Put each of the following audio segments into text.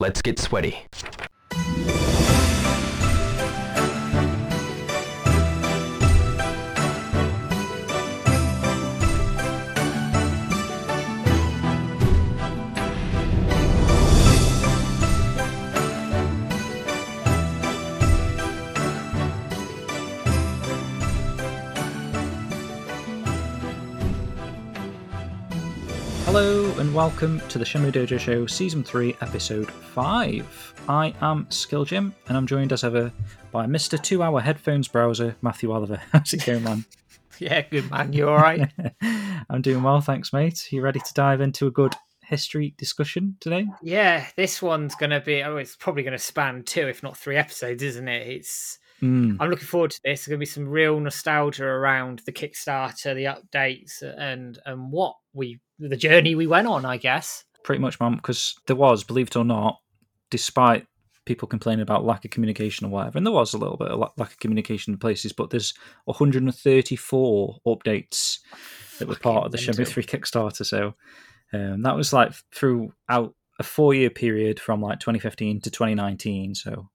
Let's get sweaty. Hello and welcome to the Shenmue Dojo Show Season 3, Episode 5. I am Skill Jim and I'm joined as ever by Mr. Two Hour Headphones Browser, Matthew Oliver. How's it going, man? Yeah, good man. You all right? I'm doing well, thanks, mate. You ready to dive into a good history discussion today? yeah, this one's going to be, oh, it's probably going to span two, if not three episodes, isn't it? It's. Mm, I'm looking forward to this. There's going to be some real nostalgia around the Kickstarter, the updates, and and what we the journey we went on. I guess. pretty much, man, because there was, believe it or not, despite people complaining about lack of communication or whatever, and there was a little bit of lack of communication in places, but there's 134 updates that were part of the Shenmue 3 Kickstarter. So um, that was like throughout a four year period from like 2015 to 2019. So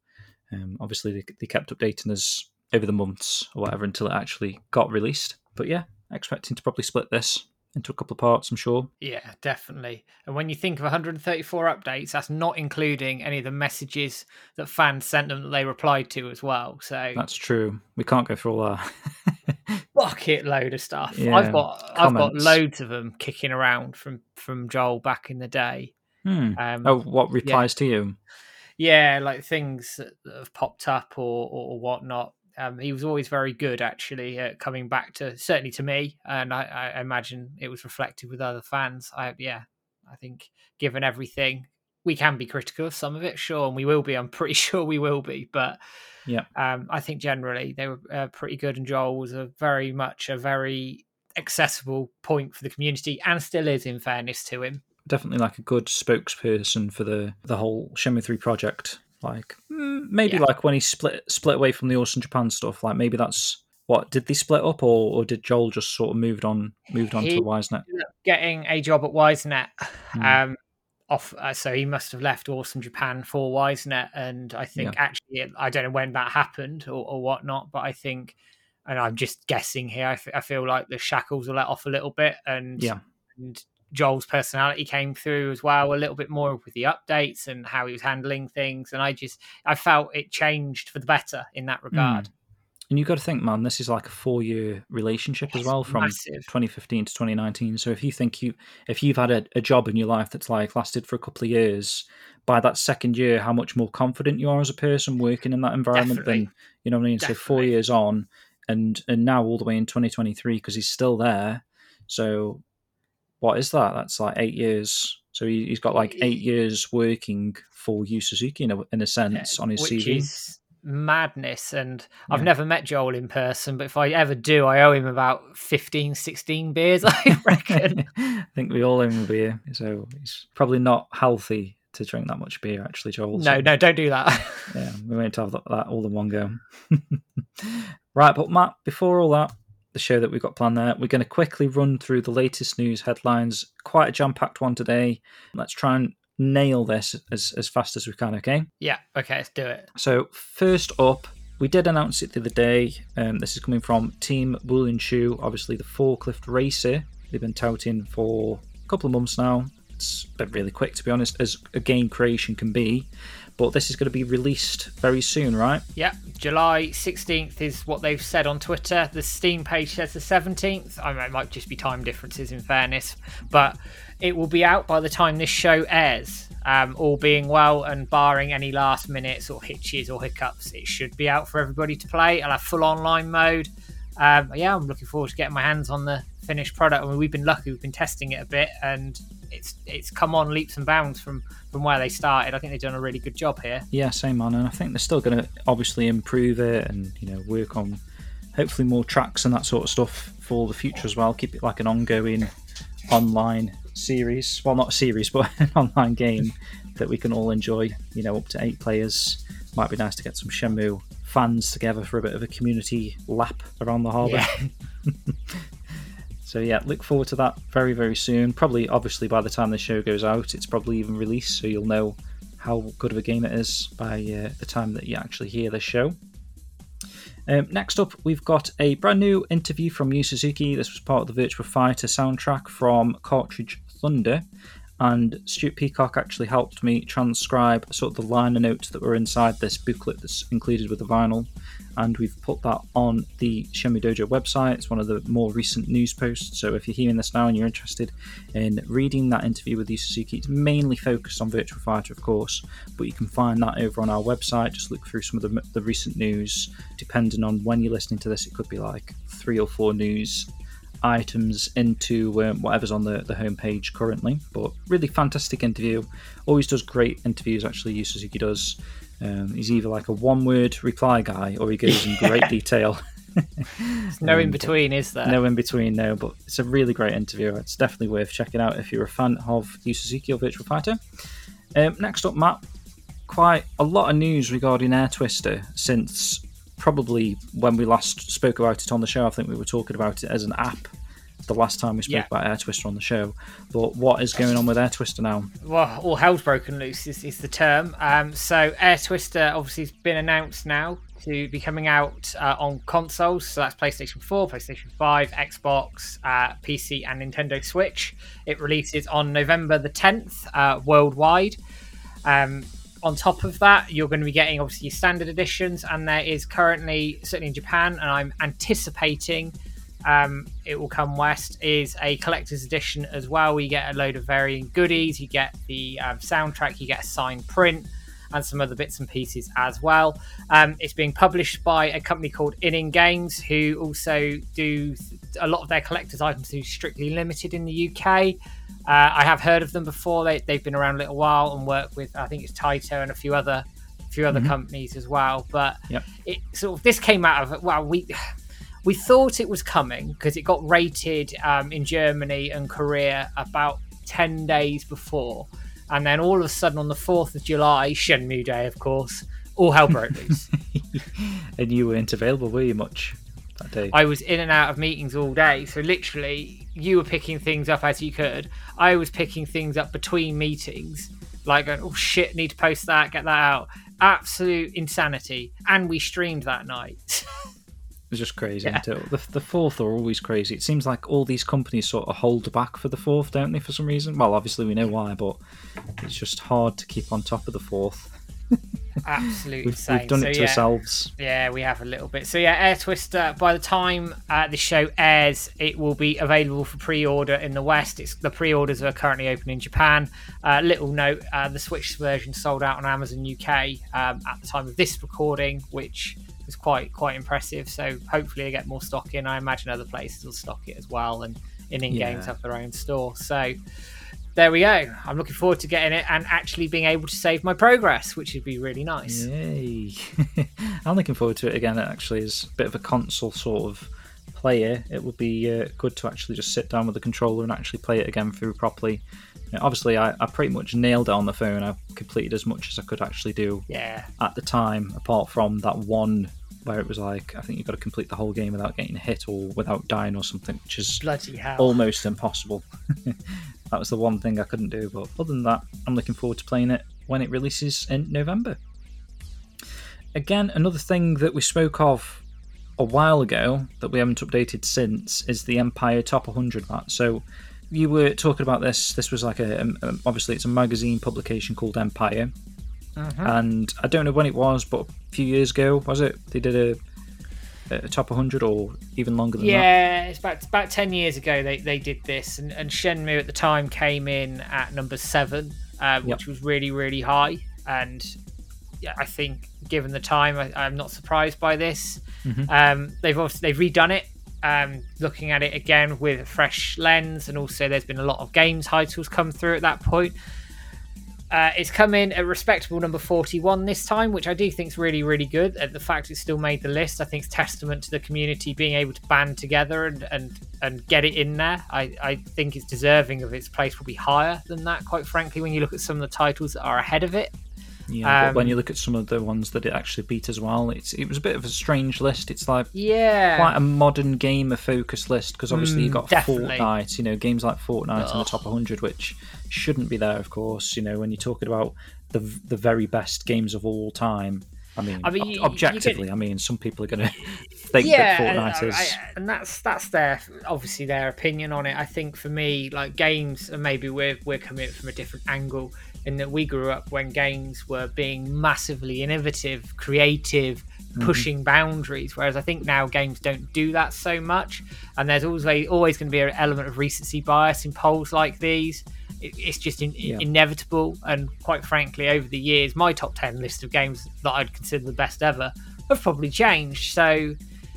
um, obviously they, they kept updating us over the months or whatever until it actually got released. But yeah, expecting to probably split this into a couple of parts, I'm sure. Yeah, definitely. And when you think of 134 updates, that's not including any of the messages that fans sent them that they replied to as well. So That's true. We can't go through all that. bucket load of stuff. Yeah, I've got I've got loads of them kicking around from from Joel back in the day. Hmm. Um, Oh, what replies to you? yeah, like things that that have popped up or or, or whatnot. Um, he was always very good, actually, at coming back to certainly to me, and I, I imagine it was reflected with other fans. I yeah, I think given everything, we can be critical of some of it, sure, and we will be. I'm pretty sure we will be, but Yeah. um, I think generally they were uh, pretty good, and Joel was a very much a very accessible point for the community, and still is, in fairness to him. Definitely like a good spokesperson for the the whole Shenmue Three project. Like maybe Yeah. like when he split split away from the Awesome Japan stuff. Like maybe that's what did they split up, or, or did Joel just sort of moved on moved on He- to YS Net? getting a job at YS Net. Hmm. Um, off, uh, so he must have left Awesome Japan for YS Net, and I think actually, I don't know when that happened or, or whatnot, but I think, and I'm just guessing here, I, f- I feel like the shackles were let off a little bit, and Yeah. and Joel's personality came through as well a little bit more with the updates and how he was handling things, and I just I felt it changed for the better in that hmm. regard. And you've got to think, man, this is like a four year relationship as well from massive. 2015 to 2019. So if you think you if you've had a, a job in your life that's like lasted for a couple of years, by that second year, how much more confident you are as a person working in that environment Definitely. than you know what I mean. So four years on, and and now all the way in 2023 because he's still there. So what is that? That's like eight years. So he, he's got like eight years working for Yu Suzuki in a, in a sense on his which CV. is madness and i've Yeah. never met joel in person but if i ever do i owe him about 15 16 beers i reckon I think we all owe him a beer, so he's probably not healthy to drink that much beer. Actually, Joel. no so- no don't do that yeah, we won't have that, that all in one go. right, but Matt, before all that, the show that we've got planned there, we're going to quickly run through the latest news headlines. Quite a jam-packed one today. Let's try and nail this as, as fast as we can. Okay. yeah okay let's do it So first up, we did announce it the other day. Um, this is coming from Team Woolen Shoe, obviously the forklift racer. They've been touting for a couple of months now. It's been really quick, to be honest, as a game creation can be. But this is going to be released very soon, right? yeah july 16th is what they've said on twitter. The steam page says the 17th i mean, it might just be time differences in fairness but it will be out by the time this show airs um, all being well and barring any last minute sort of hitches or hiccups. It should be out for everybody to play. I'll have full online mode. Um, yeah i'm looking forward to getting my hands on the finished product i mean we've been lucky we've been testing it a bit and it's it's come on leaps and bounds from from where they started i think they've done a really good job here Yeah, same man. And I think they're still going to obviously improve it and you know work on hopefully more tracks and that sort of stuff for the future as well. Keep it like an ongoing online series. Well, not a series, but an online game that we can all enjoy. You know, up to eight players. Might be nice to get some Shenmue fans together for a bit of a community lap around the harbour. yeah So yeah, look forward to that very very soon. Probably, obviously, by the time the show goes out, it's probably even released, so you'll know how good of a game it is by uh, the time that you actually hear the show. Um, next up, we've got a brand new interview from Yu Suzuki. This was part of the Virtua Fighter soundtrack from Cartridge Thunder, and Stuart Peacock actually helped me transcribe sort of the liner notes that were inside this booklet that's included with the vinyl and we've put that on the Shenmue Dojo website. It's one of the more recent news posts. So if you're hearing this now and you're interested in reading that interview with Yu Suzuki, it's mainly focused on Virtua Fighter, of course, but you can find that over on our website. Just look through some of the, the recent news. Depending on when you're listening to this, it could be like three or four news items into um, whatever's on the, the homepage currently. But really fantastic interview. Always does great interviews, actually, Yu Suzuki does. Um, he's either like a one word reply guy or he goes in great detail. no in between, is there? No in between, no. But it's a really great interview. It's definitely worth checking out if you're a fan of Yu Suzuki or Virtua Fighter. Um, next up, Matt, quite a lot of news regarding Air Twister since probably when we last spoke about it on the show. I think we were talking about it as an app the last time we spoke yeah. about Air Twister on the show. But what is going on with Air Twister now? Well, all hell's broken loose is, is the term. Um, so Air Twister obviously has been announced now to be coming out uh, on consoles. So that's PlayStation 4, PlayStation 5, Xbox, uh, PC, and Nintendo Switch. It releases on November the 10th uh, worldwide. Um, on top of that, you're going to be getting obviously standard editions, and there is currently, certainly in Japan, and I'm anticipating um, it will come west is a collector's edition as well. We get a load of varying goodies. You get the um, soundtrack, you get a signed print, and some other bits and pieces as well. Um, it's being published by a company called ININ Games, who also do a lot of their collector's items do strictly limited in the UK. Uh, I have heard of them before. They, have been around a little while and work with I think it's Taito and a few other few other mm-hmm. companies as well. But yep. it sort of this came out of well we we thought it was coming because it got rated um, in Germany and Korea about 10 days before. And then all of a sudden, on the 4th of July, Shenmue Day, of course, all hell broke loose. and you weren't available, were you, much that day? I was in and out of meetings all day. So, literally, you were picking things up as you could. I was picking things up between meetings, like, going, oh shit, need to post that, get that out. Absolute insanity. And we streamed that night. was just crazy. Yeah. The, the fourth are always crazy. It seems like all these companies sort of hold back for the fourth, don't they, for some reason? Well, obviously we know why, but it's just hard to keep on top of the fourth. Absolutely we've, we've, done so, it to yeah, ourselves. Yeah, we have a little bit. So yeah, Air Twister. By the time uh, the show airs, it will be available for pre-order in the West. It's the pre-orders are currently open in Japan. Uh, little note: uh, the Switch version sold out on Amazon UK um, at the time of this recording, which quite quite impressive. So hopefully, they get more stock in. I imagine other places will stock it as well, and ININ yeah. Games have their own store. So there we go. I'm looking forward to getting it and actually being able to save my progress, which would be really nice. Yay! I'm looking forward to it again. It actually is a bit of a console sort of player. It would be uh, good to actually just sit down with the controller and actually play it again through properly. You know, obviously, I, I, pretty much nailed it on the phone. I completed as much as I could actually do yeah. at the time, apart from that one where it was like I think you've got to complete the whole game without getting hit or without dying or something, which is bloody hell. almost impossible. that was the one thing I couldn't do. But other than that, I'm looking forward to playing it when it releases in November. Again, another thing that we spoke of a while ago that we haven't updated since is the Empire Top 100 Matt. So you were talking about this. This was like a, a obviously it's a magazine publication called Empire, uh-huh. and I don't know when it was, but a few years ago was it? They did a, a top 100 or even longer than yeah, that. Yeah, it's about about 10 years ago they, they did this, and, and Shenmue at the time came in at number seven, uh, which yep. was really really high, and yeah, I think given the time, I, am not surprised by this. Mm-hmm. Um, they've obviously they've redone it um, looking at it again with a fresh lens, and also there's been a lot of game titles come through at that point. Uh, it's come in a respectable number 41 this time, which I do think is really, really good. The fact it still made the list, I think, is testament to the community being able to band together and and, and get it in there. I, I think it's deserving of its place, probably higher than that, quite frankly, when you look at some of the titles that are ahead of it. Yeah, um, but when you look at some of the ones that it actually beat as well, it's it was a bit of a strange list. It's like yeah, quite a modern gamer focused list because obviously mm, you got definitely. Fortnite, you know, games like Fortnite Ugh. in the top 100, which shouldn't be there, of course. You know, when you're talking about the the very best games of all time. I mean, I mean, you- objectively, get- I mean, some people are going to think yeah, that and, Fortnite is. I- and that's that's their obviously their opinion on it. I think for me, like games, and maybe we're we're coming from a different angle in that we grew up when games were being massively innovative, creative, Mm-hmm. pushing boundaries. Whereas I think now games don't do that so much, and there's always always going to be an element of recency bias in polls like these. It, it's just in, Yeah. inevitable, and quite frankly, over the years, my top ten list of games that I'd consider the best ever have probably changed. So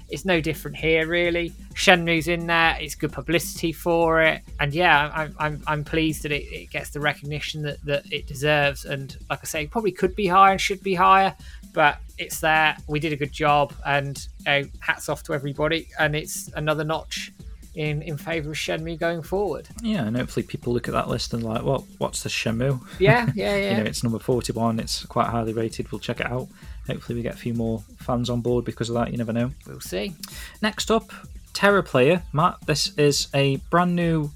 it's no different here, really. Shenmue's in there; it's good publicity for it, and yeah, I'm I'm, I'm pleased that it, it gets the recognition that, that it deserves. And like I say, probably could be higher and should be higher, but it's there. We did a good job, and you know, hats off to everybody. And it's another notch in in favour of Shenmue going forward. Yeah, and hopefully people look at that list and like, well, what's the Shenmue? Yeah, yeah, yeah. You know, it's number forty-one. It's quite highly rated. We'll check it out. Hopefully, we get a few more fans on board because of that. You never know. we'll see. Next up, Terra Player. Matt, this is a brand new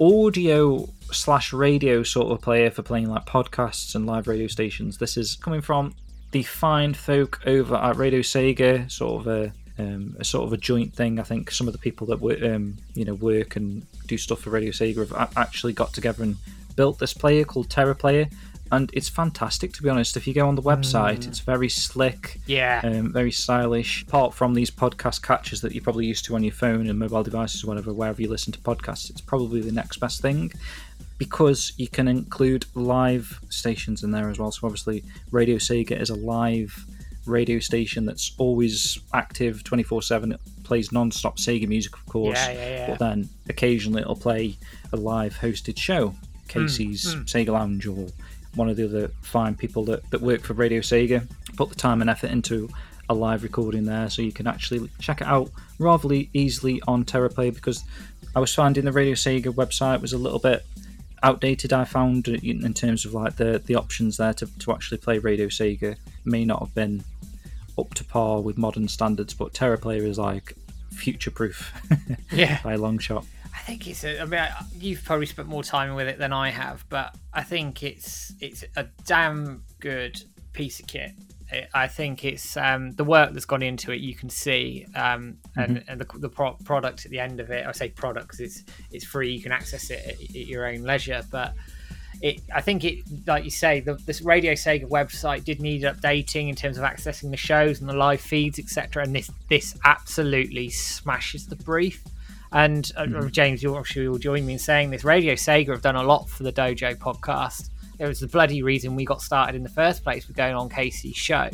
audio slash radio sort of player for playing like podcasts and live radio stations. This is coming from the fine folk over at Radio Sega, sort of a, um, a sort of a joint thing. I think some of the people that work, um, you know, work and do stuff for Radio Sega have actually got together and built this player called Terra Player. And it's fantastic, to be honest. If you go on the website, it's very slick Yeah, um, very stylish. Apart from these podcast catchers that you're probably used to on your phone and mobile devices or whatever, wherever you listen to podcasts, it's probably the next best thing because you can include live stations in there as well. So obviously, Radio Sega is a live radio station that's always active 24/7. It plays non-stop Sega music, of course. Yeah, yeah, yeah. But then occasionally it'll play a live hosted show, Casey's hmm, hmm. Sega Lounge or one of the other fine people that, that work for Radio Sega put the time and effort into a live recording there, so you can actually check it out rather easily on TerraPlay because I was finding the Radio Sega website was a little bit outdated. I found in in terms of like the the options there to, to actually play Radio Sega may not have been up to par with modern standards, but TerraPlayer is like future proof yeah. by a long shot. I think it's. A, I mean, I, you've probably spent more time with it than I have, but I think it's it's a damn good piece of kit. I- I think it's um, the work that's gone into it. You can see, um, and, and the, the pro- product at the end of it. I say product because it's it's free. You can access it at, at your own leisure. But it, I think it, like you say, the, this Radio Sega website did need updating in terms of accessing the shows and the live feeds, etc. And this this absolutely smashes the brief. And uh, James, you I'm sure you'll join me in saying this. Radio Sega have done a lot for the Dojo podcast. It was the bloody reason we got started in the first place with going on Casey's show.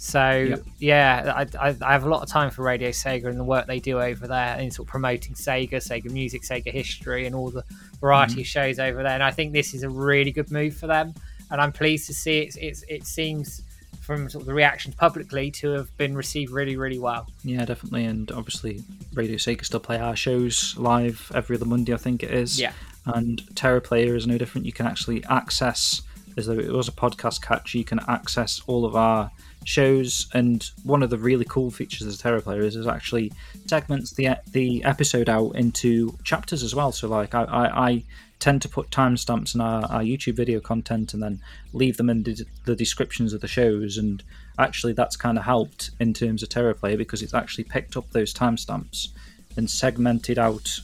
So Yep. yeah, I, I, I have a lot of time for Radio Sega and the work they do over there in sort of promoting Sega, Sega music, Sega history, and all the variety mm-hmm. of shows over there. And I think this is a really good move for them. And I'm pleased to see it. It's, it seems from sort of the reactions publicly to have been received really, really well. Yeah, definitely. And obviously, Radio Sega still play our shows live every other Monday, I think it is. Yeah. And Terra Player is no different. You can actually access, as though it was a podcast catch, you can access all of our shows. And one of the really cool features of Terra Player is, is actually segments the the episode out into chapters as well. So, like, I, I, I tend to put timestamps in our, our YouTube video content and then leave them in the, the descriptions of the shows. And actually, that's kind of helped in terms of TerraPlayer because it's actually picked up those timestamps and segmented out,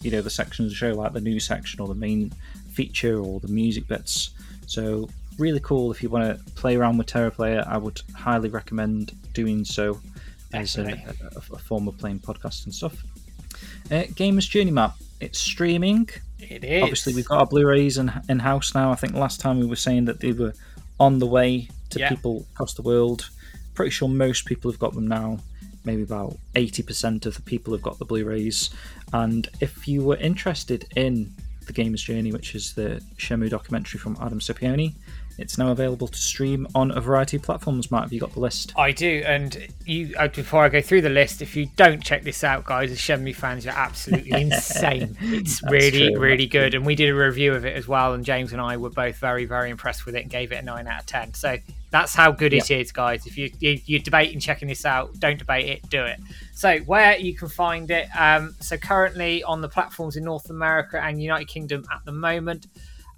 you know, the sections of the show, like the news section or the main feature or the music bits. So, really cool. If you want to play around with Terra Player, I would highly recommend doing so as a, a, a form of playing podcasts and stuff. Uh, Gamers Journey Map. It's streaming. It is. Obviously, we've got our Blu-rays in in house now. I think last time we were saying that they were on the way to Yeah. people across the world. Pretty sure most people have got them now. Maybe about eighty percent of the people have got the Blu-rays. And if you were interested in the Gamer's Journey, which is the Shenmue documentary from Adam Scipione, it's now available to stream on a variety of platforms. Matt, have you got the list? I do, and you. Uh, before I go through the list, if you don't check this out, guys, as Shenmue fans, you're absolutely insane. It's That's really, true, really good, and we did a review of it as well. And James and I were both very, very impressed with it and gave it a nine out of ten. So that's how good it is, guys. If you, you you're debating checking this out, don't debate it, do it. So where you can find it, um, so currently on the platforms in North America and United Kingdom at the moment,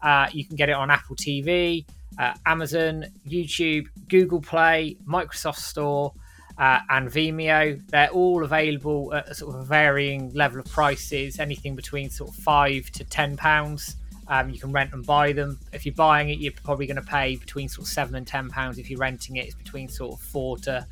uh, you can get it on Apple TV. Uh, Amazon, YouTube, Google Play, Microsoft Store, uh, and Vimeo. They're all available at sort of varying level of prices, anything between sort of five to ten pounds. Um, you can rent and buy them. If you're buying it, you're probably going to pay between sort of seven and ten pounds. If you're renting it, it's between sort of four to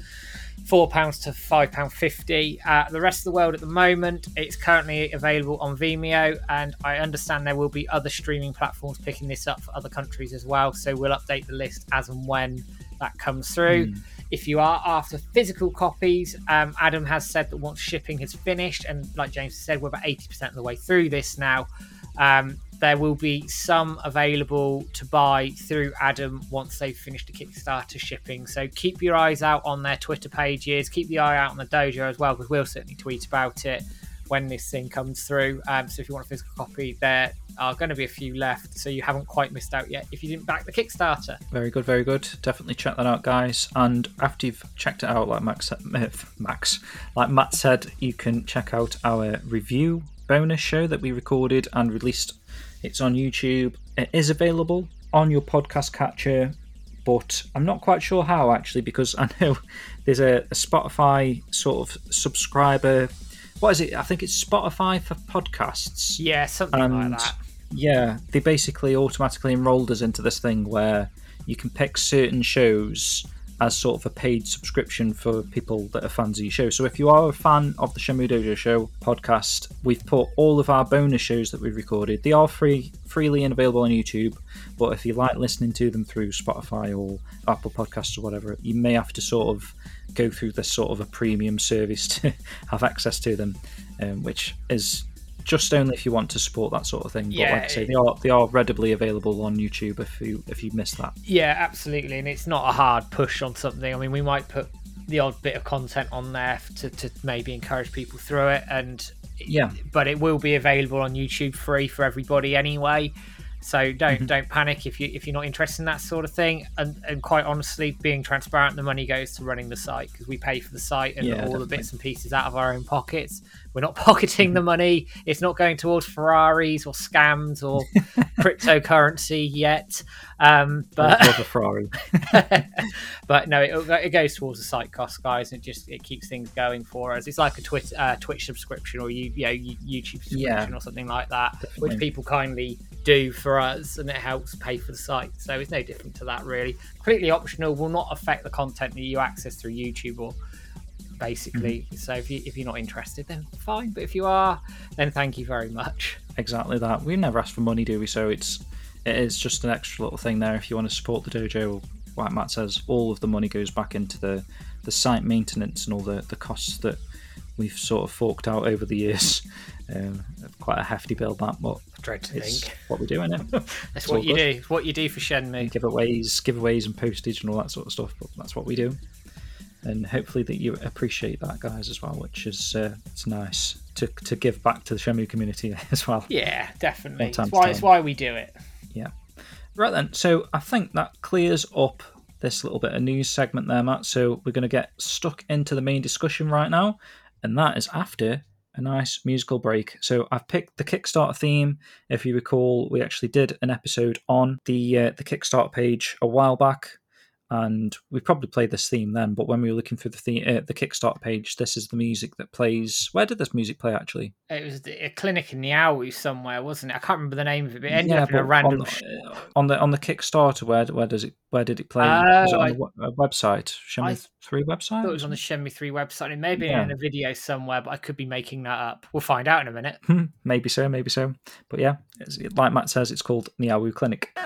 four pounds to five pound fifty. Uh, the rest of the world at the moment, it's currently available on Vimeo, and I understand there will be other streaming platforms picking this up for other countries as well. So we'll update the list as and when that comes through. Mm. If you are after physical copies, um, Adam has said that once shipping has finished, and like James said, we're about eighty percent of the way through this now. Um, there will be some available to buy through Adam once they've finished the Kickstarter shipping. So keep your eyes out on their Twitter pages. Keep the eye out on the dojo as well, because we'll certainly tweet about it when this thing comes through. Um, so if you want a physical copy, there are going to be a few left. So you haven't quite missed out yet if you didn't back the Kickstarter. Very good, very good. Definitely check that out, guys. And after you've checked it out, like Max, Max, like Matt said, you can check out our review bonus show that we recorded and released it's on YouTube. It is available on your podcast catcher, but I'm not quite sure how actually because I know there's a, a Spotify sort of subscriber. What is it? I think it's Spotify for podcasts. Yeah, something and, like that. Yeah, they basically automatically enrolled us into this thing where you can pick certain shows as sort of a paid subscription for people that are fans of your show. So if you are a fan of the Shenmue Dojo Show podcast, we've put all of our bonus shows that we've recorded. They are free, freely and available on YouTube. But if you like listening to them through Spotify or Apple Podcasts or whatever, you may have to sort of go through this sort of a premium service to have access to them, um, which is just only if you want to support that sort of thing. But yeah, like I say, they are they are readily available on YouTube if you if you miss that. Yeah, absolutely, and it's not a hard push on something. I mean, we might put the odd bit of content on there to, to maybe encourage people through it, and yeah, but it will be available on YouTube free for everybody anyway. So don't mm-hmm. don't panic if you if you're not interested in that sort of thing. And, and quite honestly, being transparent, the money goes to running the site because we pay for the site and yeah, all definitely. the bits and pieces out of our own pockets. We're not pocketing the mm-hmm. money. It's not going towards Ferraris or scams or cryptocurrency yet. Um, but a Ferrari. but no, it, it, goes towards the site cost, guys. And it just it keeps things going for us. It's like a Twitch uh, Twitch subscription or you, you know, YouTube subscription yeah, or something like that, definitely. which people kindly do for us and it helps pay for the site. So it's no different to that, really. Completely optional, will not affect the content that you access through YouTube or basically. Mm-hmm. So if, you, if you're not interested, then fine. But if you are, then thank you very much. Exactly that. We never ask for money, do we? So it's it is just an extra little thing there. If you want to support the dojo, like Matt says, all of the money goes back into the, the site maintenance and all the, the costs that we've sort of forked out over the years. Um, quite a hefty bill that, but I dread to think what we're doing. it. that's what you good. do. What you do for Shenmue. Giveaways, giveaways, and postage and all that sort of stuff. But that's what we do, and hopefully that you appreciate that, guys, as well. Which is uh, it's nice to to give back to the Shenmue community as well. Yeah, definitely. It's why it's why we do it. Yeah. Right then. So I think that clears up this little bit of news segment there, Matt. So we're going to get stuck into the main discussion right now, and that is after a nice musical break. So I've picked the Kickstarter theme. If you recall, we actually did an episode on the uh, the Kickstarter page a while back and we probably played this theme then. But when we were looking through the theme, uh, the Kickstarter page, this is the music that plays. Where did this music play actually? It was a clinic in Niaowu somewhere, wasn't it? I can't remember the name of it, but it ended yeah, up in a random. On, uh, on, the on the Kickstarter, where where does it where did it play? Uh, was it on I, the website? Shenmue Three website? it was on the Shenmue Three website. It may be yeah. in a video somewhere, but I could be making that up. We'll find out in a minute. maybe so, maybe so. But yeah, like Matt says, it's called Niaowu Clinic.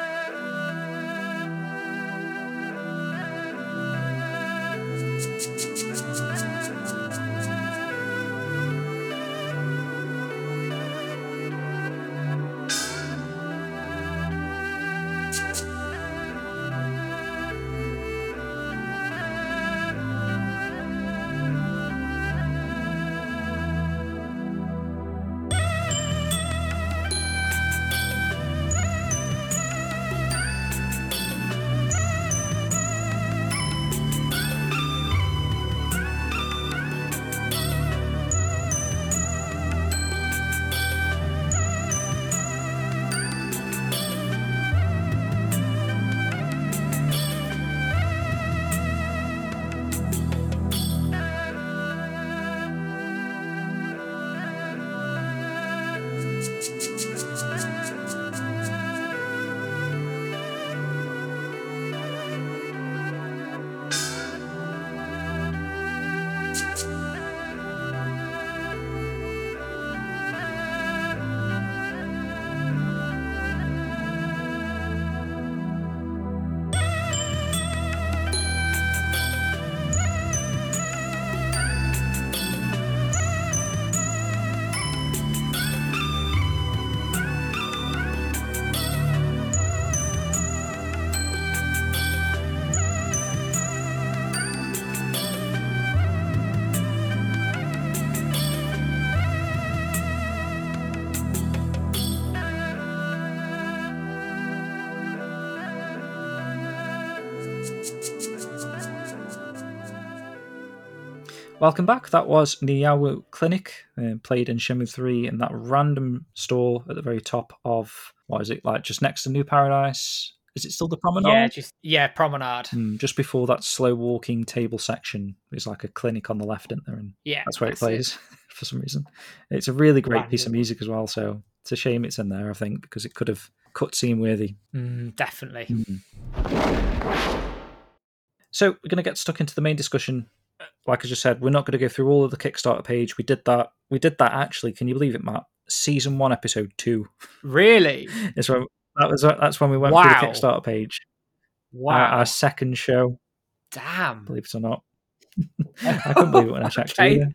Welcome back. That was Niaowu Clinic, uh, played in Shenmue 3 in that random store at the very top of, what is it, like just next to New Paradise? Is it still the promenade? Yeah, just yeah, promenade. Mm, just before that slow walking table section, there's like a clinic on the left, isn't there? And Yeah, that's where it that's plays for some reason. It's a really great piece of music as well, so it's a shame it's in there, I think, because it could have cutscene worthy. Mm, definitely. So we're going to get stuck into the main discussion. Like I just said, we're not going to go through all of the Kickstarter page. We did that. We did that actually. Can you believe it, Matt? Season one, episode two. Really? Is when that was. That's when we went Wow. through the Kickstarter page. Wow. Our, our second show, Damn. believe it or not. I couldn't believe it when I checked. Okay. either.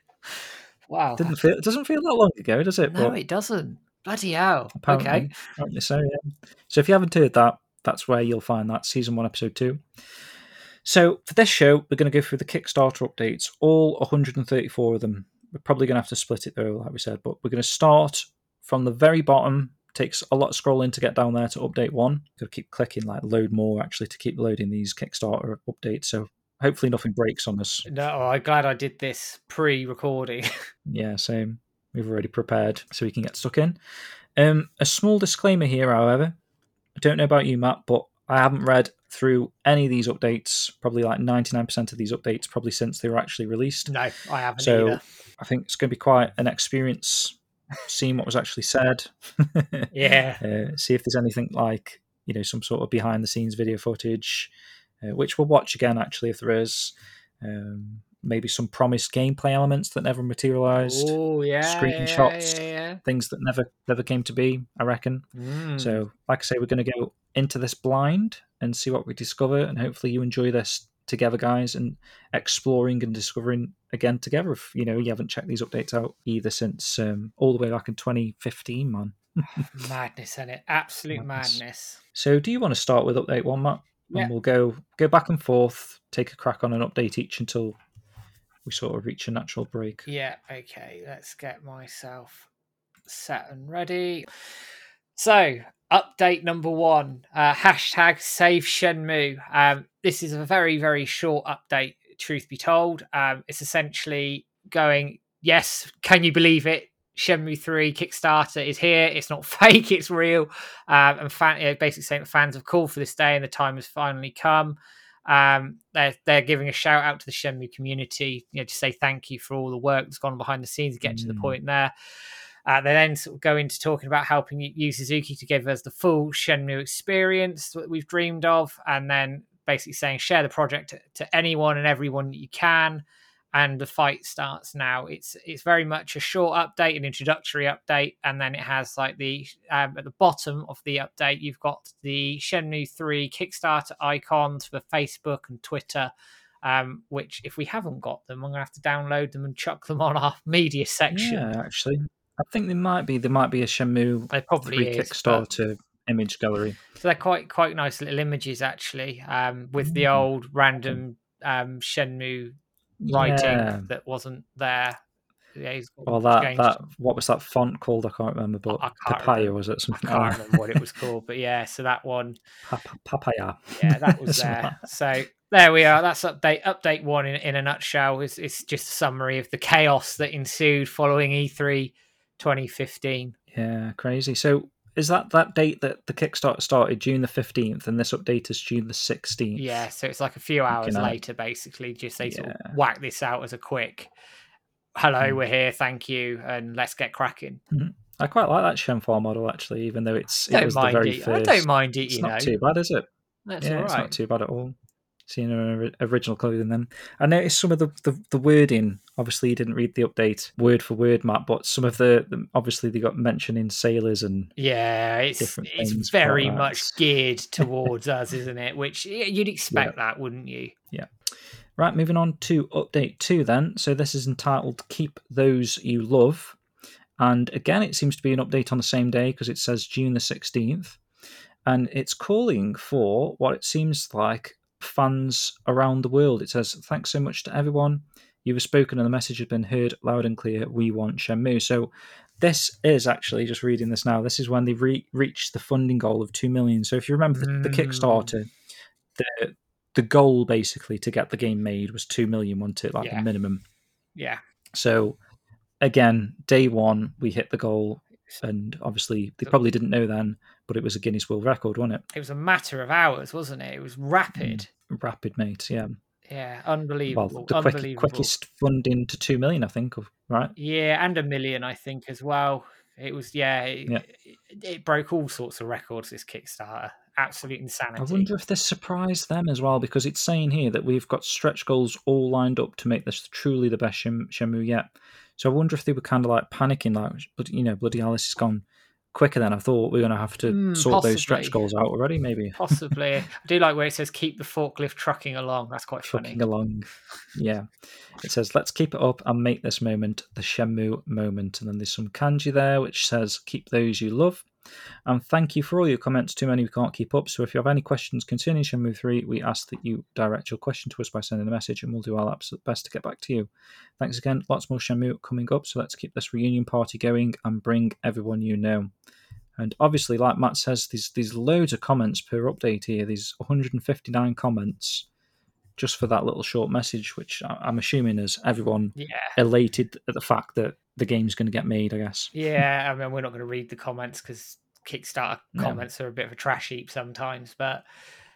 Wow. Didn't feel. It doesn't feel that long ago, does it? No, But it doesn't. Bloody hell. apparently, Okay. apparently so. Yeah. So if you haven't heard that, that's where you'll find that season one, episode two. So for this show, we're going to go through the Kickstarter updates, all 134 of them. We're probably going to have to split it though, like we said, but we're going to start from the very bottom. Takes a lot of scrolling to get down there to update one. Got to keep clicking like load more actually to keep loading these Kickstarter updates. So hopefully nothing breaks on us. No, I'm glad I did this pre-recording. Yeah, same. We've already prepared so we can get stuck in. Um, a small disclaimer here, however. I don't know about you, Matt, but I haven't read through any of these updates. Probably like 99% of these updates, probably since they were actually released. no, I haven't So either. I think it's going to be quite an experience seeing what was actually said. Yeah. Uh, see if there's anything like, you know, some sort of behind the scenes video footage, uh, which we'll watch again, actually, if there is. Um, maybe some promised gameplay elements that never materialized Oh yeah. screenshots. Yeah, yeah, things that never never came to be i reckon. Mm. so like i say we're going to go into this blind and see what we discover and hopefully you enjoy this together guys and exploring and discovering again together if you know you haven't checked these updates out either since um, all the way back in 2015 man madness in it. Absolute Madness. madness. so do you want to start with update one matt Yeah. and we'll go go back and forth take a crack on an update each until we sort of reach a natural break Yeah, okay. Let's get myself set and ready. So, update number one uh, hashtag save Shenmue. Um, this is a very, very short update, truth be told. Um, it's essentially going, yes, can you believe it? Shenmue 3 Kickstarter is here. It's not fake, it's real. Um, and fan, you know, basically saying that fans have called for this day and the time has finally come. Um, they're they're giving a shout out to the Shenmue community, you know, to say thank you for all the work that's gone behind the scenes to get to the Mm. point there. Uh, they then sort of go into talking about helping Yu Suzuki to give us the full Shenmue experience that we've dreamed of, and then basically saying share the project to, to anyone and everyone that you can. And the fight starts now. It's it's very much a short update, an introductory update, and then it has like the um, at the bottom of the update, you've got the Shenmue Three Kickstarter icons for Facebook and Twitter. Um, which, if we haven't got them, I'm gonna have to download them and chuck them on our media section. yeah actually i think there might be there might be a probably free is. but- kickstarter image gallery So they're quite quite nice little images actually, um, with the Mm. old random um, Shenmue writing Yeah. that wasn't there. Yeah, Well, that changed. that what was that font called? I can't remember, but I papaya remember. was it Something I can't like remember what it was called, but yeah, so that one, Pa- pa- papaya. yeah, that was there. like. So there we are. That's update update one in, in a nutshell. Is it's just a summary of the chaos that ensued following E E3 2015. Yeah, crazy. So is that that date that the Kickstarter started, June the fifteenth, and this update is June the sixteenth? Yeah, so it's like a few hours later, basically. Just they sort of whack this out as a quick, "Hello, Mm. we're here, thank you, and let's get cracking." I quite like that Shenhua model actually, even though it's it was the very it. first. I don't mind it. It's You not too bad, is it? that's yeah, it's not too bad at all. Seeing her original clothing, then I noticed some of the, the, the wording. Obviously, you didn't read the update word for word, Matt, but some of the, the obviously they got mentioned in sailors and Yeah, it's different it's very much geared towards us, isn't it? Which you'd expect that, wouldn't you? Yeah. Right, moving on to update two then. So this is entitled Keep Those You Love. And again, it seems to be an update on the same day because it says June the 16th. And it's calling for what it seems like fans around the world. It says, Thanks so much to everyone. You have spoken and the message has been heard loud and clear. We want Shenmue. So this is actually just reading this now. This is when they re- reached the funding goal of two million. So if you remember the, the Mm. Kickstarter, the the goal basically to get the game made was two million, wasn't it? Like Yeah. the minimum. Yeah. So again, day one we hit the goal, and obviously they probably didn't know then, but it was a Guinness World Record, wasn't it? It was a matter of hours, wasn't it? It was rapid. Mm, rapid, mate. Yeah. Yeah, unbelievable. Well, the quick, quickest funding to two million, I think. Right. Yeah, and a million, I think, as well. It was yeah, it, Yeah. it, it broke all sorts of records. This Kickstarter, absolute insanity. I wonder if this surprised them as well, because it's saying here that we've got stretch goals all lined up to make this truly the best Shem- Shenmue yet. So I wonder if they were kind of like panicking, like, but you know, bloody hell, this has gone quicker than I thought. We're going to have to Hmm, sort those stretch goals out already, maybe. Possibly. I do like where it says keep the forklift trucking along. That's quite funny. Trucking along. Yeah. It says, let's keep it up and make this moment the Shenmue moment. And then there's some kanji there which says, keep those you love. And thank you for all your comments. Too many we can't keep up. So if you have any questions concerning Shenmue 3, we ask that you direct your question to us by sending a message and we'll do our absolute best to get back to you. Thanks again. Lots more Shenmue coming up. So let's keep this reunion party going and bring everyone you know. And obviously, like Matt says, there's, there's loads of comments per update here. There's 159 comments just for that little short message, which I'm assuming is everyone Yeah. elated at the fact that the game's going to get made, I guess. Yeah, I mean, we're not going to read the comments because Kickstarter No. comments are a bit of a trash heap sometimes. But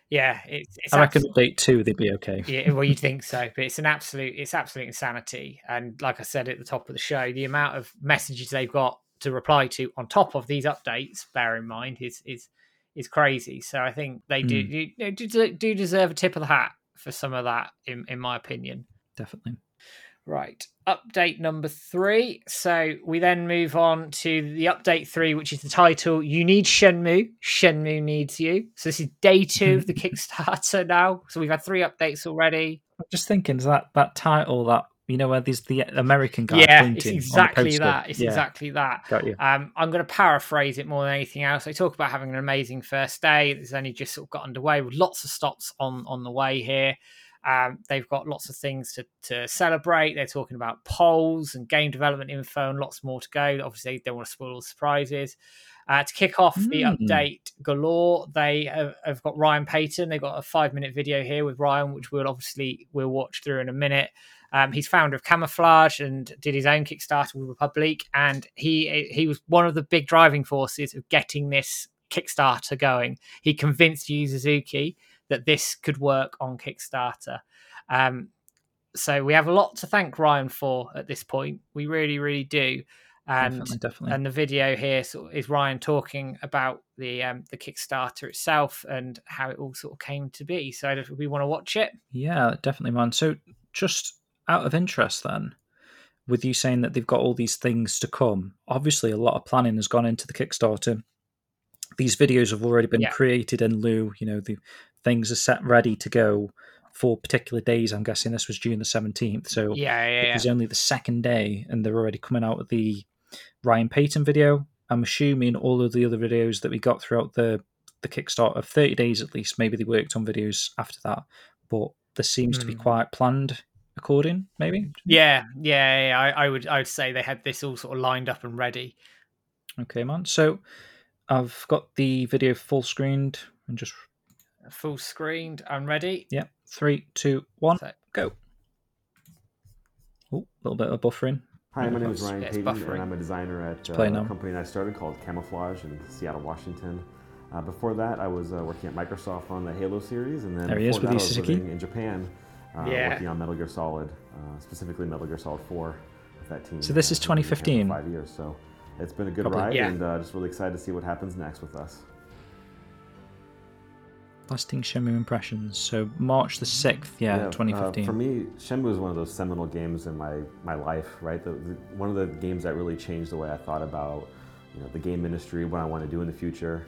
yeah, it's, it's I reckon update two, they'd be okay. yeah, well, you'd think so, but it's an absolute, it's absolute insanity. And like I said at the top of the show, the amount of messages they've got to reply to on top of these updates, bear in mind, is is is crazy. So I think they do Hmm. do, do do deserve a tip of the hat for some of that, in in my opinion. Definitely. Right. Update number three. So we then move on to the update three, which is the title You Need Shenmue. Shenmue Needs You. So this is day two of the Kickstarter now. So we've had three updates already. I'm just thinking, is that that title that you know where there's the American guy yeah, it's on the exactly that. It's Yeah, exactly that. got you. Um, I'm going to paraphrase it more than anything else. They talk about having an amazing first day. It's only just sort of got underway with lots of stops on on the way here. Um, they've got lots of things to, to celebrate. They're talking about polls and game development info and lots more to go. Obviously, they don't want to spoil all the surprises. Uh, to kick off the Mm. update galore, they have, have got Ryan Payton. They've got a five minute video here with Ryan, which we'll obviously we'll watch through in a minute. Um, he's founder of Camouflaj and did his own Kickstarter with République, and he he was one of the big driving forces of getting this Kickstarter going. He convinced Yu Suzuki that this could work on Kickstarter. Um, so we have a lot to thank Ryan for at this point. We really, really do. And definitely, definitely. and the video here is Ryan talking about the um, the Kickstarter itself and how it all sort of came to be. So we want to watch it. Yeah, definitely, man. So, just out of interest, then, with you saying that they've got all these things to come, obviously a lot of planning has gone into the Kickstarter. These videos have already been Yeah. created in lieu. You know, the things are set ready to go for particular days. I'm guessing this was June the 17th. So, Yeah, yeah, it yeah. was only the second day, and they're already coming out with the Ryan Payton video. I'm assuming all of the other videos that we got throughout the the Kickstarter, 30 days at least. Maybe they worked on videos after that, but this seems to be Hmm. quite planned according. Maybe. Yeah, yeah, yeah. I, I would I would say they had this all sort of lined up and ready. Okay, man. So I've got the video full screened and just Full screened and ready. yeah, three, two, one, So- go. Oh, a little bit of buffering. Hi, my name is Ryan it's Payton, buffering. and I'm a designer at uh, a company I started called Camouflaj in Seattle, Washington. Uh, before that, I was uh, working at Microsoft on the Halo series, and then There he before is with that, you, I was living in Japan, uh, Yeah. working on Metal Gear Solid, uh, specifically Metal Gear Solid 4 with that team. So this is Uh, I've been in Japan 2015. Five years, so it's been a good Couple- ride, Yeah. and uh, just really excited to see what happens next with us. Lasting Shenmue impressions. So March the sixth, yeah, uh, 2015. for me, Shenmue is one of those seminal games in my, my life, right? The, the, one of the games that really changed the way I thought about you know, the game industry, what I want to do in the future.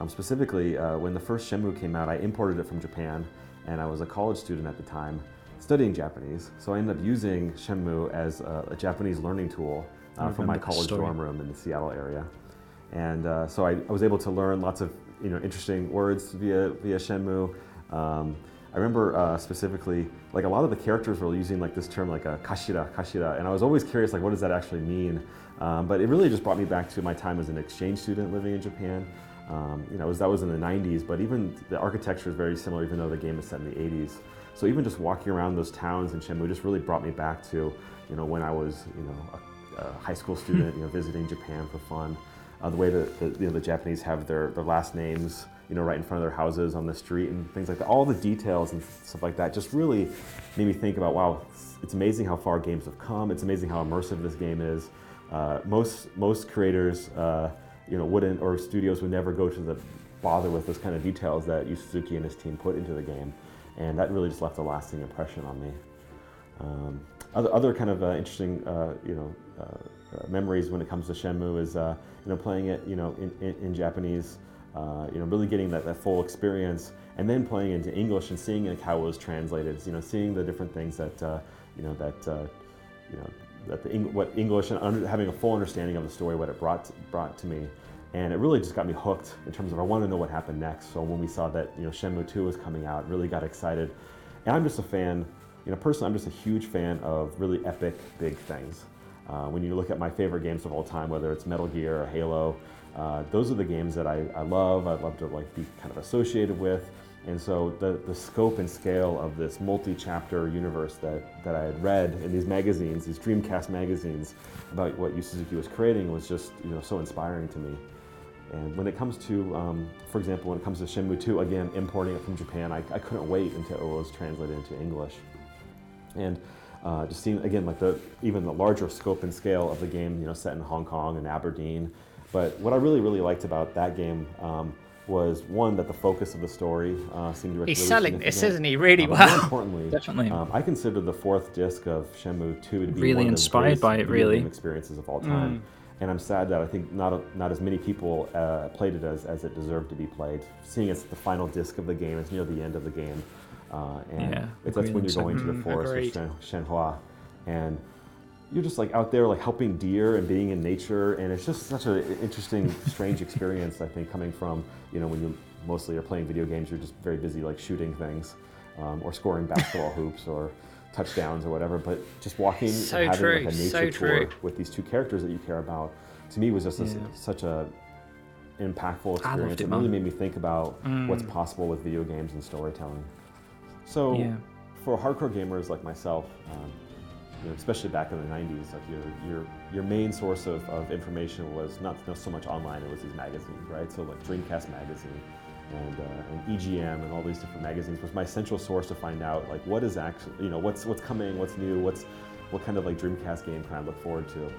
Um, specifically, uh, when the first Shenmue came out, I imported it from Japan, and I was a college student at the time studying Japanese. So I ended up using Shenmue as a, a Japanese learning tool I uh, from my college dorm room in the Seattle area. And uh, so I, I was able to learn lots of you know interesting words via via Shenmue. Um, I remember uh, specifically like a lot of the characters were using like this term like a kashira kashira, and I was always curious like what does that actually mean. Um, but it really just brought me back to my time as an exchange student living in Japan. Um, you know, was, that was in the 90s, but even the architecture is very similar, even though the game is set in the 80s. So even just walking around those towns in Shenmue just really brought me back to, you know, when I was, you know, a, a high school student, you know, visiting Japan for fun. Uh, the way that the, you know, the Japanese have their, their last names, you know, right in front of their houses on the street and things like that. All the details and stuff like that just really made me think about, wow, it's, it's amazing how far games have come. It's amazing how immersive this game is. Uh, most most creators, uh, you know, wouldn't or studios would never go to the bother with those kind of details that Yu Suzuki and his team put into the game, and that really just left a lasting impression on me. Um, other, other kind of uh, interesting, uh, you know, uh, memories when it comes to Shenmue is, you know, playing it, you know, in, in, in Japanese, you know, really getting that, that full experience, and then playing into English and seeing like how it was translated, you know, seeing the different things that, you know, that, you know, that the what English and under, having a full understanding of the story, what it brought to, brought to me, and it really just got me hooked in terms of I wanted to know what happened next. So when we saw that you know Shenmue 2 was coming out, really got excited. And I'm just a fan, you know, personally, I'm just a huge fan of really epic, big things. Uh, when you look at my favorite games of all time, whether it's Metal Gear or Halo, uh, those are the games that I, I love. I'd love to like be kind of associated with. And so the, the scope and scale of this multi-chapter universe that, that I had read in these magazines, these Dreamcast magazines, about what Yu Suzuki was creating was just you know so inspiring to me. And when it comes to, um, for example, when it comes to Shenmue 2, again, importing it from Japan, I, I couldn't wait until it was translated into English. And uh, just seeing, again, like the even the larger scope and scale of the game, you know, set in Hong Kong and Aberdeen. But what I really, really liked about that game um, was one that the focus of the story uh, seemed to. He's really selling this, isn't he? Really um, well. More importantly, Definitely. um, I consider the fourth disc of Shenmue 2 to be Really one of the inspired greatest by it, really. game experiences of all time. And I'm sad that I think not not as many people uh, played it as, as it deserved to be played. Seeing it's the final disc of the game, it's near the end of the game, uh, and Yeah, that's when you're going to the Mm, forest agreed. of Shen, Shenhua, and you're just like out there like helping deer and being in nature, and it's just such an interesting, strange experience. I think coming from you know when you mostly are playing video games, you're just very busy like shooting things um, or scoring basketball hoops or touchdowns or whatever. But just walking So and having true, like a nature so tour with these two characters that you care about, to me was just a- such a impactful experience. it, It really made me think about what's Mm. possible with video games and storytelling. So Yeah. for hardcore gamers like myself, um, you know, especially back in the 90s, like your your your main source of, of information was not, not so much online; it was these magazines, right? So like Dreamcast magazine and, uh, and EGM and all these different magazines was my central source to find out like what is actually you know what's what's coming, what's new, what's what kind of like Dreamcast game can I look forward to.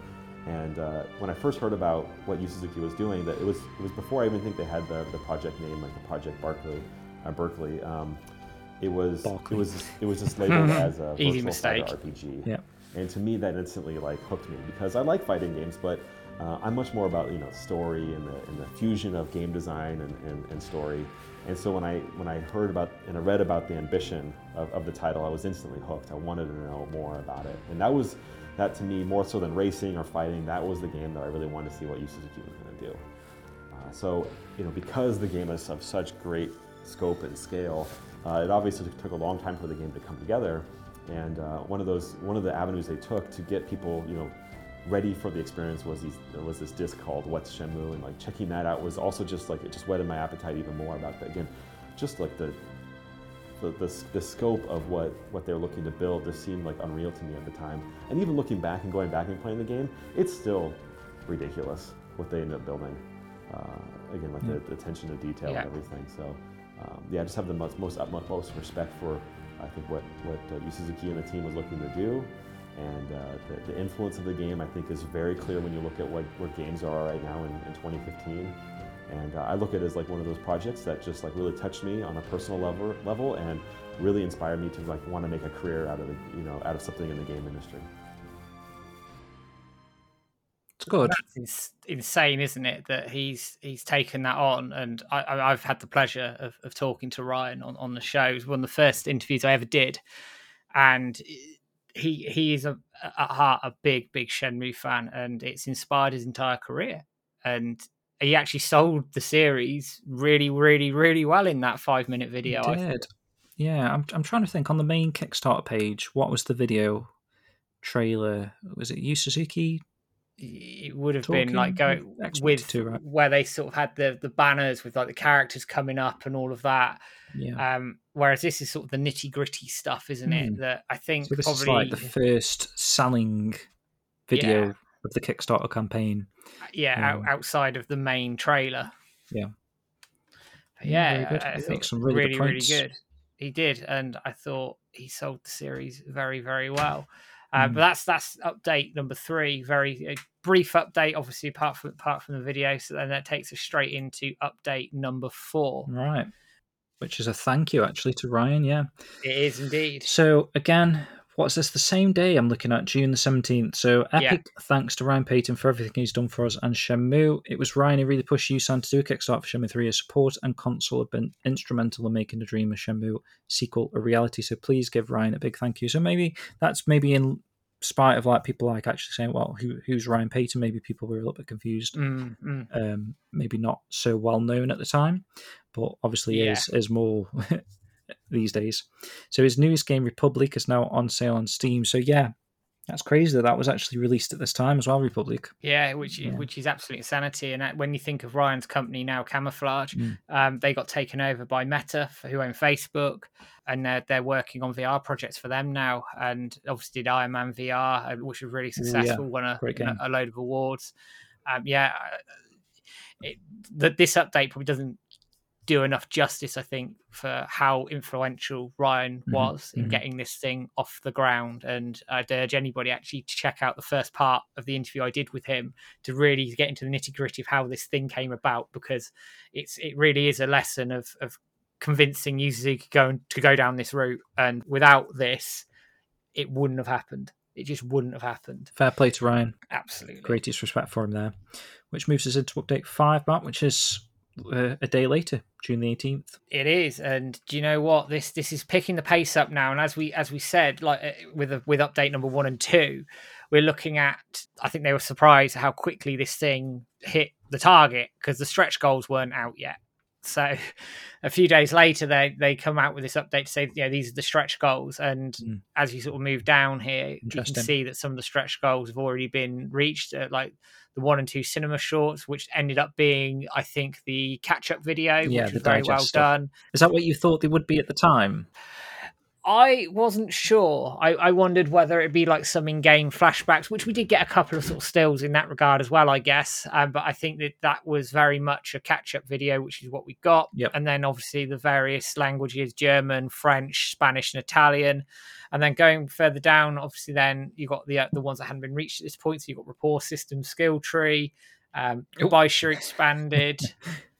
And uh, when I first heard about what Yu Suzuki was doing, that it was it was before I even think they had the, the project name like the Project Barkley, uh, Berkeley. Um, it was Barkley. it was it was just labeled as a Easy Virtua Fighter mistake. RPG. Yeah. And to me, that instantly like hooked me because I like fighting games, but uh, I'm much more about you know story and the, and the fusion of game design and, and, and story. And so when I when I heard about and I read about the ambition of, of the title, I was instantly hooked. I wanted to know more about it, and that was that to me more so than racing or fighting. That was the game that I really wanted to see what Suzuki was going to do. Uh, so, you know, because the game is of such great scope and scale, uh, it obviously took a long time for the game to come together. And uh, one of those, one of the avenues they took to get people, you know, ready for the experience was these, was this disc called What's Shenmue, and like checking that out was also just like it just whetted my appetite even more about that. Again, just like the the, the, the scope of what, what they're looking to build just seemed like unreal to me at the time. And even looking back and going back and playing the game, it's still ridiculous what they ended up building. Uh, again, like the, the attention to detail Yeah. and everything. So, um, yeah, I just have the most, most utmost respect for, I think, what, what uh, Yu Suzuki and the team was looking to do. And uh, the, the influence of the game, I think, is very clear when you look at what, where games are right now in, in 2015. And uh, I look at it as like one of those projects that just like really touched me on a personal level, level and really inspired me to like want to make a career out of the, you know, out of something in the game industry. It's good. That's ins- insane, isn't it? That he's he's taken that on, and I, I've had the pleasure of, of talking to Ryan on, on the show. It was one of the first interviews I ever did, and he he is a, at heart a big big Shenmue fan, and it's inspired his entire career. And he actually sold the series really, really, really well in that five minute video. I It did. Yeah, I'm I'm trying to think on the main Kickstarter page, what was the video trailer? Was it Yu Suzuki it would have been like going with 22, right? where they sort of had the the banners with like the characters coming up and all of that. Yeah. Um, whereas this is sort of the nitty gritty stuff, isn't Hmm. it? That I think So this probably is like the first selling video Yeah. of the Kickstarter campaign. yeah um, out, outside of the main trailer. Yeah. But Yeah, yeah. I, I thought some really good really really good. He did, and I thought he sold the series very very well. Uh, Mm. But that's that's update number three. Very brief update, obviously apart from apart from the video. So then that takes us straight into update number four. Right. Which is a thank you actually to Ryan, yeah. It is indeed. So again, what's this? The same day I'm looking at June the seventeenth. So Yeah. epic thanks to Ryan Payton for everything he's done for us and Shenmue. It was Ryan who really pushed Yusan to do a Kickstarter for Shenmue 3. His support and console have been instrumental in making the dream of Shenmue sequel a reality. So please give Ryan a big thank you. So maybe that's maybe in spite of like people like actually saying, well, who who's Ryan Payton? Maybe people were a little bit confused. Mm, mm. Um, maybe not so well known at the time, but obviously Yeah. is is more these days. So his newest game, République, is now on sale on Steam. So yeah, that's crazy that that was actually released at this time as well. République. Yeah, which is Yeah. which is absolute insanity. And when you think of Ryan's company now, Camouflaj, Mm. um, they got taken over by Meta, who own Facebook, and they're, they're working on VR projects for them now. And obviously did Iron Man VR, uh, which was really yeah, successful, won a, a- a load of awards. Um, yeah, uh, it, that this update probably doesn't do enough justice, I think, for how influential Ryan Mhm, was in mhm. getting this thing off the ground. And I'd urge anybody actually to check out the first part of the interview I did with him to really get into the nitty gritty of how this thing came about, because it's it really is a lesson of of convincing users to go to go down this route. And without this, it wouldn't have happened. It just wouldn't have happened. Fair play to Ryan. Absolutely. Greatest respect for him there. Which moves us into update five, Matt, which is uh, a day later, June the eighteenth. It is, and do you know what? This this is picking the pace up now. And as we as we said, like uh, with a, with update number one and two, we're looking at. I think they were surprised how quickly this thing hit the target because the stretch goals weren't out yet. So a few days later, they they come out with this update to say, yeah, these are the stretch goals. And Mm. as you sort of move down here, you can see that some of the stretch goals have already been reached. Uh, like the one and two cinema shorts, which ended up being, I think, the catch up video, Yeah, which was very well stuff. done. Is that what you thought they would be at the time? I wasn't sure. I, I wondered whether it'd be like some in-game flashbacks, which we did get a couple of sort of stills in that regard as well, I guess. Um, but I think that that was very much a catch-up video, which is what we got. Yep. And then obviously the various languages: German, French, Spanish, and Italian. And then going further down, obviously, then you got the uh, the ones that hadn't been reached at this point. So you got rapport system, skill tree, um. Baisha expanded,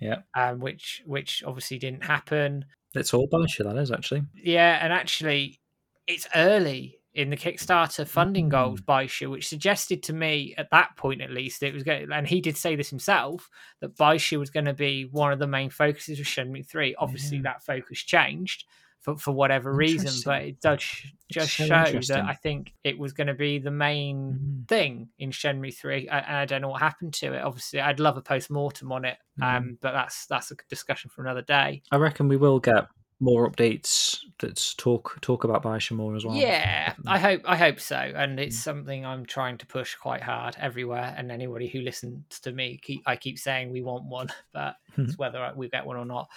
Yeah, um, which which obviously didn't happen. It's all Banisher, that is actually. Yeah, and actually, it's early in the Kickstarter funding goals hmm. by Shu, which suggested to me at that point at least it was going. And he did say this himself that Baisha was going to be one of the main focuses of Shenmue Three. Obviously, Yeah. that focus changed for for whatever reason, but it does just so show that. I think it was going to be the main Mhm. thing in Shenmue Three, and I don't know what happened to it. Obviously, I'd love a post mortem on it, Mm. um, but that's that's a discussion for another day. I reckon we will get more updates that talk talk about Banisher more as well. Yeah, I hope I hope so, and Mm. it's something I'm trying to push quite hard everywhere. And anybody who listens to me, keep I keep saying we want one, but it's whether we get one or not.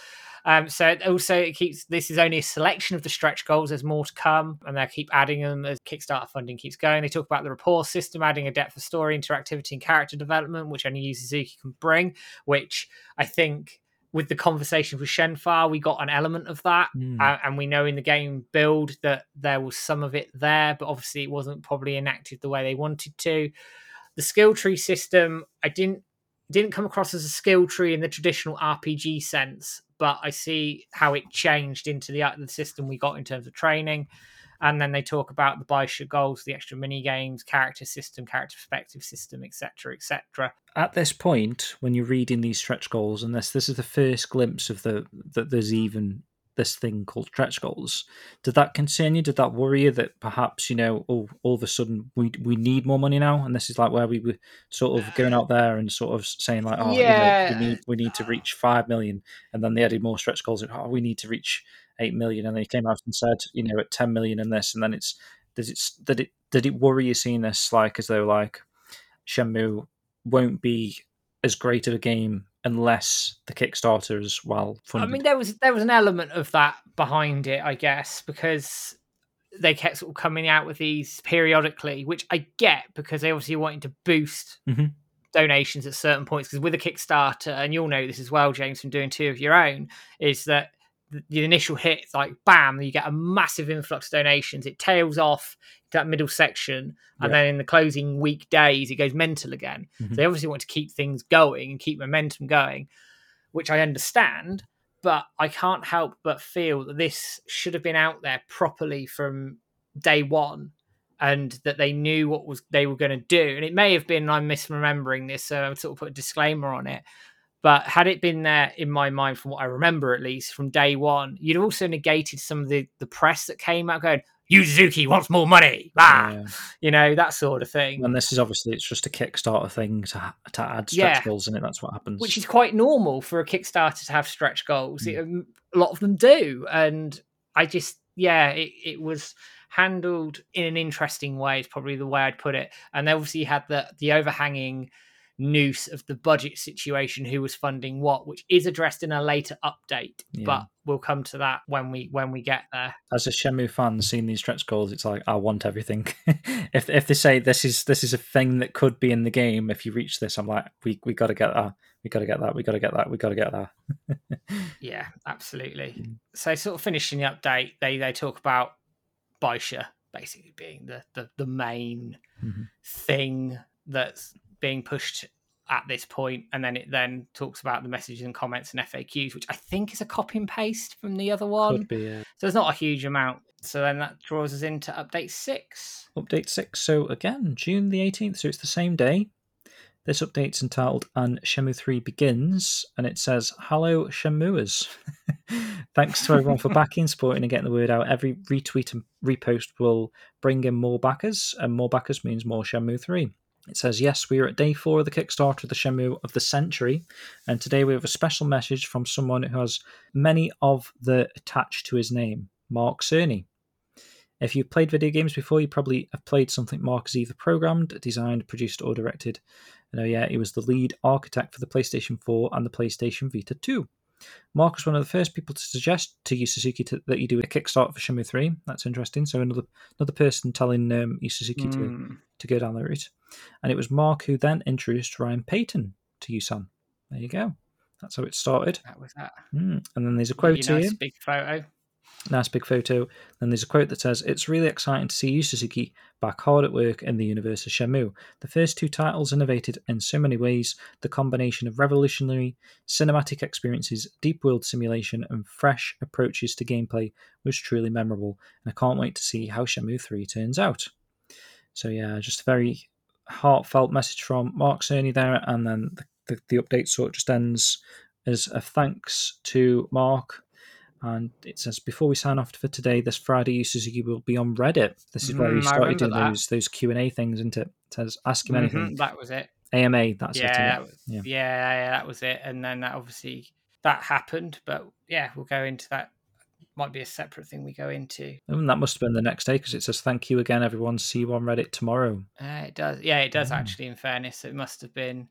Um, so it also it keeps this is only a selection of the stretch goals. There's more to come, and they keep adding them as Kickstarter funding keeps going. They talk about the rapport system, adding a depth of story, interactivity, and character development, which only Suzuki can bring. Which I think. With the conversation with Shenhua, we got an element of that. Mm. Uh, and we know in the game build that there was some of it there, but obviously it wasn't probably enacted the way they wanted to. The skill tree system, I didn't didn't come across as a skill tree in the traditional RPG sense, but I see how it changed into the, the system we got in terms of training. And then they talk about the Baisha goals, the extra mini games, character system, character perspective system, etc., etc. At this point, when you're reading these stretch goals, and this this is the first glimpse of the that there's even this thing called stretch goals. Did that concern you? Did that worry you that perhaps you know, oh, all of a sudden we we need more money now, and this is like where we were sort of going out there and sort of saying like, oh, Yeah. you know, we need we need to reach five million, and then they added more stretch goals. And, oh, we need to reach eight million, and they came out and said, you know, at ten million and this, and then it's does it did it did it worry you seeing this like as though like Shenmue won't be as great of a game unless the Kickstarter is well funded. I mean, there was there was an element of that behind it, I guess, because they kept sort of coming out with these periodically, which I get because they obviously wanted to boost Mhm. donations at certain points. Because with a Kickstarter, and you'll know this as well, James, from doing two of your own, is that the- initial hit, it's like bam, you get a massive influx of donations. It tails off to that middle section, and Yeah. then in the closing week days, it goes mental again. Mhm. So they obviously want to keep things going and keep momentum going, which I understand. But I can't help but feel that this should have been out there properly from day one, and that they knew what was they were going to do. And it may have been I'm misremembering this, so I would sort of put a disclaimer on it. But had it been there in my mind, from what I remember at least, from day one, you'd also negated some of the, the press that came out going, Yuzuki wants more money. Ah, Yeah. you know, that sort of thing. And this is obviously it's just a Kickstarter thing to ha- to add stretch Yeah. goals in it. That's what happens. which is quite normal for a Kickstarter to have stretch goals. Mm. It, um, a lot of them do, and I just yeah, it, it was handled in an interesting way. Is probably the way I'd put it. And they obviously had the the overhanging noose of the budget situation, who was funding what, which is addressed in a later update. Yeah. But we'll come to that when we when we get there. as a Shenmue fan, seeing these stretch goals, it's like I want everything. if if they say this is this is a thing that could be in the game, if you reach this, I'm like, we we got to get that, we got to get that, we got to get that, we got to get that. Yeah, absolutely. Mm. So sort of finishing the update, they they talk about Baisha basically being the the, the main Mhm. thing that's being pushed at this point, and then it then talks about the messages and comments and FAQs, which I think is a copy and paste from the other one. Could be uh, So it's not a huge amount. So then that draws us into update six. update six. So again, June the 18th. So it's the same day. This update's entitled "And Shenmue 3 Begins," and it says, "Hello, Shenmuers! Thanks to everyone for backing, supporting, and getting the word out. Every retweet and repost will bring in more backers, and more backers means more Shenmue 3." It says, "Yes, we are at day four of the Kickstarter of the Shenmue of the century, and today we have a special message from someone who has many of the attached to his name, Mark Cerny." If you've played video games before, you probably have played something Mark has either programmed, designed, produced, or directed. And oh yeah, he was the lead architect for the PlayStation 4 and the PlayStation Vita 2. Mark was one of the first people to suggest to Yu Suzuki to, that you do a Kickstarter for Shenmue 3. That's interesting. So another another person telling um, Yu Suzuki to, Mm. to go down that route. And it was Mark who then introduced Ryan Payton to Yusan. There you go. That's how it started. That was that. Mm. And then there's a quote here. nice big photo. Nice big photo. Then there's a quote that says, It's really exciting to see Yu Suzuki back hard at work in the universe of Shenmue. The first two titles innovated in so many ways. The combination of revolutionary cinematic experiences, deep world simulation, and fresh approaches to gameplay was truly memorable. And I can't wait to see how Shenmue 3 turns out. So, yeah, just a very heartfelt message from Mark Cerny there. And then the, the, the update sort of just ends as a thanks to Mark and it says before we sign off for today, this Friday, Suzuki will be on Reddit. This is where he Mm, started doing that. those those Q and A things, isn't it? It says ask him anything. That was it. AMA, that's yeah, it. that was- Yeah. yeah, yeah, that was it. And then that obviously that happened, but yeah, we'll go into that. Might be a separate thing we go into. And that must have been the next day because it says thank you again, everyone. See you on Reddit tomorrow. Uh, it does, yeah, it does Mm. actually. In fairness, it must have been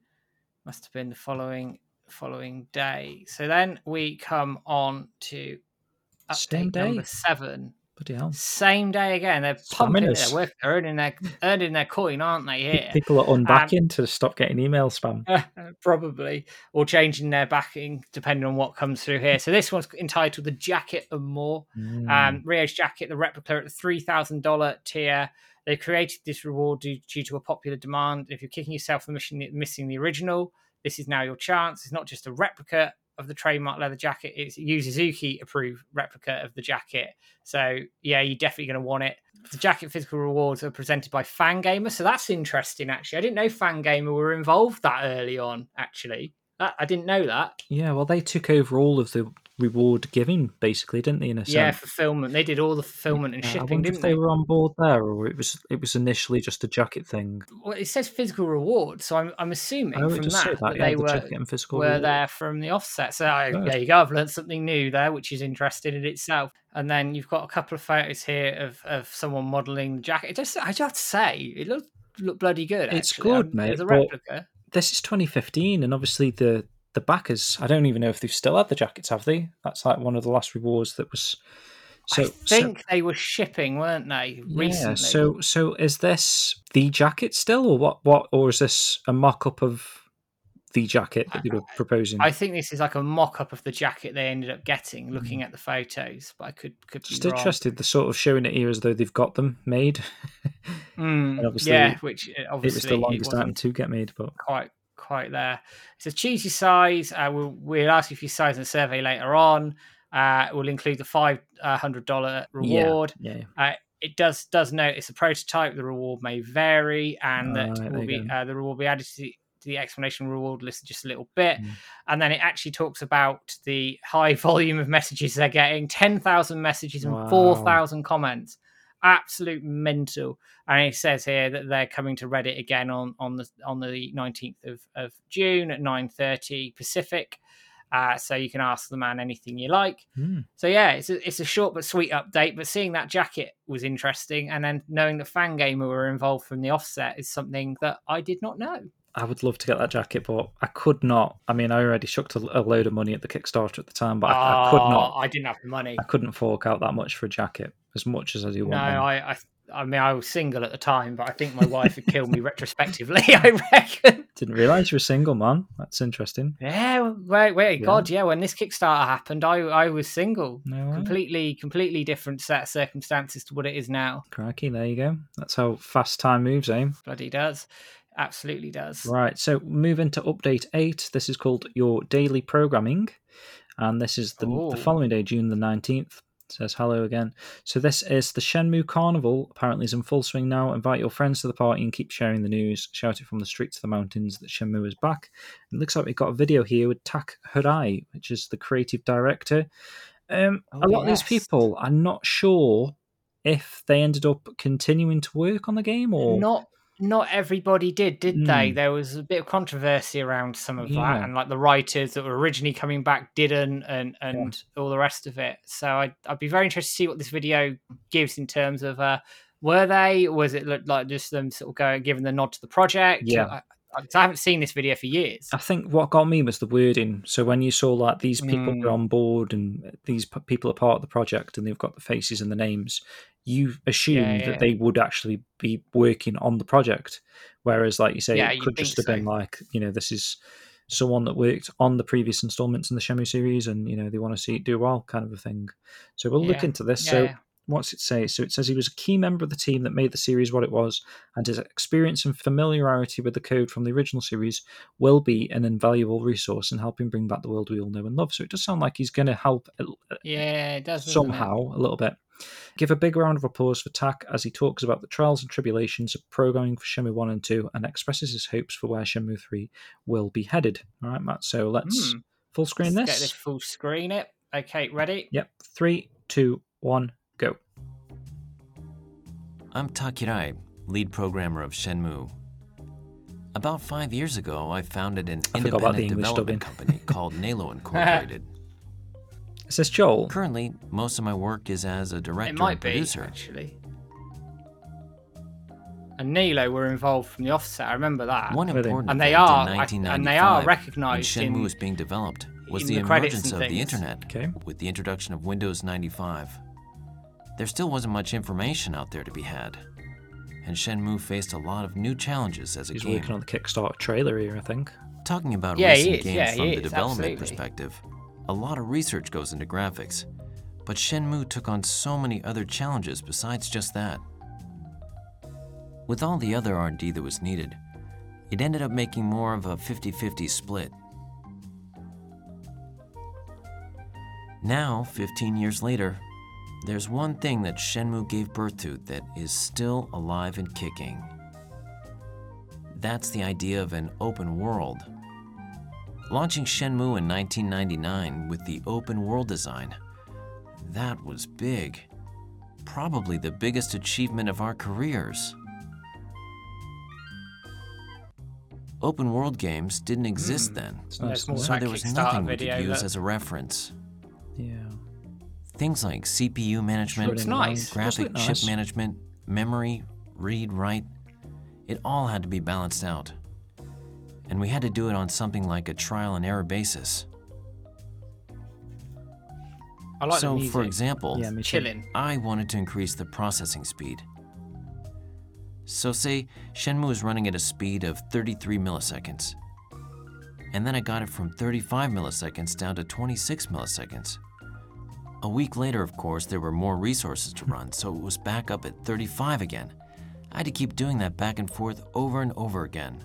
must have been the following following day. So then we come on to Same update number seven. Bloody hell. Same day again. They're pumping it. Spamming us. They're earning their earning their coin, aren't they? Here, People are unbacking to stop getting email spam. probably, or changing their backing depending on what comes through here. So this one's entitled "The Jacket and More." Mm. Um, Ryo's jacket, the replica at the three thousand dollar tier. They created this reward due, due to a popular demand. If you're kicking yourself for missing the, missing the original, this is now your chance. It's not just a replica of the trademark leather jacket; it's Suzuki approved replica of the jacket. So yeah, you're definitely going to want it. The jacket physical rewards are presented by Fangamer, so that's interesting. Actually, I didn't know Fangamer were involved that early on. Actually, I didn't know that. yeah, well, they took over all of the reward giving, basically, didn't they? In a Yeah, fulfillment. They did all the fulfillment and Yeah, I wonder if they were on board there, or it was it was initially just a jacket thing. well, it says physical reward, so I'm, I'm assuming Oh, from that, that, that, yeah, they the were and physical were reward. there from the offset. So I, Good. there you go. I've learned something new there, which is interesting in itself. And then you've got a couple of photos here of, of someone modelling the jacket. It just I just have to say, it looks look bloody good. It's actually. good, Um, mate, There's a but- replica. This is 2015, and obviously the the backers. I don't even know if they've still had the jackets, have they? That's like one of the last rewards that was. So I think they were shipping, weren't they? so, Recently. yeah. So so is this the jacket still, or what? What or is this a mock up of the jacket that they were proposing? I think this is like a mock-up of the jacket they ended up getting, looking at the photos. But I could could Mm. Just wrong. interested. They're sort of showing it here as though they've got them made. Mm, And obviously yeah, which uh, it obviously was the longest item to get made, but quite quite there. It's a cheesy size. Uh, we'll, we'll ask you for your size in the survey later on. Uh, it will include the five uh, hundred dollar reward. yeah, yeah. Uh, it does does note it's a prototype. The reward may vary, and that Right, will be uh, the reward will be added to the, to the explanation reward list just a little bit, Mm. and then it actually talks about the high volume of messages they're getting: ten thousand messages and Wow. four thousand comments. Absolute mental. And it says here that they're coming to Reddit again on on the on the nineteenth of, of June at nine thirty Pacific. Uh, so you can ask the man anything you like. Hmm. So yeah, it's a, it's a short but sweet update. But seeing that jacket was interesting, and then knowing that Fangamer were involved from the offset is something that I did not know. I would love to get that jacket, but I could not. I mean, I already shucked a, a load of money at the Kickstarter at the time, but I, I could Oh, not. I didn't have the money. I couldn't fork out that much for a jacket, as much as I do No. I, I I mean I was single at the time, but I think my wife had killed me retrospectively. I reckon. Didn't realize you were single, man. That's interesting. Yeah, wait, wait, Yeah. God, yeah. When this Kickstarter happened, I I was single. No. Completely, completely different set of circumstances to what it is now. Crikey, there you go. That's how fast time moves, eh? Bloody does, absolutely does. Right, so move into update 8. This is called Your Daily Programming. And this is the, the following day, June the 19th. It says hello again. So this is the Shenmue Carnival. Apparently is in full swing now. Invite your friends to the party and keep sharing the news. Shout it from the streets to the mountains that Shenmue is back. It looks like we've got a video here with Tak Hirai, which is the creative director. Um, Oh, a lot of these people, I'm not sure if they ended up continuing to work on the game or Not not everybody did, did they? Hmm. There was a bit of controversy around some of Yeah. that, and like the writers that were originally coming back didn't, and and all the rest of it. So I'd, I'd be very interested to see what this video gives in terms of uh, were they? Was it look like just them sort of going giving the nod to the project? Yeah. I, I, haven't seen this video for years. I think what got me was the wording. So when you saw like these people Mm. are on board and these p- people are part of the project and they've got the faces and the names, you assumed yeah. that they would actually be working on the project. Whereas, like you say, Yeah, it could just have think been like, you know, this is someone that worked on the previous installments in the Shenmue series and, you know, they want to see it do well kind of a thing. So we'll look into this. Yeah, so yeah. What's it say? So it says he was a key member of the team that made the series what it was, and his experience and familiarity with the code from the original series will be an invaluable resource in helping bring back the world we all know and love. So it does sound like he's going to help uh, Yeah, it does doesn't it? somehow a little bit. Give a big round of applause for Tak as he talks about the trials and tribulations of programming for Shenmue 1 and 2 and expresses his hopes for where Shenmue 3 will be headed. All right, Matt. So let's Hmm. full screen Let's this. Get this full screen. It. Okay, ready? Yep. Three, two, one. I'm Tak Hirai, lead programmer of Shenmue. About five years ago, I founded an I forgot about the independent development dubbing. company called Neilo Incorporated. It says Joel. Currently, most of my work is as a director It might and be actually. And Neilo were involved from the offset. I remember that. One Were important And they are- in I- and they are when Shenmue in- was being developed was the, the emergence and of the internet Okay. with the introduction of Windows 95. There still wasn't much information out there to be had, and Shenmue faced a lot of new challenges as a He's game. working on the Kickstarter trailer here, I think. Talking about Yeah, recent games Yeah, from the is, development absolutely. perspective, a lot of research goes into graphics, but Shenmue took on so many other challenges besides just that. With all the other R&D that was needed, it ended up making more of a 50-50 split. Now, 15 years later, there's one thing that Shenmue gave birth to that is still alive and kicking. That's the idea of an open world. Launching Shenmue in 1999 with the open world design, that was big. Probably the biggest achievement of our careers. Open world games didn't exist then, It's There's nice. more isn't so there was nothing we could use as a reference. It? Yeah. Things like CPU management, Looks nice. Graphic look chip management, memory, read, write. It all had to be balanced out. And we had to do it on something like a trial and error basis. I like so, the music. for example, Yeah, chilling. I wanted to increase the processing speed. So, say Shenmue is running at a speed of 33 milliseconds. And then I got it from 35 milliseconds down to 26 milliseconds. A week later, of course, there were more resources to run, so it was back up at 35 again. I had to keep doing that back and forth over and over again.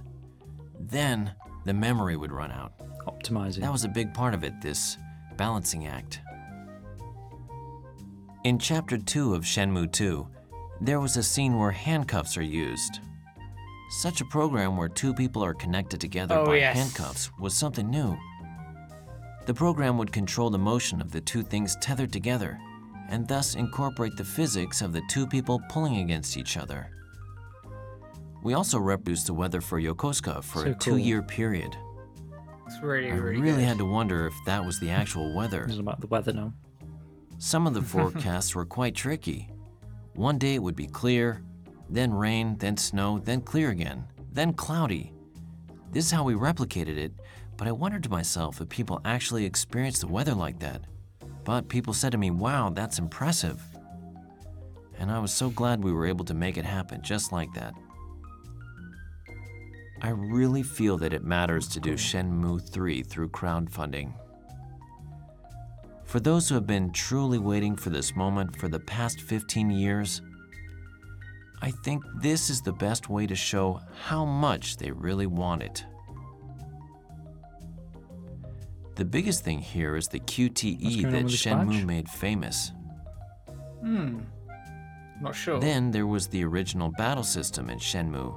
Then the memory would run out. Optimizing. That was a big part of it, this balancing act. In Chapter 2 of Shenmue 2, there was a scene where handcuffs are used. Such a program where two people are connected together Oh, by yes. handcuffs was something new. The program would control the motion of the two things tethered together, and thus incorporate the physics of the two people pulling against each other. We also reproduced the weather for Yokosuka for So a cool. two year period. It's really, really I really, really good. had to wonder if that was the actual weather. This is about the weather now. Some of the forecasts were quite tricky. One day it would be clear, then rain, then snow, then clear again, then cloudy. This is how we replicated it, but I wondered to myself if people actually experienced the weather like that. But people said to me, wow, that's impressive. And I was so glad we were able to make it happen just like that. I really feel that it matters to do Shenmue 3 through crowdfunding. For those who have been truly waiting for this moment for the past 15 years, I think this is the best way to show how much they really want it. The biggest thing here is the QTE that Shenmue badge? made famous. Hmm. Not sure. Then there was the original battle system in Shenmue.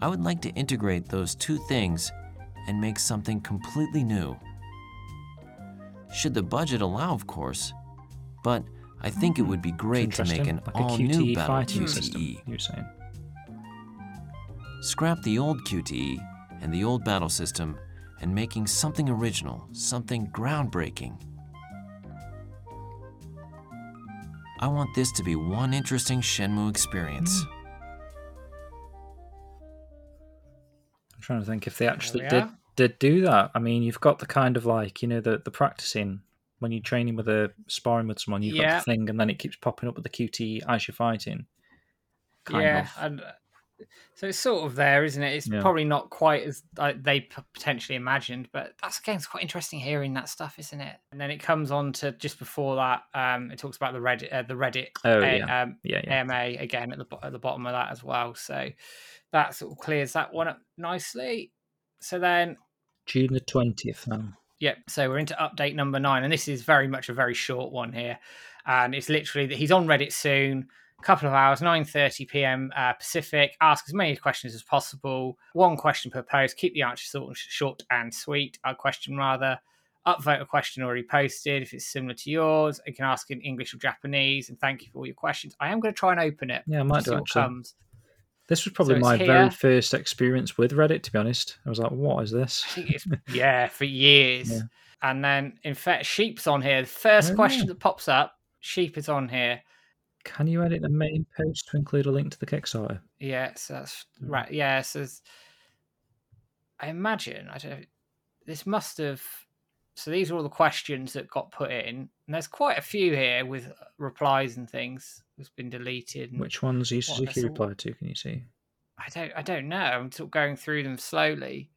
I would like to integrate those two things and make something completely new. Should the budget allow, of course, but I think it would be great to make an like a all new QTE battle fighting QTE. system. You were saying. Scrap the old QTE and the old battle system and making something original, something groundbreaking. I want this to be one interesting Shenmue experience. I'm trying to think if they actually did did do that. I mean, you've got the kind of like you know the the practicing when you're training with a sparring with someone. You've got the thing, and then it keeps popping up with the QT as you're fighting. Kind yeah, of. and so it's sort of there, isn't it? It's Yeah. probably not quite as they p- potentially imagined, but that's again, it's quite interesting hearing that stuff, isn't it? And then it comes on to just before that, um, it talks about the Reddit, uh, the Reddit, Oh, A- yeah. um, Yeah, yeah. AMA again at the at the bottom of that as well. So that sort of clears that one up nicely. So then June the twentieth. Now. Yep. So we're into update number nine, and this is very much a very short one here, and it's literally that he's on Reddit soon. Couple of hours, nine thirty p.m. Uh, Pacific. Ask as many questions as possible. One question per post. Keep the answer short, and sweet. A question rather. Upvote a question already posted if it's similar to yours. You can ask in English or Japanese. And thank you for all your questions. I am going to try and open it. Yeah, I might do what actually. comes. This was probably it's my here. very first experience with Reddit. To be honest, I was like, "What is this?" I think it's yeah for years. Yeah. And then in fact, sheep's on here. The first Oh, question yeah. that pops up, sheep is on here. Can you edit the main post to include a link to the Kickstarter? Yeah, so that's Mm. right. Yeah, so I imagine I don't. This must have. So these are all the questions that got put in, and there's quite a few here with uh, replies and things that's been deleted. and- Which ones Yu Suzuki replied to? Can you see? I don't I don't know. I'm sort of going through them slowly.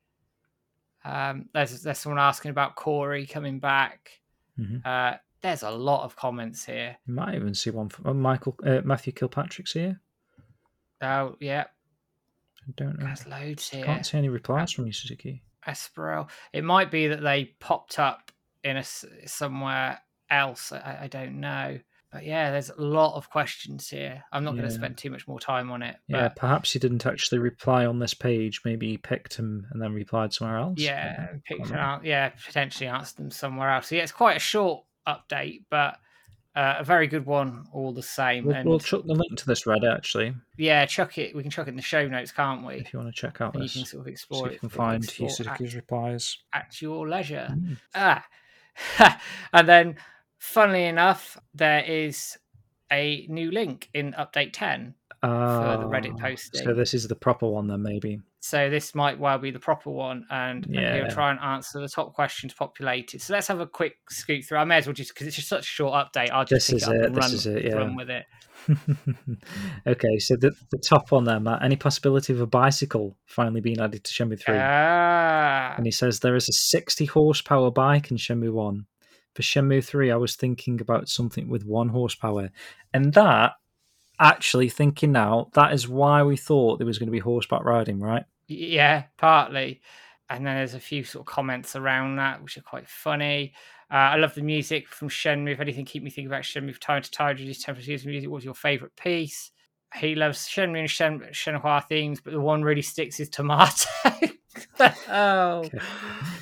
Um, there's there's someone asking about Corey coming back. Mhm. Uh, there's a lot of comments here. You might even see one from oh, Michael uh, Matthew Kilpatrick's here. Oh yeah, I don't know. there's loads here. Can't see any replies from you, Suzuki. Esperel. It might be that they popped up in a somewhere else. I, I don't know. But yeah, there's a lot of questions here. I'm not going to spend too much more time on it. Yeah, perhaps he didn't actually reply on this page. Maybe he picked him and then replied somewhere else. yeah, picked him out. Yeah, potentially answered them somewhere else. So yeah, it's quite a short update, but uh, a very good one all the same. We'll, and we'll chuck the link to this Reddit actually, yeah, chuck it. We can chuck it in the show notes, can't we? if you want to check out And you this. can sort of explore it. you can explore find Suzuki's replies. at your leisure. Mm. Ah, and then, funnily enough, there is a new link in update 10. for the Reddit Ah, posting. So this is the proper one then, maybe. So this might well be the proper one, and, he'll try and answer the top questions populated. So let's have a quick scoot through. I may as well just because it's just such a short update. I'll just This pick is it up it, and this run, is it, yeah. run with it. okay, so the, the top one there, Matt. Any possibility of a bicycle finally being added to Shenmue 3? Ah, and he says there is a 60 horsepower bike in Shenmue 1. For Shenmue 3, I was thinking about something with one horsepower. And that, actually thinking now, that is why we thought there was going to be horseback riding, right? yeah, partly. And then there's a few sort of comments around that, which are quite funny. Uh, I love the music from Shenmue. If anything, keep me thinking about Shenmue from time to time. Reduce temperatures music. What was your favorite piece? He loves Shenmue and Shen- Shenhua themes, but the one really sticks is tomato. oh, Okay.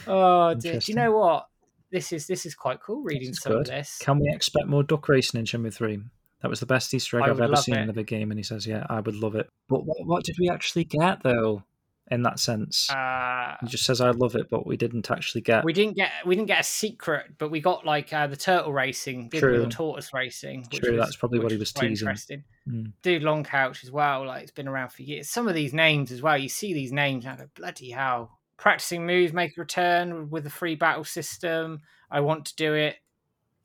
oh, dear. Do you know what? This is this is quite cool reading That's some of this. Can we expect more duck racing in Shenmue 3? That was the best Easter egg I I've ever seen in it. a game. And he says, yeah, I would love it. But what, what did we actually get, though, in that sense? Uh, he just says, I love it, but we didn't actually get. we didn't get we didn't get a secret, but we got like uh, the turtle racing. True. the tortoise racing. which True, was- that's probably what he was teasing. Mm. Dude, Long Couch as well. Like it's been around for years. Some of these names as well. You see these names and I go, bloody hell. Practicing moves, make a return with a free battle system. I want to do it.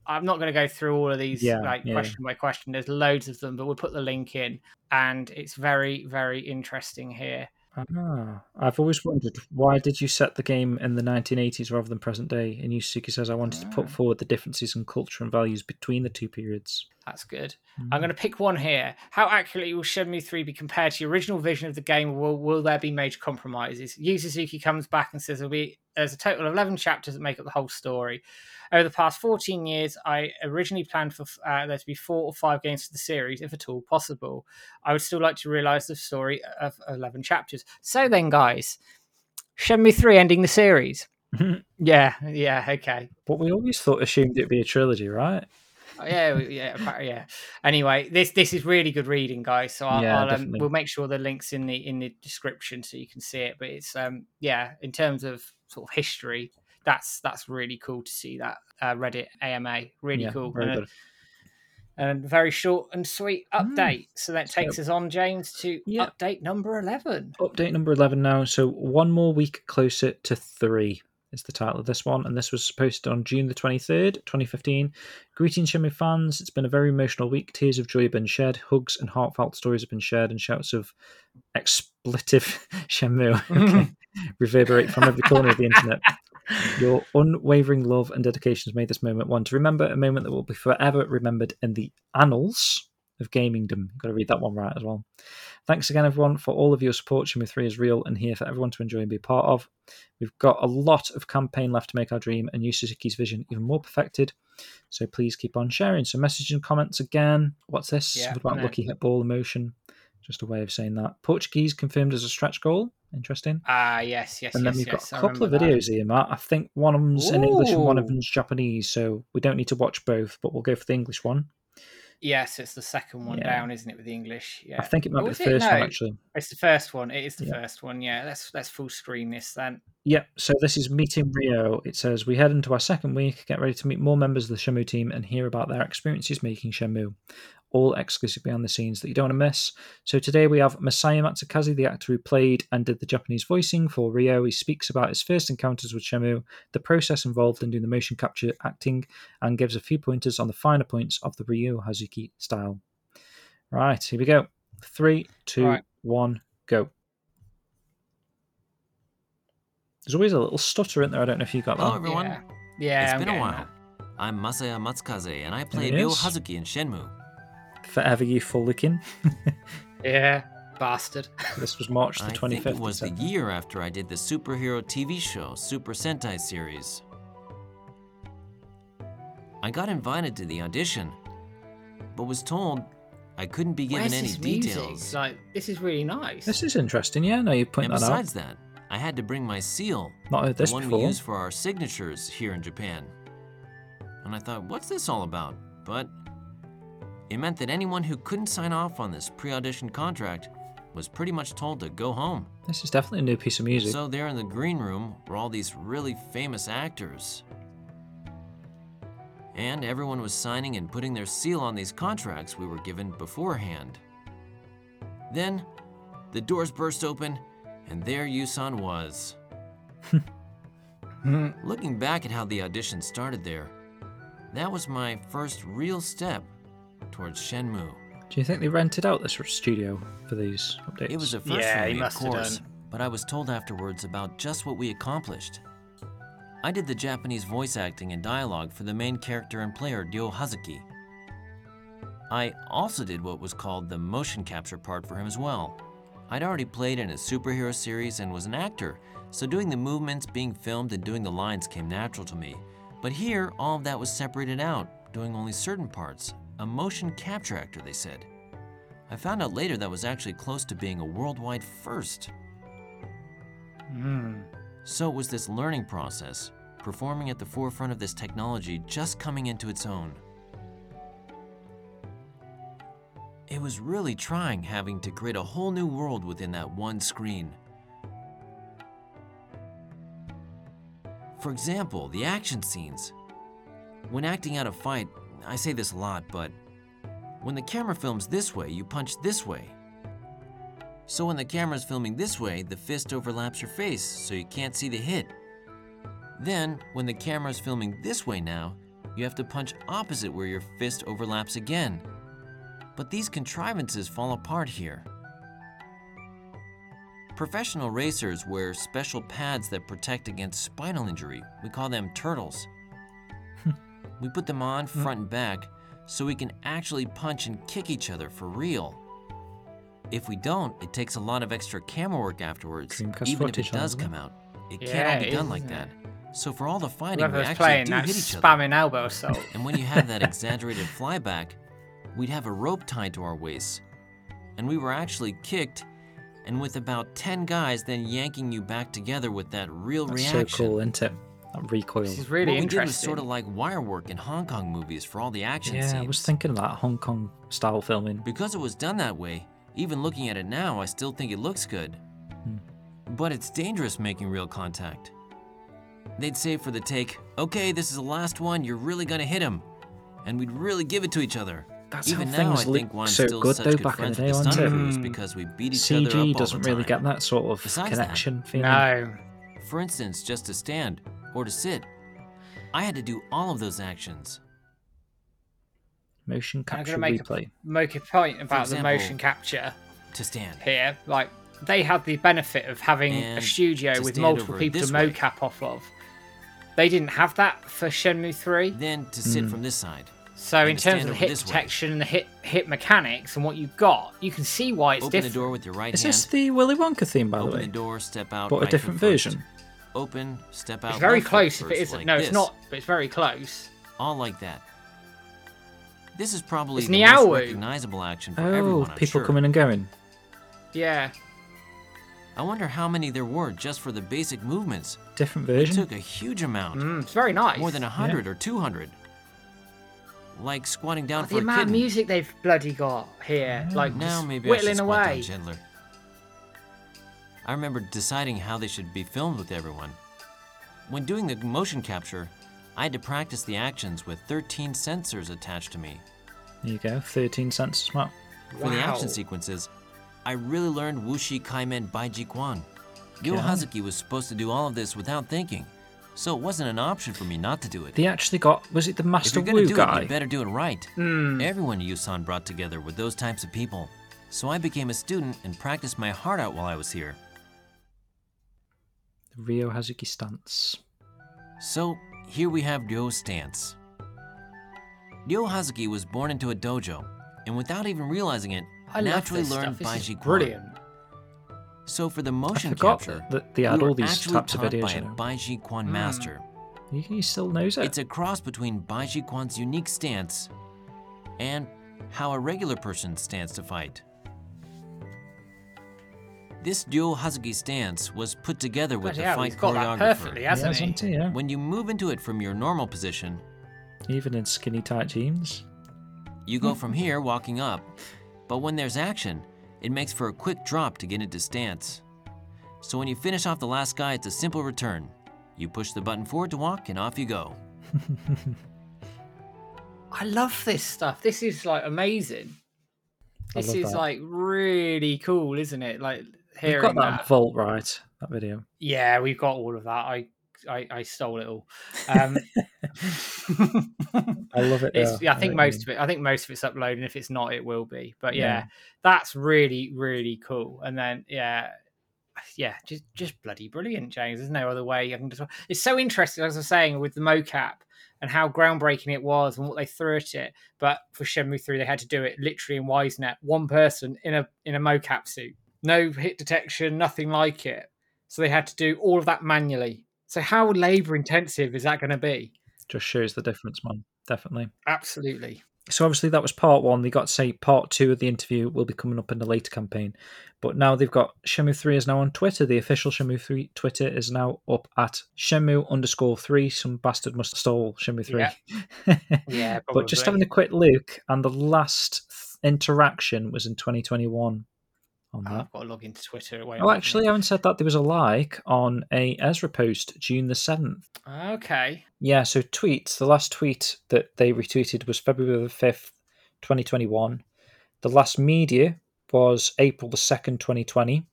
I'm not going to go through all of these Yeah, like yeah. question by question. There's loads of them, but we'll put the link in, and it's very, very interesting here. Ah, I've always wondered why did you set the game in the 1980s rather than present day? And Yusuke says I wanted to put Ah. forward the differences in culture and values between the two periods. That's good. Mm. I'm going to pick one here. How accurately will Shenmue 3 be compared to your original vision of the game? Will, will there be major compromises? Yu Suzuki comes back and says there'll be there's a total of 11 chapters that make up the whole story. Over the past 14 years, I originally planned for uh, there to be four or five games for the series, if at all possible. I would still like to realize the story of 11 chapters. So then, guys, Shenmue 3 ending the series. Yeah, yeah, okay. But we always thought assumed it'd be a trilogy, right? Oh, yeah, yeah, yeah. Anyway, this this is really good reading, guys. So I'll, Yeah, I'll um, we'll make sure the links in the in the description so you can see it. But it's um yeah, in terms of sort of history, that's that's really cool to see that uh, Reddit AMA. Really yeah, cool. Very and, and very short and sweet Mm. update. So that So- takes us on, James, to Yeah. update number eleven. Update number 11 now. So one more week closer to three is the title of this one. And this was posted on June the 23rd, 2015. Greetings, Shenmue fans. It's been a very emotional week. Tears of joy have been shed. Hugs and heartfelt stories have been shared. And shouts of expletive Shenmue okay, reverberate from every corner of the internet. Your unwavering love and dedication has made this moment one to remember, a moment that will be forever remembered in the annals of gamingdom. Got to read that one right as well. Thanks again, everyone, for all of your support. Shenmue 3 is real and here for everyone to enjoy and be a part of. We've got a lot of campaign left to make our dream and Yu Suzuki's vision even more perfected. So please keep on sharing. So, message and comments again. What's this? Yeah, Something about lucky hit ball emotion. Just a way of saying that. Portuguese confirmed as a stretch goal. Interesting. Ah, yes, yes, And then yes, we've yes. got I a couple of remember that. videos here, Matt. I think one of them's in English and one of them's Japanese, so we don't need to watch both, but we'll go for the English one. Yes, it's the second one Yeah. down, isn't it, with the English? Yeah. I think it might Or be oh, the it? first one actually. It's the first one. It is the Yeah. first one. Yeah, let's let's full screen this then. Yep. So this is meeting Ryo. It says we head into our second week. Get ready to meet more members of the Shenmue team and hear about their experiences making Shenmue. All exclusive behind the scenes that you don't want to miss. So today we have Masaya Matsukaze, the actor who played and did the Japanese voicing for Ryo. He speaks about his first encounters with Shenmue, the process involved in doing the motion capture acting, and gives a few pointers on the finer points of the Ryo Hazuki style. Right, here we go. Three, two, one, Right. go. There's always a little stutter in there. I don't know if you got that. Hello, everyone. Yeah, yeah it's I'm been a while. that. I'm Masaya Matsukaze, and I play it Ryo. Hazuki in Shenmue. Forever youthful looking. Yeah, bastard. This was March the I 25th. think it was the year after I did the superhero TV show Super Sentai series. I got invited to the audition, but was told I couldn't be given Where's any this music? details. Like, this is really nice. This is interesting. Yeah, no, you point And that out. besides that, I had to bring my seal, Not heard this the one before. we use for our signatures here in Japan. And I thought, what's this all about? But it meant that anyone who couldn't sign off on this pre audition contract was pretty much told to go home. This is definitely a new piece of music. So there in the green room were all these really famous actors. And everyone was signing and putting their seal on these contracts we were given beforehand. Then, the doors burst open, and there Yusan was. Looking back at how the audition started there, that was my first real step towards Shenmue. Do you think they rented out this studio for these updates? It was a first Yeah, for me, of course, but I was told afterwards about just what we accomplished. I did the Japanese voice acting and dialogue for the main character and player Ryo Hazuki. I also did what was called the motion capture part for him as well. I'd already played in a superhero series and was an actor, so doing the movements, being filmed, and doing the lines came natural to me. But here, all of that was separated out, doing only certain parts. A motion capture actor, they said. I found out later that was actually close to being a worldwide first. Hmm. So it was this learning process, performing at the forefront of this technology just coming into its own. It was really trying having to create a whole new world within that one screen. For example, the action scenes. When acting out a fight, I say this a lot, but when the camera films this way, you punch this way. So when the camera's filming this way, the fist overlaps your face, so you can't see the hit. Then, when the camera's filming this way now, you have to punch opposite where your fist overlaps again. But these contrivances fall apart here. Professional racers wear special pads that protect against spinal injury. We call them turtles. We put them on mm-hmm. front and back so we can actually punch and kick each other for real. If we don't, it takes a lot of extra camera work afterwards, Dreamcast even if it does doesn't come out. It can't all be it done is, like that. So for all the fighting, we Whoever's actually playing do that hit each other. spamming elbow assault. And when you have that exaggerated flyback, we'd have a rope tied to our waists. And we were actually kicked, and with about 10 guys then yanking you back together with that real That's reaction. so cool, isn't it? That recoil. This is really what we did was sort of like wire work in Hong Kong movies for all the action yeah, scenes. I was thinking of that Hong Kong style filming. Because it was done that way, even looking at it now, I still think it looks good. Hmm. But it's dangerous making real contact. They'd say for the take, okay, this is the last one, you're really gonna hit him. And we'd really give it to each other. That's Even how now, things look think why I'm so still good though good back in the day, with the wasn't it? crews because we beat each other up CG doesn't really get that sort of Besides that, connection feeling. no. For instance, just to stand or to sit, I had to do all of those actions. Motion I'm capture going to make replay. a, make a point about the motion capture To stand. here. Like, they had the benefit of having a studio with multiple people to this way. mocap off of. They didn't have that for Shenmue 3. Then to sit hmm. from this side. So, in terms of the hit this way. detection and the hit hit mechanics and what you've got, you can see why it's Open different. the door with your right Is hand. this the Willy Wonka theme, by the Open way? the door, step out. But a different foot first. version. Open, step out. It's very close if it first, isn't. like no, it's not, but it's very close. All like that. This is probably It's the most recognizable action for Oh, everyone. I'm people sure. coming and going. Yeah. I wonder how many there were just for the basic movements. Different It took a huge amount, Mm, it's very nice. more than a hundred or two hundred. Like squatting down the for a amount of kitten. music they've bloody got here, like Now just maybe I should whittling squat away. down gentler. I remember deciding how they should be filmed with everyone. When doing the motion capture, I had to practice the actions with 13 sensors attached to me. There you go. 13 cents as well. For the action sequences, I really learned Wuxi Kaimen Baiji Quan. Ryo Okay. Hazuki was supposed to do all of this without thinking, so it wasn't an option for me not to do it. They actually got. Was it the if Master you're gonna Wu do it, guy? you better do it right. Hmm. Everyone Yusan brought together were those types of people, so I became a student and practiced my heart out while I was here. Ryo Hazuki stance. So here we have Ryo's stance. Ryo Hazuki was born into a dojo, and without even realizing it, I naturally learned stuff. This is Baiji Quan. brilliant. So for the motion capture, that they we had were all these types of videos. by a. Baiji Quan Hmm. master. He, he still knows it. It's a cross between Baiji Quan's unique stance and how a regular person stands to fight. This Ryo Hazuki stance was put together with Bloody the hell, fight he's got that choreographer. perfectly, hasn't he? hasn't he? Yeah. When you move into it from your normal position, Even in skinny tight jeans. you go from here walking up, but when there's action, it makes for a quick drop to get into stance. So when you finish off the last guy, it's a simple return. You push the button forward to walk, and off you go. I love this stuff. This is like amazing. I This love is that. like really cool, isn't it? Like You've hearing got that, that. vault right. That video. Yeah, we've got all of that. I I, I stole it all. Um, I love it. yeah, I think you most mean. of it. I think most of it's uploaded. If it's not, it will be. But yeah, Yeah. that's really really cool. And then yeah, yeah, just just bloody brilliant, James. There's no other way I can describe. It's so interesting, as I was saying, with the mocap and how groundbreaking it was and what they threw at it. But for Shenmue Three, they had to do it literally in YS Net, one person in a in a mocap suit, no hit detection, nothing like it. So they had to do all of that manually. So how labor intensive is that going to be? Just shows the difference, man. Definitely. Absolutely. So obviously that was part one. They got to say part two of the interview will be coming up in the later campaign. But now they've got Shenmue 3 is now on Twitter. The official Shenmue 3 Twitter is now up at Shenmue underscore 3. Some bastard must have stole Shenmue 3. Yeah, but just having a quick look, and the last interaction was in 2021 on Oh, that. I've got to log into Twitter. It won't Oh, actually, I haven't said that. There was a like on a Ezra post June the 7th. okay. Yeah, so tweets. The last tweet that they retweeted was February the 5th, 2021. The last media was April the 2nd, 2020.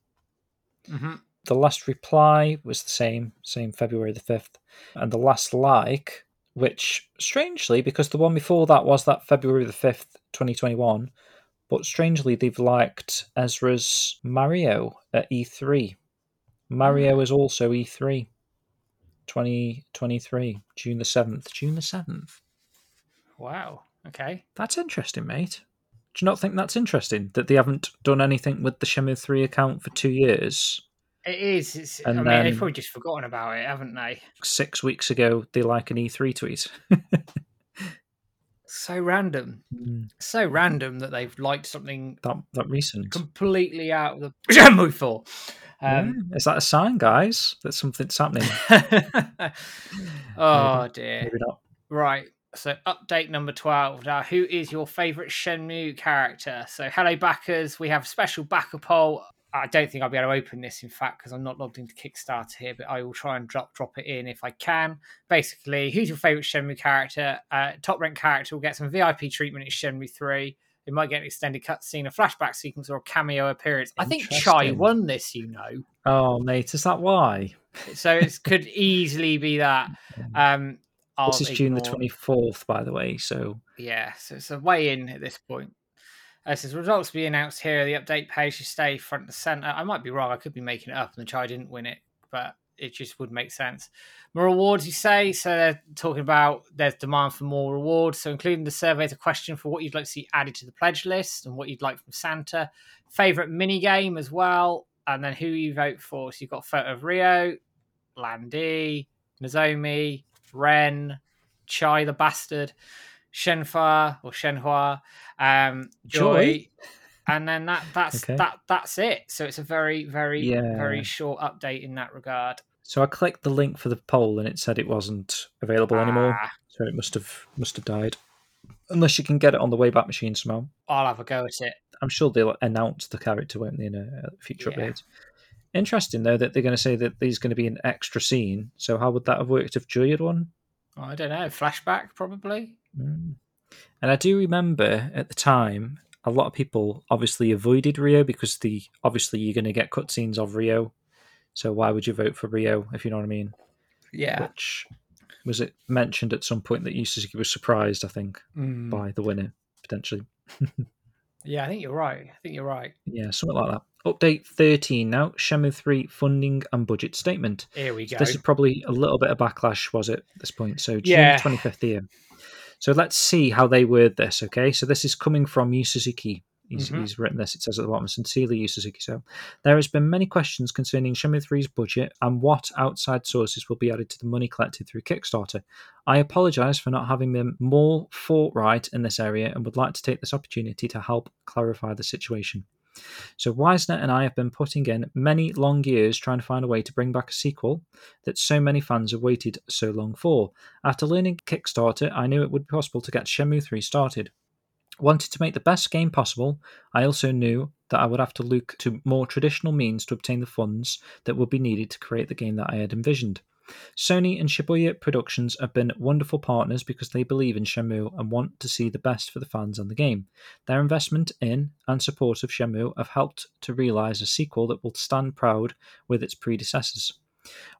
hmm The last reply was the same, same February the 5th. And the last like, which strangely, because the one before that was that February the 5th, 2021, but strangely, they've liked Ezra's Mario at E3. Mario hmm. is also E E3. 2023, June the 7th. June the 7th. Wow. Okay. That's interesting, mate. Do you not think that's interesting that they haven't done anything with the Shenmue 3 account for two years? It is. It's, I mean, they've probably just forgotten about it, haven't they? Six weeks ago, they like an E3 tweet. So random. So random that they've liked something that that recent. completely out of the Shenmue 4. Yeah. Um, Is that a sign, guys, that something's happening? oh, dear. Maybe not. Right. So, update number 12. Now, who is your favourite Shenmue character? So, hello, backers. We have a special backer poll. I don't think I'll be able to open this, in fact, because I'm not logged into Kickstarter here, but I will try and drop drop it in if I can. Basically, who's your favourite Shenmue character? Uh, top ranked character will get some VIP treatment in Shenmue 3. It might get an extended cutscene, a flashback sequence, or a cameo appearance. I think Chai won this, you know. Oh, mate, is that why? So, it could easily be that. Um, I'll this is June the 24th, by the way, so Yeah, so it's a way in at this point. Uh, it says results will be announced here. The update page should stay front and center. I might be wrong. I could be making it up, and the Chai didn't win it, but it just would make sense. More rewards, you say? So they're talking about there's demand for more rewards. So including the survey, a question for what you'd like to see added to the pledge list and what you'd like from Santa. Favorite mini game as well, and then who you vote for. So you've got photo of Ryo, Landy, Nozomi, Ren, Chai the bastard, Shenhua or Shenhua, um, Joy, Joy? and then that that's Okay. that that's it. So it's a very very Yeah. very short update in that regard. so I clicked the link for the poll and it said it wasn't available anymore. Ah, So it must have must have died. Unless you can get it on the Wayback Machine somehow. I'll have a go at it. I'm sure they'll announce the character, won't they, in a a future Yeah. update. Interesting though that they're going to say that there's going to be an extra scene. So how would that have worked if Joy had won? I don't know. Flashback probably. Mm. And I do remember at the time, a lot of people obviously avoided Ryo because the obviously you're going to get cutscenes of Ryo. So why would you vote for Ryo if you know what I mean? Yeah. Which was it mentioned at some point that Yu Suzuki was surprised, I think, Mm. by the winner potentially. Yeah, I think you're right. I think you're right. Yeah, something like that. Update 13 now. Shenmue 3 funding and budget statement. Here we So go. this is probably a little bit of backlash, was it, at this point? So June Yeah. 25th year. So let's see how they word this, okay? So this is coming from Yu Suzuki. He's, Mhm. he's written this, it says at the bottom, sincerely Yu Suzuki. So there has been many questions concerning Shenmue 3's budget and what outside sources will be added to the money collected through Kickstarter. I apologise for not having been more forthright in this area and would like to take this opportunity to help clarify the situation. So YS Net and I have been putting in many long years trying to find a way to bring back a sequel that so many fans have waited so long for. After learning Kickstarter, I knew it would be possible to get Shenmue 3 started. Wanted to make the best game possible, I also knew that I would have to look to more traditional means to obtain the funds that would be needed to create the game that I had envisioned. Sony and Shibuya Productions have been wonderful partners because they believe in Shenmue and want to see the best for the fans and the game. Their investment in and support of Shenmue have helped to realize a sequel that will stand proud with its predecessors.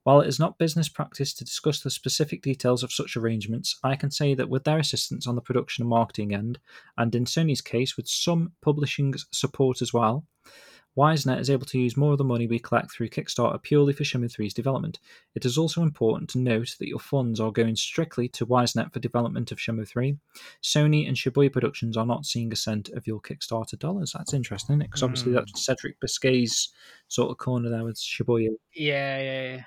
While it is not business practice to discuss the specific details of such arrangements, I can say that with their assistance on the production and marketing end, and in Sony's case with some publishing support as well, YS Net is able to use more of the money we collect through Kickstarter purely for Shenmue 3's development. It is also important to note that your funds are going strictly to YS Net for development of Shenmue 3. Sony and Shibuya Productions are not seeing a cent of your Kickstarter dollars. That's interesting, Because obviously Mm. that's Cedric Biscay's sort of corner there with Shibuya. Yeah, yeah, yeah.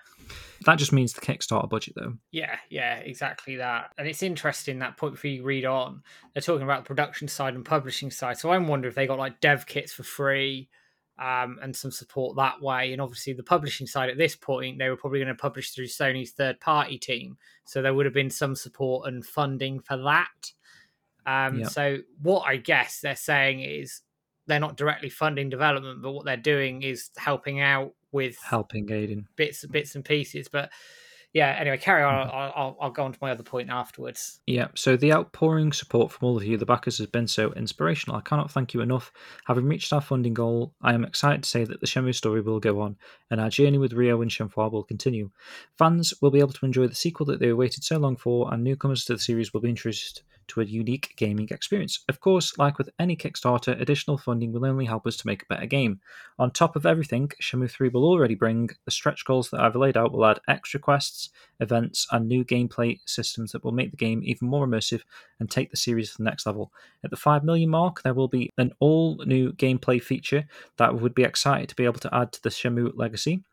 That just means the Kickstarter budget, though. Yeah, yeah, exactly that. And it's interesting that point before you read on, they're talking about the production side and publishing side. So I'm wondering if they got like dev kits for free um, and some support that way. And obviously, the publishing side at this point, they were probably going to publish through Sony's third party team. So there would have been some support and funding for that. Um, Yeah. So what I guess they're saying is they're not directly funding development, but what they're doing is helping out with Helping Aiden. bits bits and pieces. But yeah, anyway, carry on. I'll, I'll, I'll go on to my other point afterwards. Yeah, so the outpouring support from all of you, the backers, has been so inspirational. I cannot thank you enough. Having reached our funding goal, I am excited to say that the Shenmue story will go on, and our journey with Ryo and Shenhua will continue. Fans will be able to enjoy the sequel that they waited so long for, and newcomers to the series will be introduced to a unique gaming experience. Of course, like with any Kickstarter, additional funding will only help us to make a better game. On top of everything, Shenmue 3 will already bring the stretch goals that I've laid out will add extra quests, events, and new gameplay systems that will make the game even more immersive and take the series to the next level. At the 5 million mark, there will be an all new gameplay feature that we would be excited to be able to add to the Shenmue legacy.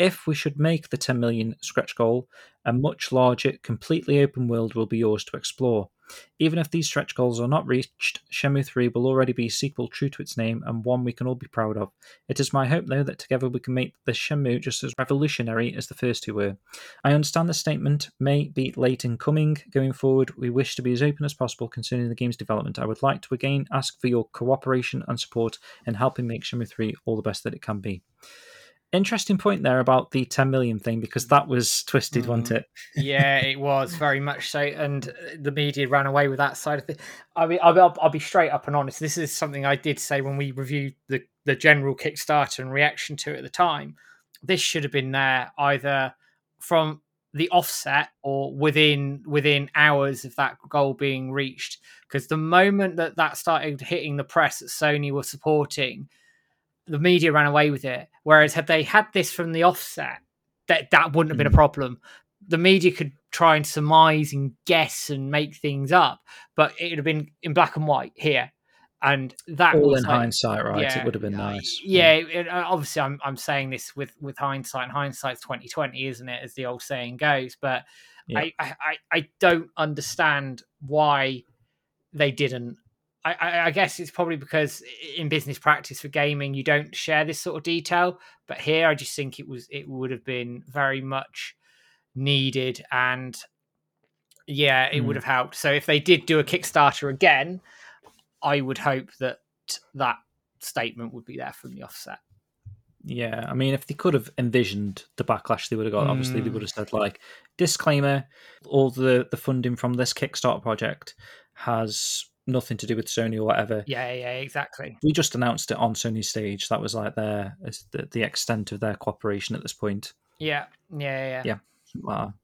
If we should make the 10 million stretch goal, a much larger, completely open world will be yours to explore. Even if these stretch goals are not reached, Shenmue 3 will already be a sequel true to its name and one we can all be proud of. It is my hope, though, that together we can make the Shenmue just as revolutionary as the first two were. I understand the statement may be late in coming. Going forward, we wish to be as open as possible concerning the game's development. I would like to again ask for your cooperation and support in helping make Shenmue 3 all the best that it can be. Interesting point there about the 10 million thing because that was twisted, wasn't mm. it? yeah, it was very much so, and the media ran away with that side of it. I mean, I'll, I'll, I'll be straight up and honest. This is something I did say when we reviewed the the general Kickstarter and reaction to it at the time. This should have been there either from the offset or within within hours of that goal being reached. Because the moment that that started hitting the press that Sony were supporting, the media ran away with it. Whereas had they had this from the offset, that that wouldn't have been a Mm. problem. The media could try and surmise and guess and make things up, but it would have been in black and white here, and that All was in like- hindsight, right? yeah, it would have been nice. Yeah, it, uh, obviously, I'm I'm saying this with with hindsight. and Hindsight's twenty twenty, isn't it? As the old saying goes. But Yeah. I I I don't understand why they didn't. I, I, I guess it's probably because in business practice for gaming you don't share this sort of detail. But here, I just think it was it would have been very much needed, and yeah, it would Mm. have helped. So if they did do a Kickstarter again, I would hope that that statement would be there from the offset. Yeah, I mean, if they could have envisioned the backlash they would have got, obviously they Mm. would have said like, disclaimer: all the the funding from this Kickstarter project has nothing to do with Sony or whatever. Yeah, yeah, exactly. We just announced it on Sony's stage. That was like their the, the extent of their cooperation at this point. Yeah, yeah, yeah. Yeah. Wow.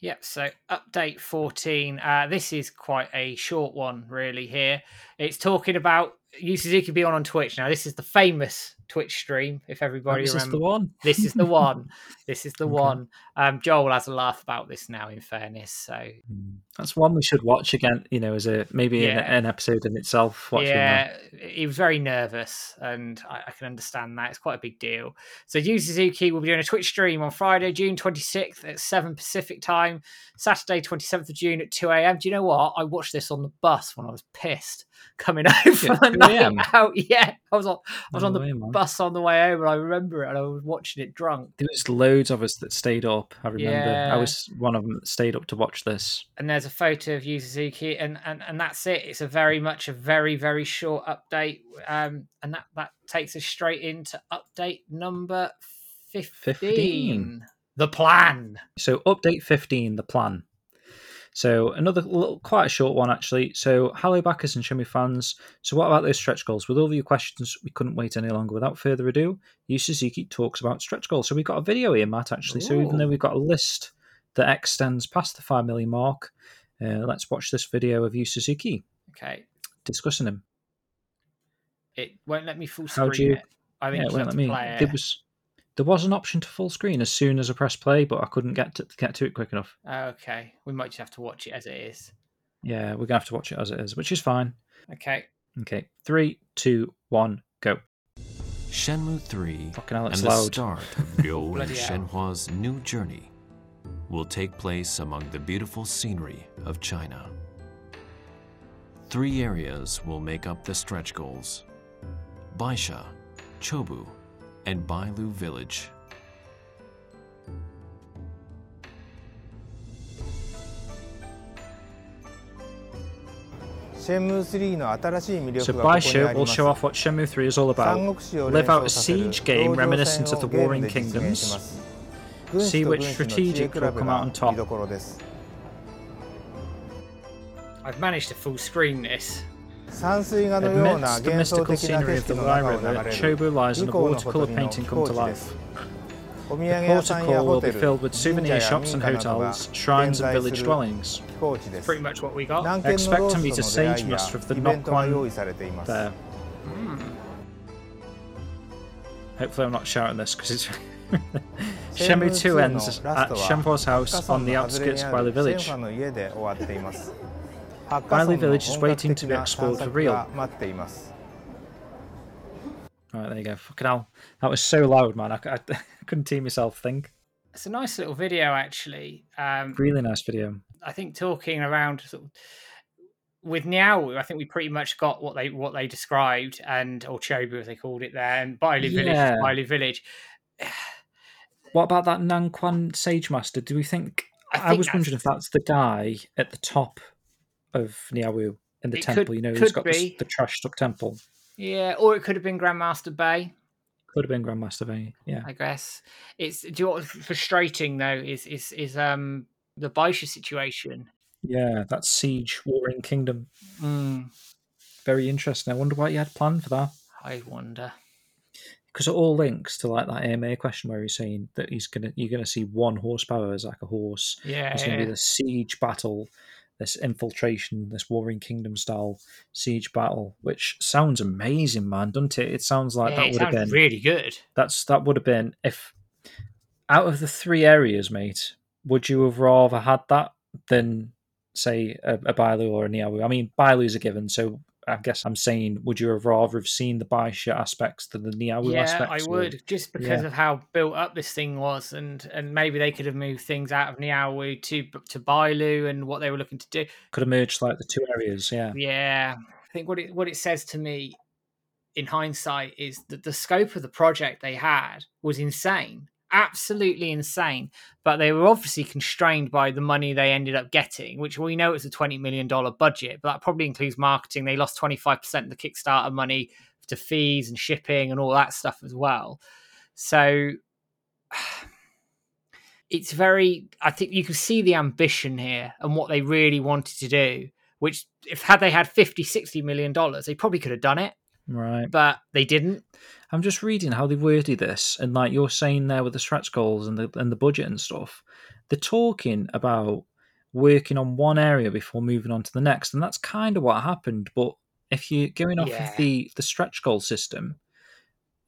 Yep. So update 14. Uh, this is quite a short one, really. Here, it's talking about Yu Suzuki being on on Twitch. Now, this is the famous Twitch stream. If everybody this is remembers, the one. this is the one. This is the Okay. one. Um, Joel has a laugh about this now. In fairness, so Mm. That's one we should watch again. You know, as a maybe an, Yeah. an episode in itself. Watching that. yeah, he was very nervous, and I, I can understand that. It's quite a big deal. So, Yu Suzuki will be doing a Twitch stream on Friday, June 26th at 7 Pacific time, Saturday, 27th of June at 2 a.m. Do you know what? I watched this on the bus when I was pissed coming home from at a 2 night out. Yeah, I was on, I was No on the way, bus on the way and I remember it, and I was watching it drunk. There was loads of us that stayed up. I remember. Yeah. I was one of them that stayed up to watch this. and there's a photo of Yu Suzuki, and, and and that's it. It's a very much a very very short update, um, and that that takes us straight into update number fifteen. 15. The plan. So update 15, the plan. So another little, quite a short one actually. So hello backers and Shenmue fans. So what about those stretch goals? With all of your questions, we couldn't wait any longer. Without further ado, Yu Suzuki talks about stretch goals. So we've got a video here, Matt. Actually, so even though we've got a list that extends past the five million mark, uh, let's watch this video of Yu Suzuki Okay. discussing him. It won't let me full screen. How'd screen you- it. I think Yeah, you well, have let me. play There it. was there was an option to full screen as soon as I pressed play, but I couldn't get to get to it quick enough. Okay. We might just have to watch it as it is. Yeah, we're gonna have to watch it as it is, which is fine. Okay. Okay, three, two, one, go. Shenmue 3 Fucking hell, and it's the start of Ryo and Bloody hell. Shenhua's new journey will take place among the beautiful scenery of China. Three areas will make up the stretch goals Baisha, Chobu, and Bailu Village. So Baisha will show off what Shenmue 3 is all about. Live out a siege game reminiscent of the Warring Kingdoms, see which strategic will come out on top. I've managed to full screen this. Amidst the mystical scenery of the Wai River, Chobu lies on a watercolour painting come to life. The port will be filled with souvenir shops and hotels, shrines and village dwellings. That's pretty much what we got. Expect to meet a sage master of the Nanquan there. Mm. Hopefully I'm not shouting this because it's... Shenmue 2 ends at Shenhua's house on the outskirts of Bailu Village. Bailu Village is waiting to be explored for real. Alright, there you go. Fucking hell. That was so loud, man. I, I, I couldn't hear myself think. It's a nice little video, actually. Um, really nice video. I think talking around sort of, with Niao, I think we pretty much got what they what they described, and or Chobu as they called it there, and Bailey yeah. Village, Bailey Village. What about that Nanquan Sage Master? Do we think. I I, was that's- wondering if that's the guy at the top of Niaowu in the It could- temple. you know, could who's got the, the trash stuck temple. Yeah, or it could have been Grandmaster Bay. Could have been Grandmaster Bay, Yeah. I guess it's. Do you know what's frustrating though is is is um the Baisha situation. Yeah, that's Siege Warring Kingdom. Mm, Very interesting. I wonder what you had planned for that. I wonder. Because it all links to like that AMA question where he's saying that he's gonna you're gonna see one horsepower as like a horse. Yeah, It's gonna be the siege battle, this infiltration, this Warring Kingdom style siege battle, which sounds amazing, man, doesn't it? It sounds like Yeah, that would have been really good. that's that would have been if out of the three areas, mate, would you have rather had that than say a, a Bailu or a Niaowu? I mean, Bailu's a given, so I guess I'm saying, would you have rather have seen the Baisha aspects than the Niaowu yeah, aspects? I or- would just because Yeah. of how built up this thing was, and and maybe they could have moved things out of Niaowu to to Bailu and what they were looking to do. could have merged like the two areas. Yeah, Yeah, I think what it what it says to me in hindsight is that the scope of the project they had was insane, absolutely insane. But they were obviously constrained by the money they ended up getting, which we know it's a twenty million dollar budget, but that probably includes marketing. They lost twenty five percent of the Kickstarter money to fees and shipping and all that stuff as well. So it's very i think you can see the ambition here and what they really wanted to do which if had they had 50 60 million dollars they probably could have done it right. but they didn't I'm just reading how they've worded this, and like you're saying there with the stretch goals and the and the budget and stuff, they're talking about working on one area before moving on to the next, and that's kind of what happened. But if you're going off Yeah. of the the stretch goal system,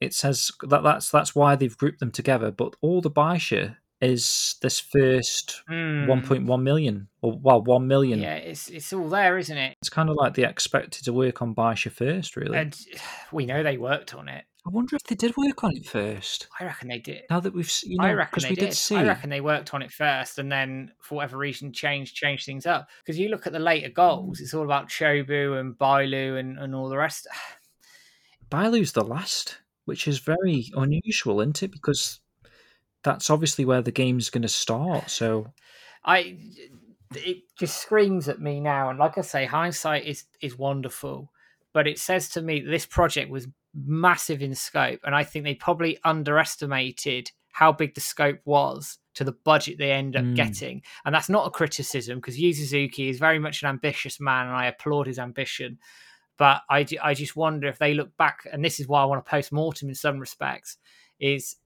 it says that that's that's why they've grouped them together. But all the Baisha is this first Hmm. 1.1 million, or well, 1 million. yeah it's it's all there isn't it It's kind of like they expected to work on Baisha first, really. and we know they worked on it I wonder if they did work on it first. i reckon they did Now that we've, you know, I reckon they we did. did see. I reckon they worked on it first, and then for whatever reason changed changed things up. Because you look at the later goals, it's all about Chobu and Bailu and, and all the rest. Bailu's the last, which is very unusual, isn't it? Because that's obviously where the game's going to start. So I it just screams at me now, and like I say, hindsight is is wonderful, but it says to me this project was massive in scope, and I think they probably underestimated how big the scope was to the budget they end up Mm. getting. And that's not a criticism because Yu Suzuki is very much an ambitious man and I applaud his ambition. But I, I just wonder if they look back, and this is why I want to post mortem in some respects, is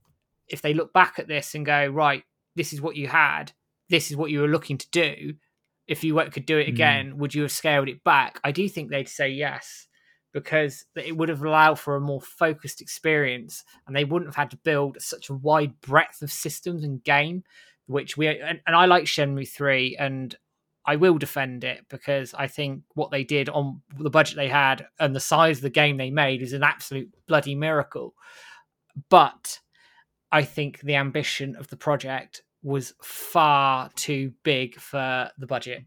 if they look back at this and go, right, this is what you had, this is what you were looking to do. If you could do it Mm. again, would you have scaled it back? I do think they'd say yes because it would have allowed for a more focused experience and they wouldn't have had to build such a wide breadth of systems and game which we and, and i like shenmue 3 and i will defend it because i think what they did on the budget they had and the size of the game they made is an absolute bloody miracle. But i think the ambition of the project was far too big for the budget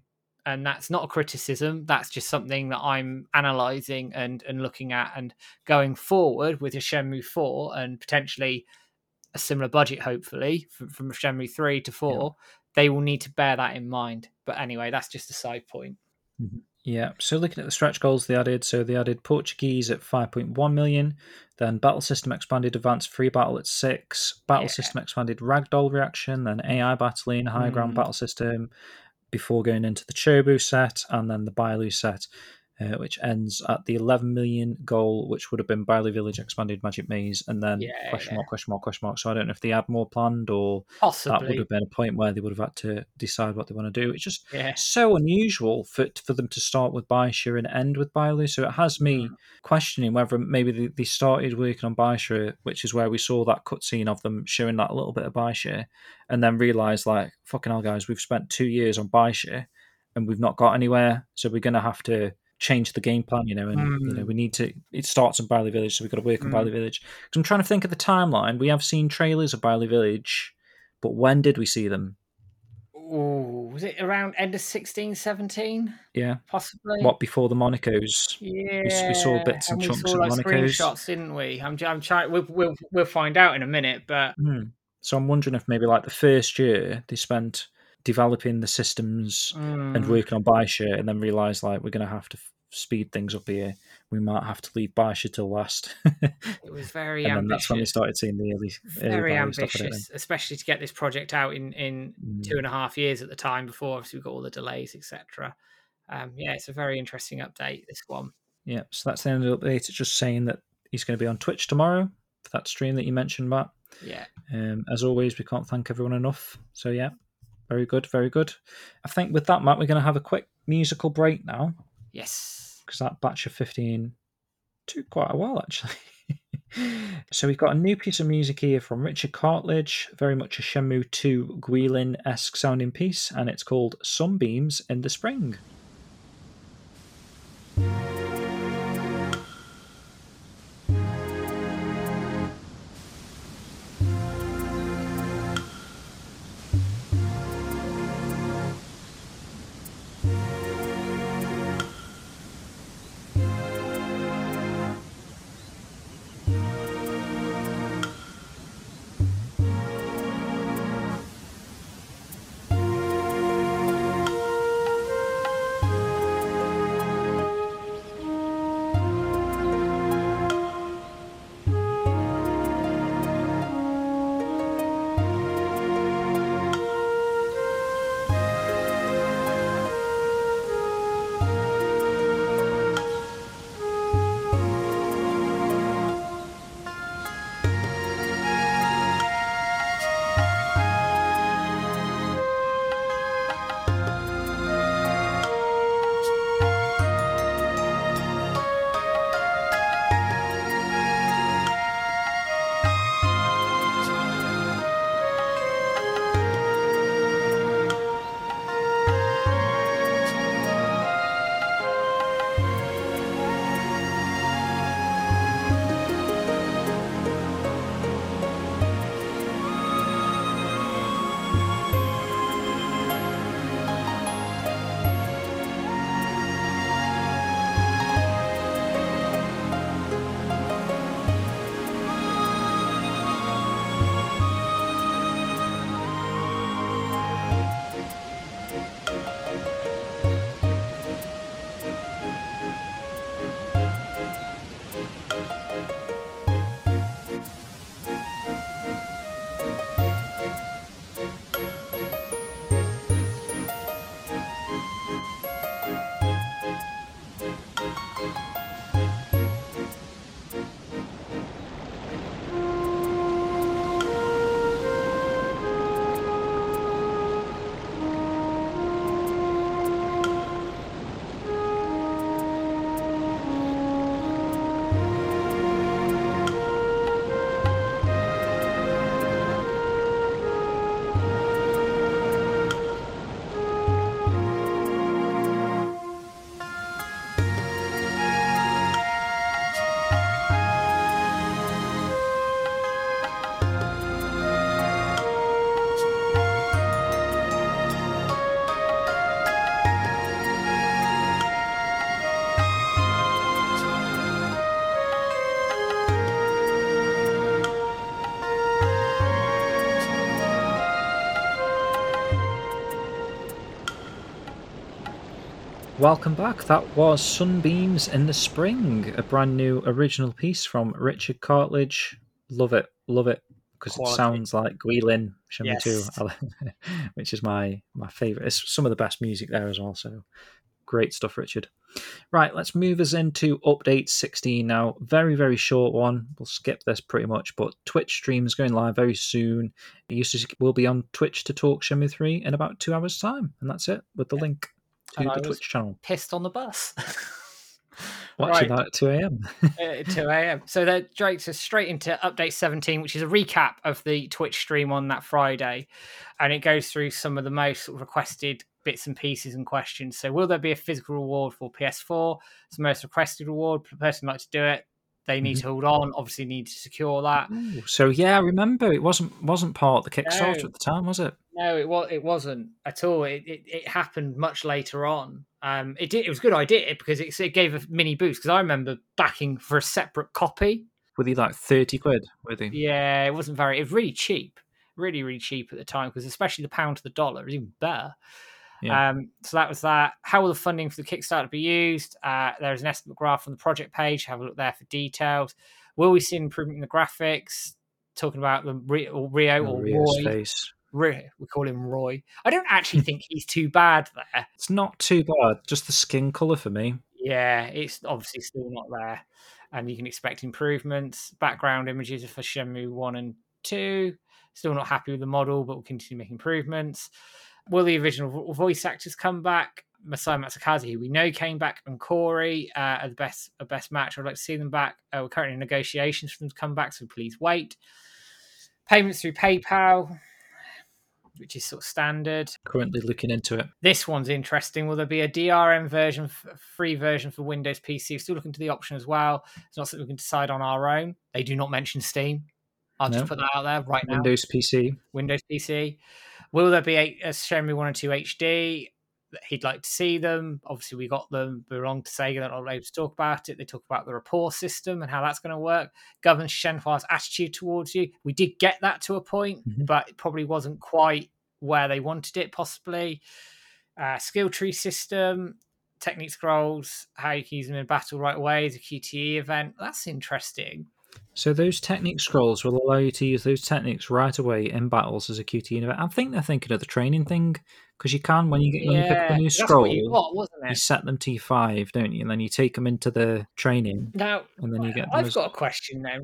and that's not a criticism that's just something that i'm analyzing and and looking at and going forward with a shenmue 4 and potentially a similar budget hopefully from, from shenmue 3 to 4 they will need to bear that in mind but anyway that's just a side point Yeah, so looking at the stretch goals they added, so they added Portuguese at 5.1 million, then Battle System Expanded Advanced Free Battle at 6, Battle Yeah. System Expanded Ragdoll Reaction, then AI Battling, High Ground Mm. Battle System, before going into the Chobu set, and then the Bailu set, uh, which ends at the 11 million goal, which would have been Bailu Village Expanded Magic Maze, and then Yeah, question yeah. mark, question mark, question mark. So I don't know if they had more planned or that would have been a point where they would have had to decide what they want to do. It's just yeah so unusual for for them to start with Baisha and end with Bailu. So it has me questioning whether maybe they, they started working on Baisha, which is where we saw that cutscene of them showing that little bit of Baisha, and then realised like, fucking hell, guys, we've spent two years on Baisha and we've not got anywhere, so we're gonna have to change the game plan, you know, and you know Mm. we need to. It starts in Bailey Village, so we've got to work on Mm. Bailey Village. Because I'm trying to think of the timeline. We have seen trailers of Bailey Village, but when did we see them? Ooh, was it around end of 16 17 Yeah, possibly what before the Monicos? Yeah, we saw bits and we chunks saw of like Monaco's. screenshots, didn't we? I'm, I'm trying. We'll, we'll we'll find out in a minute, but Hmm. So I'm wondering if maybe like the first year they spent developing the systems and mm, working on Baisha, and then realised like we're going to have to f- speed things up here. We might have to leave Baisha till last. it was very then ambitious. that's when we started seeing the early, early very Bailey stuff. I don't ambitious, especially to get this project out in in Mm. two and a half years at the time. Before obviously we got all the delays, etc. Um, yeah, it's a very interesting update. This one. Yeah, so that's the end of the update. It's just saying that he's going to be on Twitch tomorrow for that stream that you mentioned, Matt. Yeah, Um, as always, we can't thank everyone enough. So yeah, very good, very good. I think with that, Matt, we're going to have a quick musical break now yes. because that batch of fifteen took quite a while actually. so we've got a new piece of music here from Richard Cartledge, very much a Shenmue 2 Guilin esque sounding piece, and it's called Sunbeams in the Spring. Welcome back. That was Sunbeams in the Spring, a brand new original piece from Richard Cartledge. Love it, love it, because it sounds like Guilin Shenmue Yes. 2, which is my my favorite. It's some of the best music there as well. So great stuff, Richard. Right, let's move us into update 16 now. Very, very short one. We'll skip this pretty much, but Twitch streams going live very soon. Users will be on Twitch to talk Shenmue 3 in about two hours' time, and that's it with the link to And I the was- Twitch channel. Pissed on the bus. Watching Right. that at 2 a.m. uh, 2 a.m. So that drags us straight into update 17, which is a recap of the Twitch stream on that Friday. And it goes through some of the most requested bits and pieces and questions. So, will there be a physical reward for PS4? It's the most requested reward. The person like to do it, they need to hold on, obviously, need to secure that. Ooh, so yeah, I remember it wasn't wasn't part of the Kickstarter No. at the time, was it? No, it was it wasn't at all. It, it it happened much later on. Um, it did. It was a good idea because it, it gave a mini boost. Because I remember backing for a separate copy Were they like 30 quid? Were they? Yeah, it wasn't very. It was really cheap, really, really cheap at the time because especially the pound to the dollar is even better. Yeah. Um, so that was that. How will the funding for the Kickstarter be used? Uh, there's an estimate graph on the project page. Have a look there for details. Will we see an improvement in the graphics? Talking about the Rio, or Rio or Roy. face. Roy. We call him Roy. I don't actually think he's too bad there. It's not too bad. Just the skin color for me. Yeah, it's obviously still not there, and you can expect improvements. Background images for Shenmue one and two. Still not happy with the model, but we'll continue to make improvements. Will the original voice actors come back? Masaya Matsukaze, who we know came back, and Corey uh, are the best, a best match. I'd like to see them back. Uh, we're currently in negotiations for them to come back, so please wait. Payments through PayPal, which is sort of standard. Currently looking into it. This one's interesting. Will there be a DRM version, free version for Windows PC? We're still looking to the option as well. It's not something we can decide on our own. They do not mention Steam. I'll No. just put that out there right now. Windows PC. Windows PC. Will there be a, a Shenmue 1 and 2 HD? He'd like to see them. Obviously, we got them. We're wrong to say they're not able to talk about it. They talk about the rapport system and how that's going to work. Governs Shenhua's attitude towards you. We did get that to a point, Mhm. but it probably wasn't quite where they wanted it, possibly. Uh, skill tree system, technique scrolls, how you can use them in battle right away a QTE event. That's interesting. So those technique scrolls will allow you to use those techniques right away in battles as a QT event. I think they're thinking of the training thing because you can when you get when you pick up a new scroll, you got, you set them to five, don't you? And then you take them into the training, Now, and then you get I've as got a question now.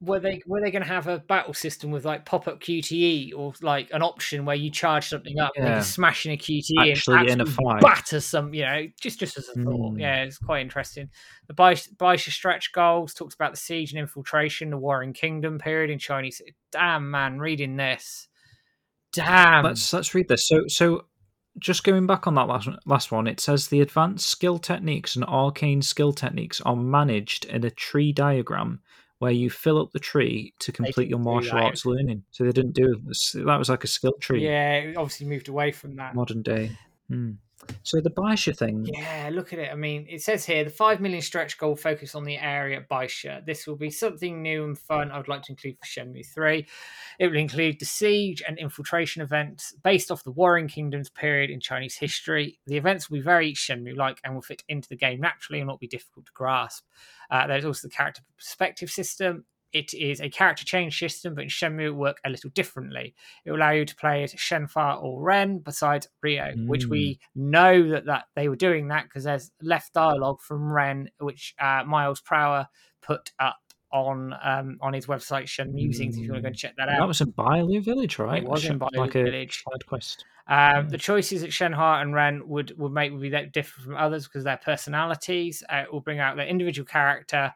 Were they were they going to have a battle system with like pop up QTE or like an option where you charge something up and Yeah. you smash in a QTE Actually and in a fight. batter some, you know, just just as a thought. Hmm. Yeah, it's quite interesting. The Baisha, stretch goals talks about the siege and infiltration, the Warring Kingdom period in Chinese. Damn man, reading this. Damn. let's let's read this. So so just going back on that last one- last one, it says the advanced skill techniques and arcane skill techniques are managed in a tree diagram where you fill up the tree to complete your martial arts learning. So they didn't do. That was like a skill tree, yeah, it obviously moved away from that. modern day. Hmm. So the Baisha thing, Yeah, look at it. I mean, it says here the 5 million stretch goal focus on the area at Baisha. This will be something new and fun I would like to include for Shenmue 3. It will include the siege and infiltration events based off the Warring Kingdoms period in Chinese history. The events will be very Shenmue like and will fit into the game naturally and not be difficult to grasp. Uh, there's also the character perspective system. It is a character change system, but in Shenmue it work a little differently. It will allow you to play as Shenhua or Ren besides Ryo, which we know that, that they were doing that because there's left dialogue from Ren, which uh, Miles Prower put up on um, on his website Shen Musings. If you want to go and check that out, that was in Bailu Village, right? it was in Bailu like a Village. side quest. Um, the choices that Shenhua and Ren would would make would be that different from others because their personalities uh, it will bring out their individual character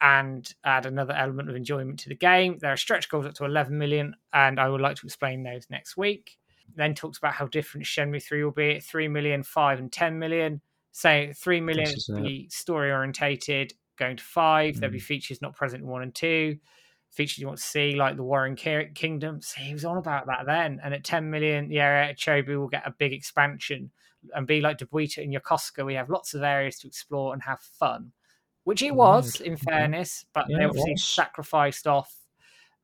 and add another element of enjoyment to the game. There are stretch goals up to 11 million, and I would like to explain those next week. Then talks about how different Shenmue 3 will be at 3 million, 5 and 10 million. Say 3 million will be story orientated, going to 5. There'll be Mm. features not present in 1 and 2 features you want to see, like the Warring Ki- Kingdom. See, he was on about that then. And at 10 million, the area at Chobu will get a big expansion and be like Dobuita and Yokosuka. We have lots of areas to explore and have fun, which it was, Right, in fairness, but Yeah, they obviously sacrificed off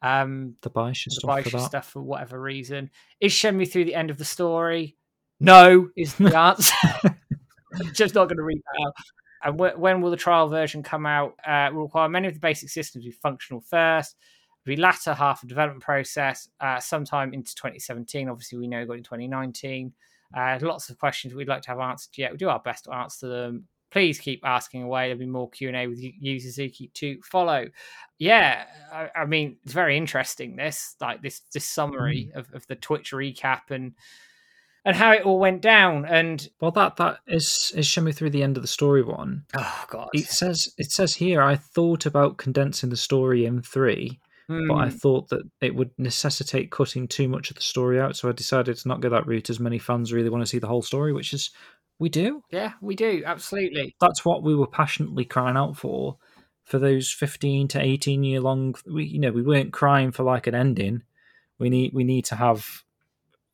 um, The Baisha stuff for stuff for whatever reason. Is Shenmue through the end of the story? No, is the answer. just not going to read that out. And wh- when will the trial version come out? Uh, will require many of the basic systems to be functional first. The latter half of the development process, uh, sometime into 2017. Obviously, we know got in 2019. Uh, lots of questions we'd like to have answered yet. We do our best to answer them. Please keep asking away. There'll be more Q and A with Yu Suzuki to follow. Yeah, I, I, mean it's very interesting. This like this this summary of, of the Twitch recap and and how it all went down. And well, that that is is show me through the end of the story one. Oh god, it says it says here. I thought about condensing the story in three, mm. but I hmm. thought that it would necessitate cutting too much of the story out, so I decided to not go that route. As many fans really want to see the whole story, which is we do. Yeah, we do. Absolutely. That's what we were passionately crying out for for those 15 to 18 year long we you know we weren't crying for like an ending we need we need to have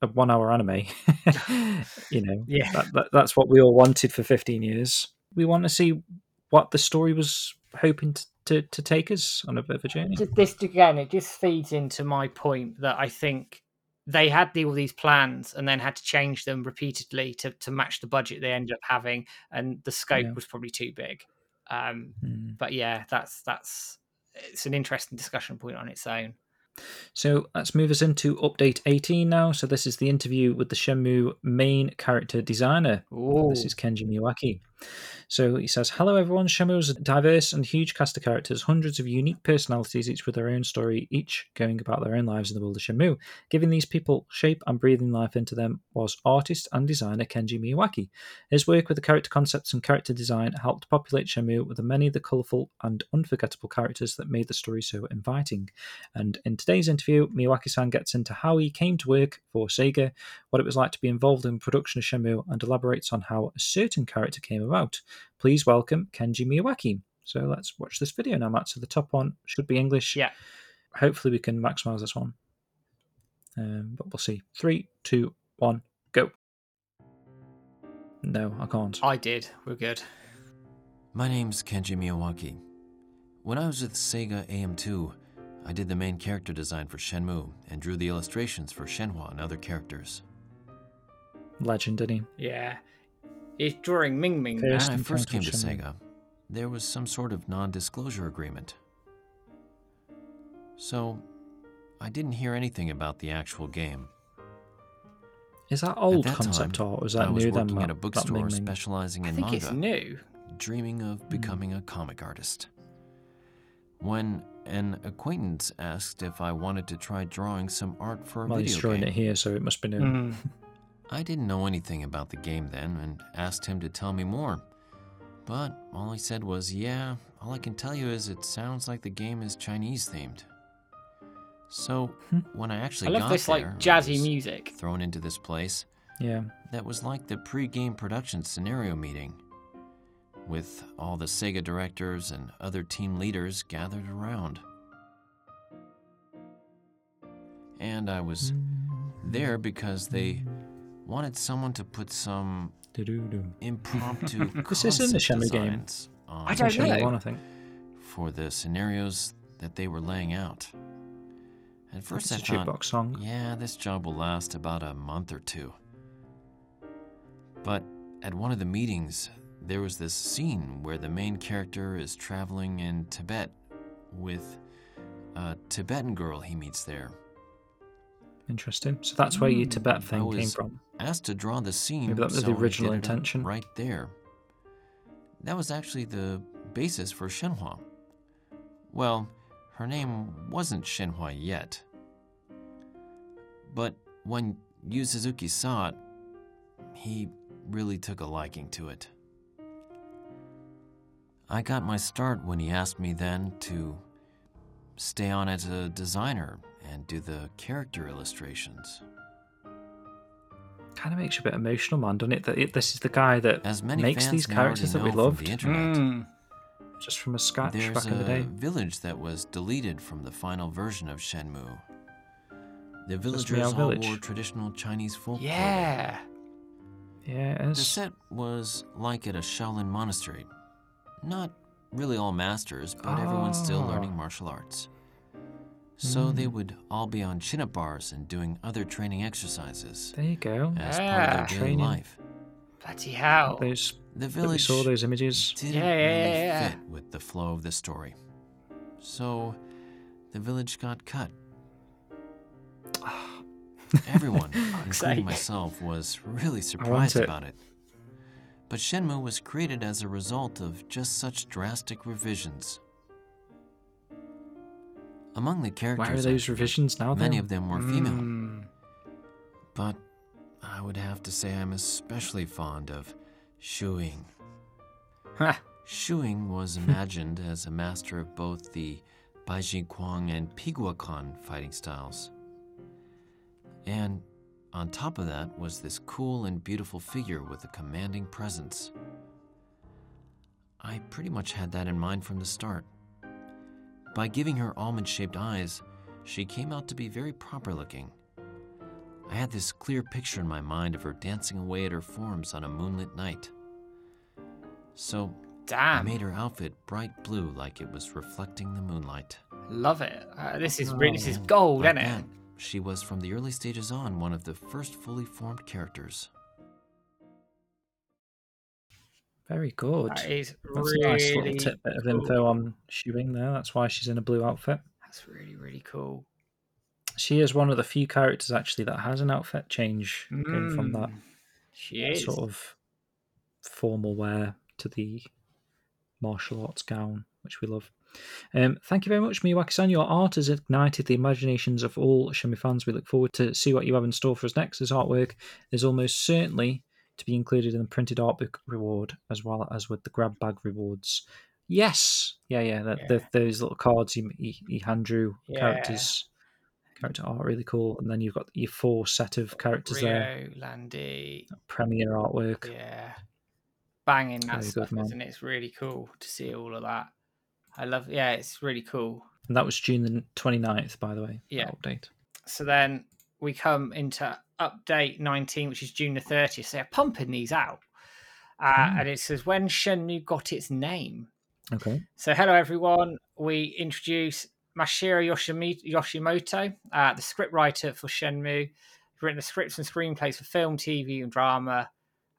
a one hour anime you know yeah that, that, that's what we all wanted for 15 years we want to see what the story was hoping to, to, to take us on a bit of a journey this again it just feeds into my point that i think they had all these plans and then had to change them repeatedly to, to match the budget they ended up having and the scope yeah. was probably too big um, mm. but yeah that's that's it's an interesting discussion point on its own so let's move us into update 18 now. So this is the interview with the Shenmue main character designer. Ooh. This is Kenji Miyawaki. So he says, Hello everyone, a diverse and huge cast of characters, hundreds of unique personalities, each with their own story, each going about their own lives in the world of Shenmue. Giving these people shape and breathing life into them was artist and designer Kenji Miyawaki. His work with the character concepts and character design helped populate Shenmue with the many of the colourful and unforgettable characters that made the story so inviting. And in today's interview, Miyawaki-san gets into how he came to work for Sega, what it was like to be involved in production of Shenmue, and elaborates on how a certain character came about. Please welcome Kenji Miyawaki. So let's watch this video now, Matt. So the top one should be English. Yeah. Hopefully we can maximize this one. Um, but we'll see. Three, two, one, go. No, I can't. I did. We're good. My name's Kenji Miyawaki. When I was with Sega AM2, I did the main character design for Shenmue and drew the illustrations for Shenhua and other characters. Legend, didn't he? Yeah. He's drawing Ming Ming. When I first came to Sega, there was some sort of non disclosure agreement. So, I didn't hear anything about the actual game. Is that old that concept time, art, or is that I was new? working then, at a bookstore specializing in I think manga. It's new. Dreaming of hmm. becoming mm. a comic artist. When an acquaintance asked if I wanted to try drawing some art for a well, video he's drawing game. it here, so it must be new. Mm. I didn't know anything about the game then and asked him to tell me more. But all he said was, Yeah, all I can tell you is it sounds like the game is Chinese themed. So hmm. when I actually I love got this there, like jazzy music thrown into this place. Yeah. That was like the pre-game production scenario meeting with all the Sega directors and other team leaders gathered around. And I was there because they wanted someone to put some impromptu this isn't a Shenmue game. I don't know. One, I think. For the scenarios that they were laying out. At first, it's I a thought, song. yeah, this job will last about a month or two. But at one of the meetings, there was this scene where the main character is traveling in Tibet with a Tibetan girl he meets there. Interesting. So that's where your hmm. Tibet thing was came from. Asked to draw the scene. Maybe that was so the original intention. Right there. That was actually the basis for Shenhua. Well, her name wasn't Shenhua yet. But when Yu Suzuki saw it, he really took a liking to it. I got my start when he asked me then to stay on as a designer and do the character illustrations. Kind of makes you a bit emotional, man, doesn't it? That it, this is the guy that As many makes these characters that we know from loved, The internet, Mm. just from a sketch There's back in the a day. village that was deleted from the final version of Shenmue. The villagers all Village. wore traditional Chinese folk clothing. Yeah. Yeah, it The set was like at a Shaolin monastery. Not really all masters, but everyone's still Oh. learning martial arts. So they Mm. would all be on chin up bars and doing other training exercises There you go. as part of Yeah. their daily Training. life. Bloody hell. Those The that we village saw those images. didn't Yeah, yeah, really yeah, yeah. fit with the flow of the story. So the village got cut. Everyone, including sake. myself, was really surprised it. about it. But Shenmue was created as a result of just such drastic revisions. Among the characters, Where are those revisions now? many then? of them were female. Mm. But I would have to say I'm especially fond of Xiuying. Ha. Xiuying was imagined as a master of both the Bajiquan and Piguaquan fighting styles. And on top of that was this cool and beautiful figure with a commanding presence. I pretty much had that in mind from the start. By giving her almond shaped eyes, she came out to be very proper looking. I had this clear picture in my mind of her dancing away at her forms on a moonlit night. So I made her outfit bright blue like it was reflecting the moonlight. Love it. Uh, this is really, this is gold, like isn't it? that, She was from the early stages on one of the first fully formed characters. Very good. That is That's a nice little really tidbit of cool. info on Xiuying there. That's why she's in a blue outfit. That's really, really cool. She is one of the few characters actually that has an outfit change going from that Mm. She is. sort of formal wear to the martial arts gown, which we love. Um, thank you very much, Miyawaki-san. Your art has ignited the imaginations of all Shenmue fans. We look forward to see what you have in store for us next. This artwork is almost certainly to be included in the printed art book reward, as well as with the grab bag rewards. Yes, yeah, yeah. That, Yeah. The, those little cards he, he, he hand drew Yeah. characters. Character art really cool, and then you've got your four set of characters there. Landy, Premiere artwork. yeah, banging that stuff, man. isn't it? It's really cool to see all of that. I love, yeah, it's really cool. And that was June the 29th, by the way. Yeah. Update. So then we come into update 19, which is June the 30th. So they're pumping these out. Uh, Mm. And it says, when Shenmue got its name. Okay. So, hello everyone. We introduce Masahiro Yoshimoto, uh, the scriptwriter for Shenmue. He's written the scripts and screenplays for film, TV, and drama.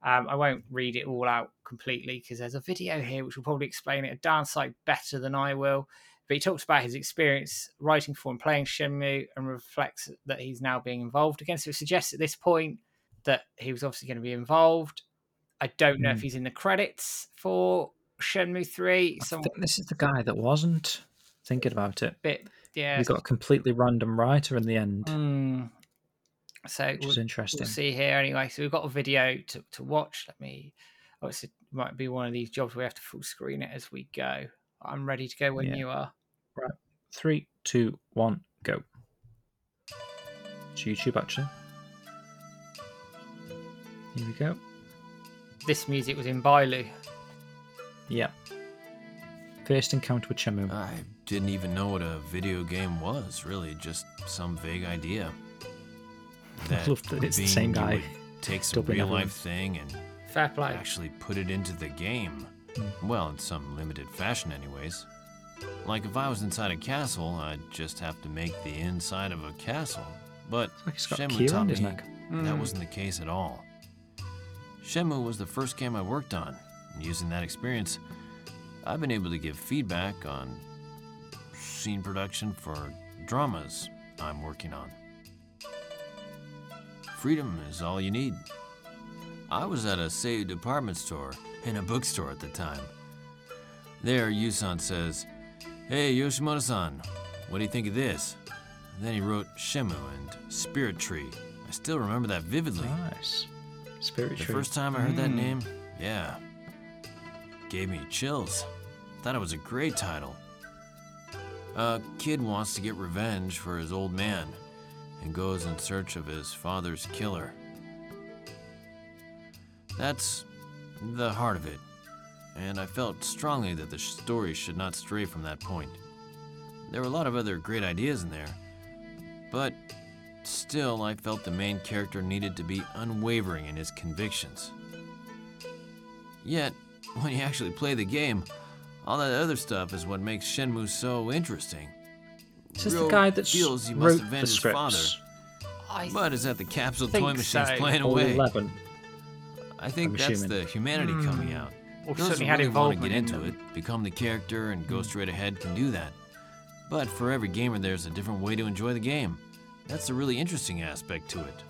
Um, I won't read it all out completely because there's a video here which will probably explain it a darn sight better than I will. But he talks about his experience writing for and playing Shenmue and reflects that he's now being involved again. So it suggests at this point that he was obviously going to be involved. I don't know if Mm. he's in the credits for Shenmue 3. I think this is the guy that wasn't thinking about it. bit, yeah. We got a completely random writer in the end, Mm. So which we'll, is interesting. we'll see here anyway. So we've got a video to, to watch. Let me. Oh, it's- it might be one of these jobs where we have to full screen it as we go. I'm ready to go when Yeah. you are. Three, two, one, go. It's YouTube, actually. Here we go. This music was in Bailu. Yeah. First encounter with Shenmue. I didn't even know what a video game was, really, just some vague idea. That love that it's the being same guy would take some real life thing and Fair play. actually put it into the game. Hmm. Well, in some limited fashion, anyways. Like if I was inside a castle, I'd just have to make the inside of a castle. But like he's got a Shenmue taught me neck. Mm. that wasn't the case at all. Shenmue was the first game I worked on, and using that experience, I've been able to give feedback on scene production for dramas I'm working on. Freedom is all you need. I was at a Seiyu department store and a bookstore at the time. There, Yusan says, Hey, Yoshimoto-san, what do you think of this? then he wrote Shenmue and Spirit Tree. I still remember that vividly. Nice. Spirit The Tree. first time I heard that Mm. name, yeah, gave me chills. Thought it was a great title. A kid wants to get revenge for his old man and goes in search of his father's killer. That's the heart of it, and I felt strongly that the story should not stray from that point. There were a lot of other great ideas in there, but still, I felt the main character needed to be unwavering in his convictions. Yet, when you actually play the game, all that other stuff is what makes Shenmue so interesting. This is the guy that feels he wrote must avenge his father. I but is at the capsule think toy machines so. playing away. 11. I think I'm that's assuming. the humanity coming hmm. out. Or Those certainly who had really want to involvement get in into them. it, become the character, and go straight ahead can do that. But for every gamer, there's a different way to enjoy the game. That's the really interesting aspect to it.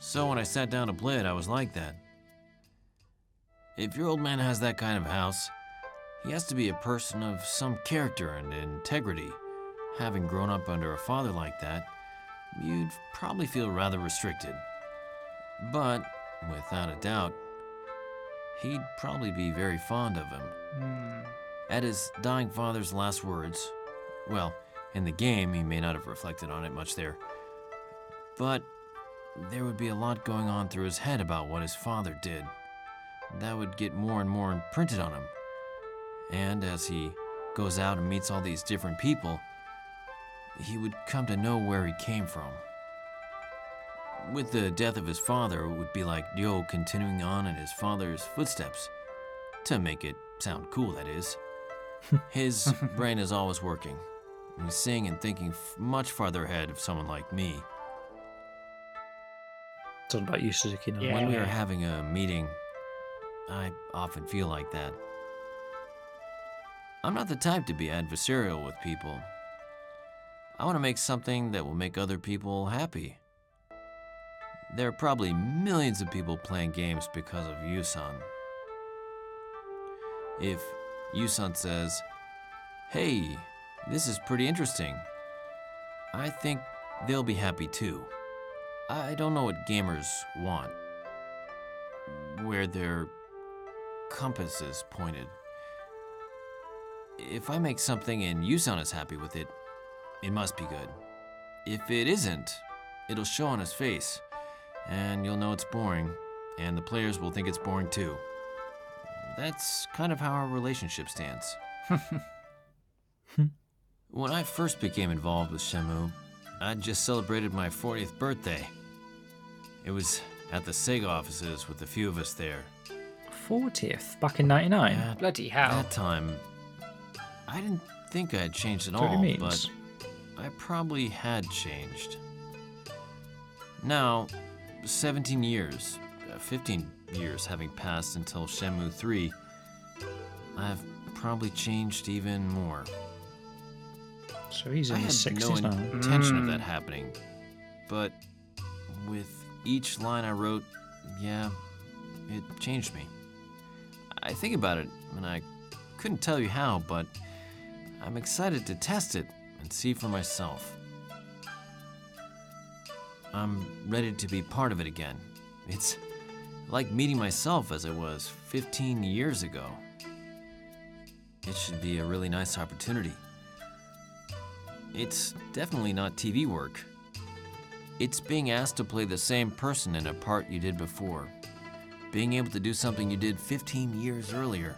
So when I sat down to play it, I was like that. If your old man has that kind of house, he has to be a person of some character and integrity. Having grown up under a father like that, you'd probably feel rather restricted. But, without a doubt, he'd probably be very fond of him. Hmm. At his dying father's last words, well, in the game, he may not have reflected on it much there, but there would be a lot going on through his head about what his father did. That would get more and more imprinted on him. And as he goes out and meets all these different people, he would come to know where he came from. With the death of his father, it would be like Yo continuing on in his father's footsteps. To make it sound cool, that is. His brain is always working. and He's seeing and thinking f- much farther ahead of someone like me. Talking about Yu Suzuki. Now. Yeah. When we are having a meeting, I often feel like that. I'm not the type to be adversarial with people. I want to make something that will make other people happy. There are probably millions of people playing games because of Yusan. If Yusan says, Hey, this is pretty interesting, I think they'll be happy too. I don't know what gamers want, where their compass is pointed. If I make something and Yusan is happy with it, it must be good. If it isn't, it'll show on his face, and you'll know it's boring, and the players will think it's boring too. That's kind of how our relationship stands. when I first became involved with Shenmue, I just celebrated my 40th birthday. It was at the Sega offices with a few of us there. 40th, back in 99. At Bloody hell. that time, I didn't think I had changed at all, but. I probably had changed. Now, 17 years, uh, 15 years having passed until Shenmue 3, I've probably changed even more. So he's I in had his 60s no now. intention of Mm. that happening, but with each line I wrote, yeah, it changed me. I think about it, and I couldn't tell you how, but I'm excited to test it and see for myself. I'm ready to be part of it again. It's like meeting myself as I was 15 years ago. It should be a really nice opportunity. It's definitely not TV work. It's being asked to play the same person in a part you did before. Being able to do something you did 15 years earlier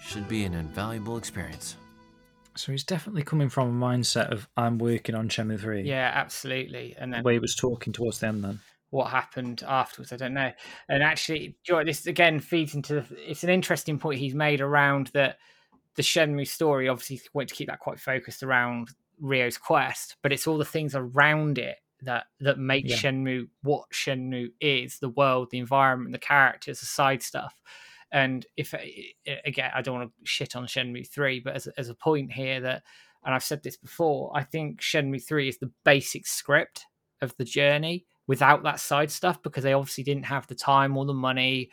should be an invaluable experience. So he's definitely coming from a mindset of I'm working on Shenmue 3. Yeah, absolutely. And The then way he was talking towards the end then. what happened afterwards, I don't know. And actually, do you know what, this again feeds into the, it's an interesting point he's made around that the Shenmue story. Obviously, he wanted to keep that quite focused around Ryo's quest, but it's all the things around it that that make Yeah. Shenmue what Shenmue is: the world, the environment, the characters, the side stuff. And if again, I don't want to shit on Shenmue three, but as as a point here that, and I've said this before, I think Shenmue three is the basic script of the journey without that side stuff because they obviously didn't have the time or the money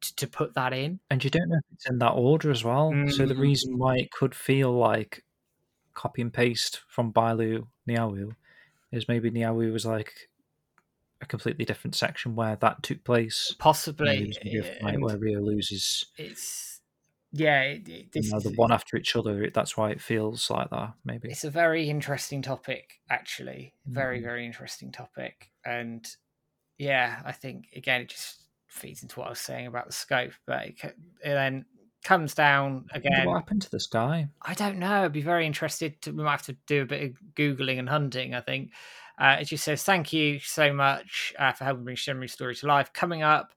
to, to put that in. And you don't know if it's in that order as well. So the Mm. reason why it could feel like copy and paste from Bailu Niaowu is maybe Niaowu was like a completely different section where that took place. Possibly, there's gonna be a fight and where Ryo loses it's yeah, it, it- you this know, is, the one after each other. That's why it feels like that. Maybe it's a very interesting topic, actually. Very, Mhm. very interesting topic, and yeah, I think again it just feeds into what I was saying about the scope, but it, it then comes down again. what happened to this guy? I don't know. I'd be very interested. To, we might have to do a bit of googling and hunting. I think uh, it just says thank you so much uh, for helping bring Shenmue story to life. Coming up,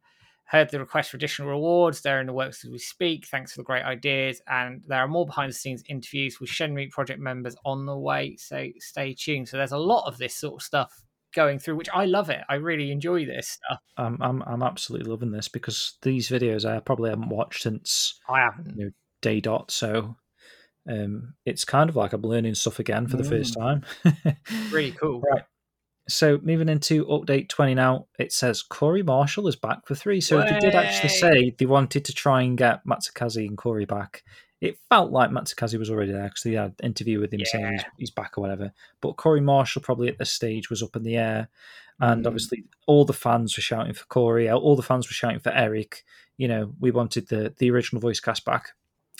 heard the request for additional rewards. They're in the works as we speak. Thanks for the great ideas, and there are more behind the scenes interviews with Shenmue project members on the way. So stay tuned. So there's a lot of this sort of stuff going through, which I love it. I really enjoy this stuff. I'm, I'm I'm absolutely loving this because these videos I probably haven't watched since I haven't. you know, day dot. So um, it's kind of like I'm learning stuff again for the first time. Really cool. Right. So moving into update 20 now, it says Corey Marshall is back for three. So they did actually say they wanted to try and get Matsukaze and Corey back. It felt like Matsukaze was already there because they had an interview with him saying he's, he's back or whatever. But Corey Marshall probably at this stage was up in the air. And Mm. obviously all the fans were shouting for Corey. All the fans were shouting for Eric. You know, we wanted the, the original voice cast back.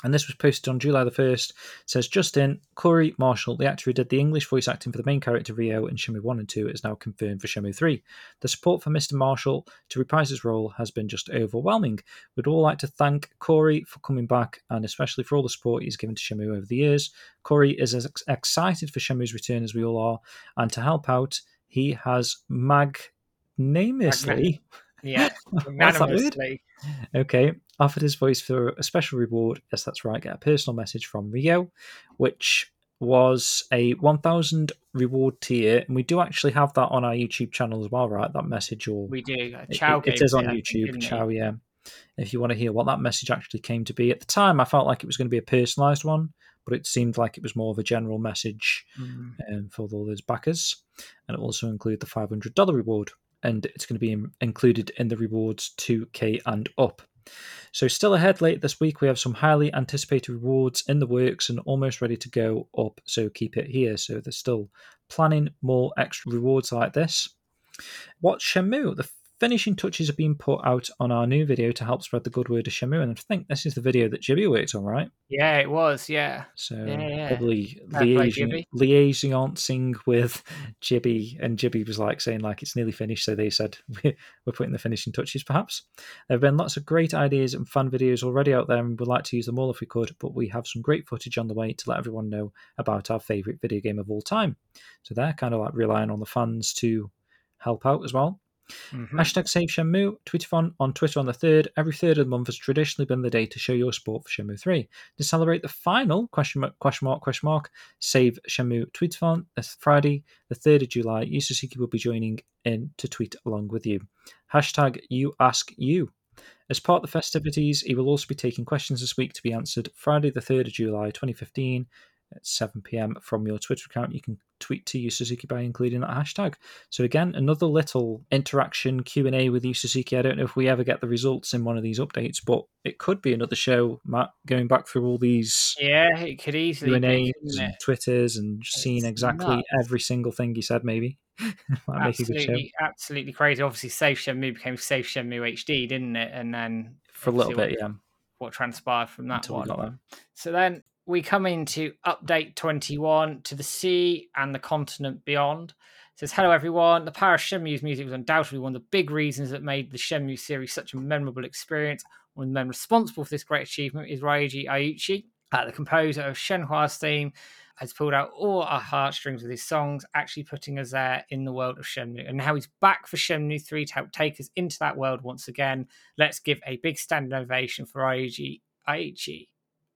And this was posted on July the 1st. It says Justin, Corey Marshall, the actor who did the English voice acting for the main character Ryo in Shenmue 1 and 2, is now confirmed for Shenmue 3. The support for Mr. Marshall to reprise his role has been just overwhelming. We'd all like to thank Corey for coming back and especially for all the support he's given to Shenmue over the years. Corey is as ex- excited for Shenmue's return as we all are, and to help out, he has magnanimously. Yeah, What's that word? unanimously. Okay, offered his voice for a special reward. Yes, that's right. Get a personal message from Ryo, which was a 1000 reward tier. And we do actually have that on our YouTube channel as well, right? That message or We do. it- Chow it- it gave on YouTube. Chow, yeah. If you want to hear what that message actually came to be, at the time I felt like it was going to be a personalized one, but it seemed like it was more of a general message Mm. um, for all those backers, and it also include the five hundred dollar reward, and it's going to be included in the rewards two K and up. So still ahead late this week, we have some highly anticipated rewards in the works and almost ready to go up. So keep it here. So they're still planning more extra rewards like this. What's Shenmue? The finishing touches are being put out on our new video to help spread the good word of Shenmue, and I think this is the video that Jibby worked on, right? Yeah, it was. Yeah. So Yeah, yeah. probably liaising, liaising with Jibby, and Jibby was like saying like it's nearly finished. So they said we're, we're putting the finishing touches. Perhaps there have been lots of great ideas and fun videos already out there, and we'd like to use them all if we could. But we have some great footage on the way to let everyone know about our favorite video game of all time. So they're kind of like relying on the fans to help out as well. Mhm. Hashtag Save Shenmue, Twitterfon on on Twitter on the 3rd. Every third of the month has traditionally been the day to show your support for Shenmue 3. To celebrate the final question mark, question mark, question mark, Save Shenmue Tweetathon this Friday, the 3rd of July, Yu Suzuki will be joining in to tweet along with you. Hashtag You Ask You. As part of the festivities, he will also be taking questions this week to be answered Friday, the 3rd of July 2015 at 7 pm from your Twitter account. You can tweet to Yu Suzuki by including that hashtag. So again, another little interaction Q and A with Yu Suzuki. I don't know if we ever get the results in one of these updates, but it could be another show, Matt, going back through all these Yeah, it could easily Q and be. A's and? Twitters and seeing exactly nuts. every single thing he said. Maybe might make a good show Absolutely, absolutely crazy. Obviously, Save Shenmue became Save Shenmue HD, didn't it? And then for a little bit. Yeah, what transpired from that until one. we got there. So then we come into update 21 to the sea and the continent beyond. It says, Hello everyone. The power of Shenmue's music was undoubtedly one of the big reasons that made the Shenmue series such a memorable experience. One of the men responsible for this great achievement is Ryuji Iuchi, uh, the composer of Shenhua's theme, has pulled out all our heartstrings with his songs, actually putting us there in the world of Shenmue. And now he's back for Shenmue 3 to help take us into that world once again. Let's give a big standing ovation for Ryuji Iuchi.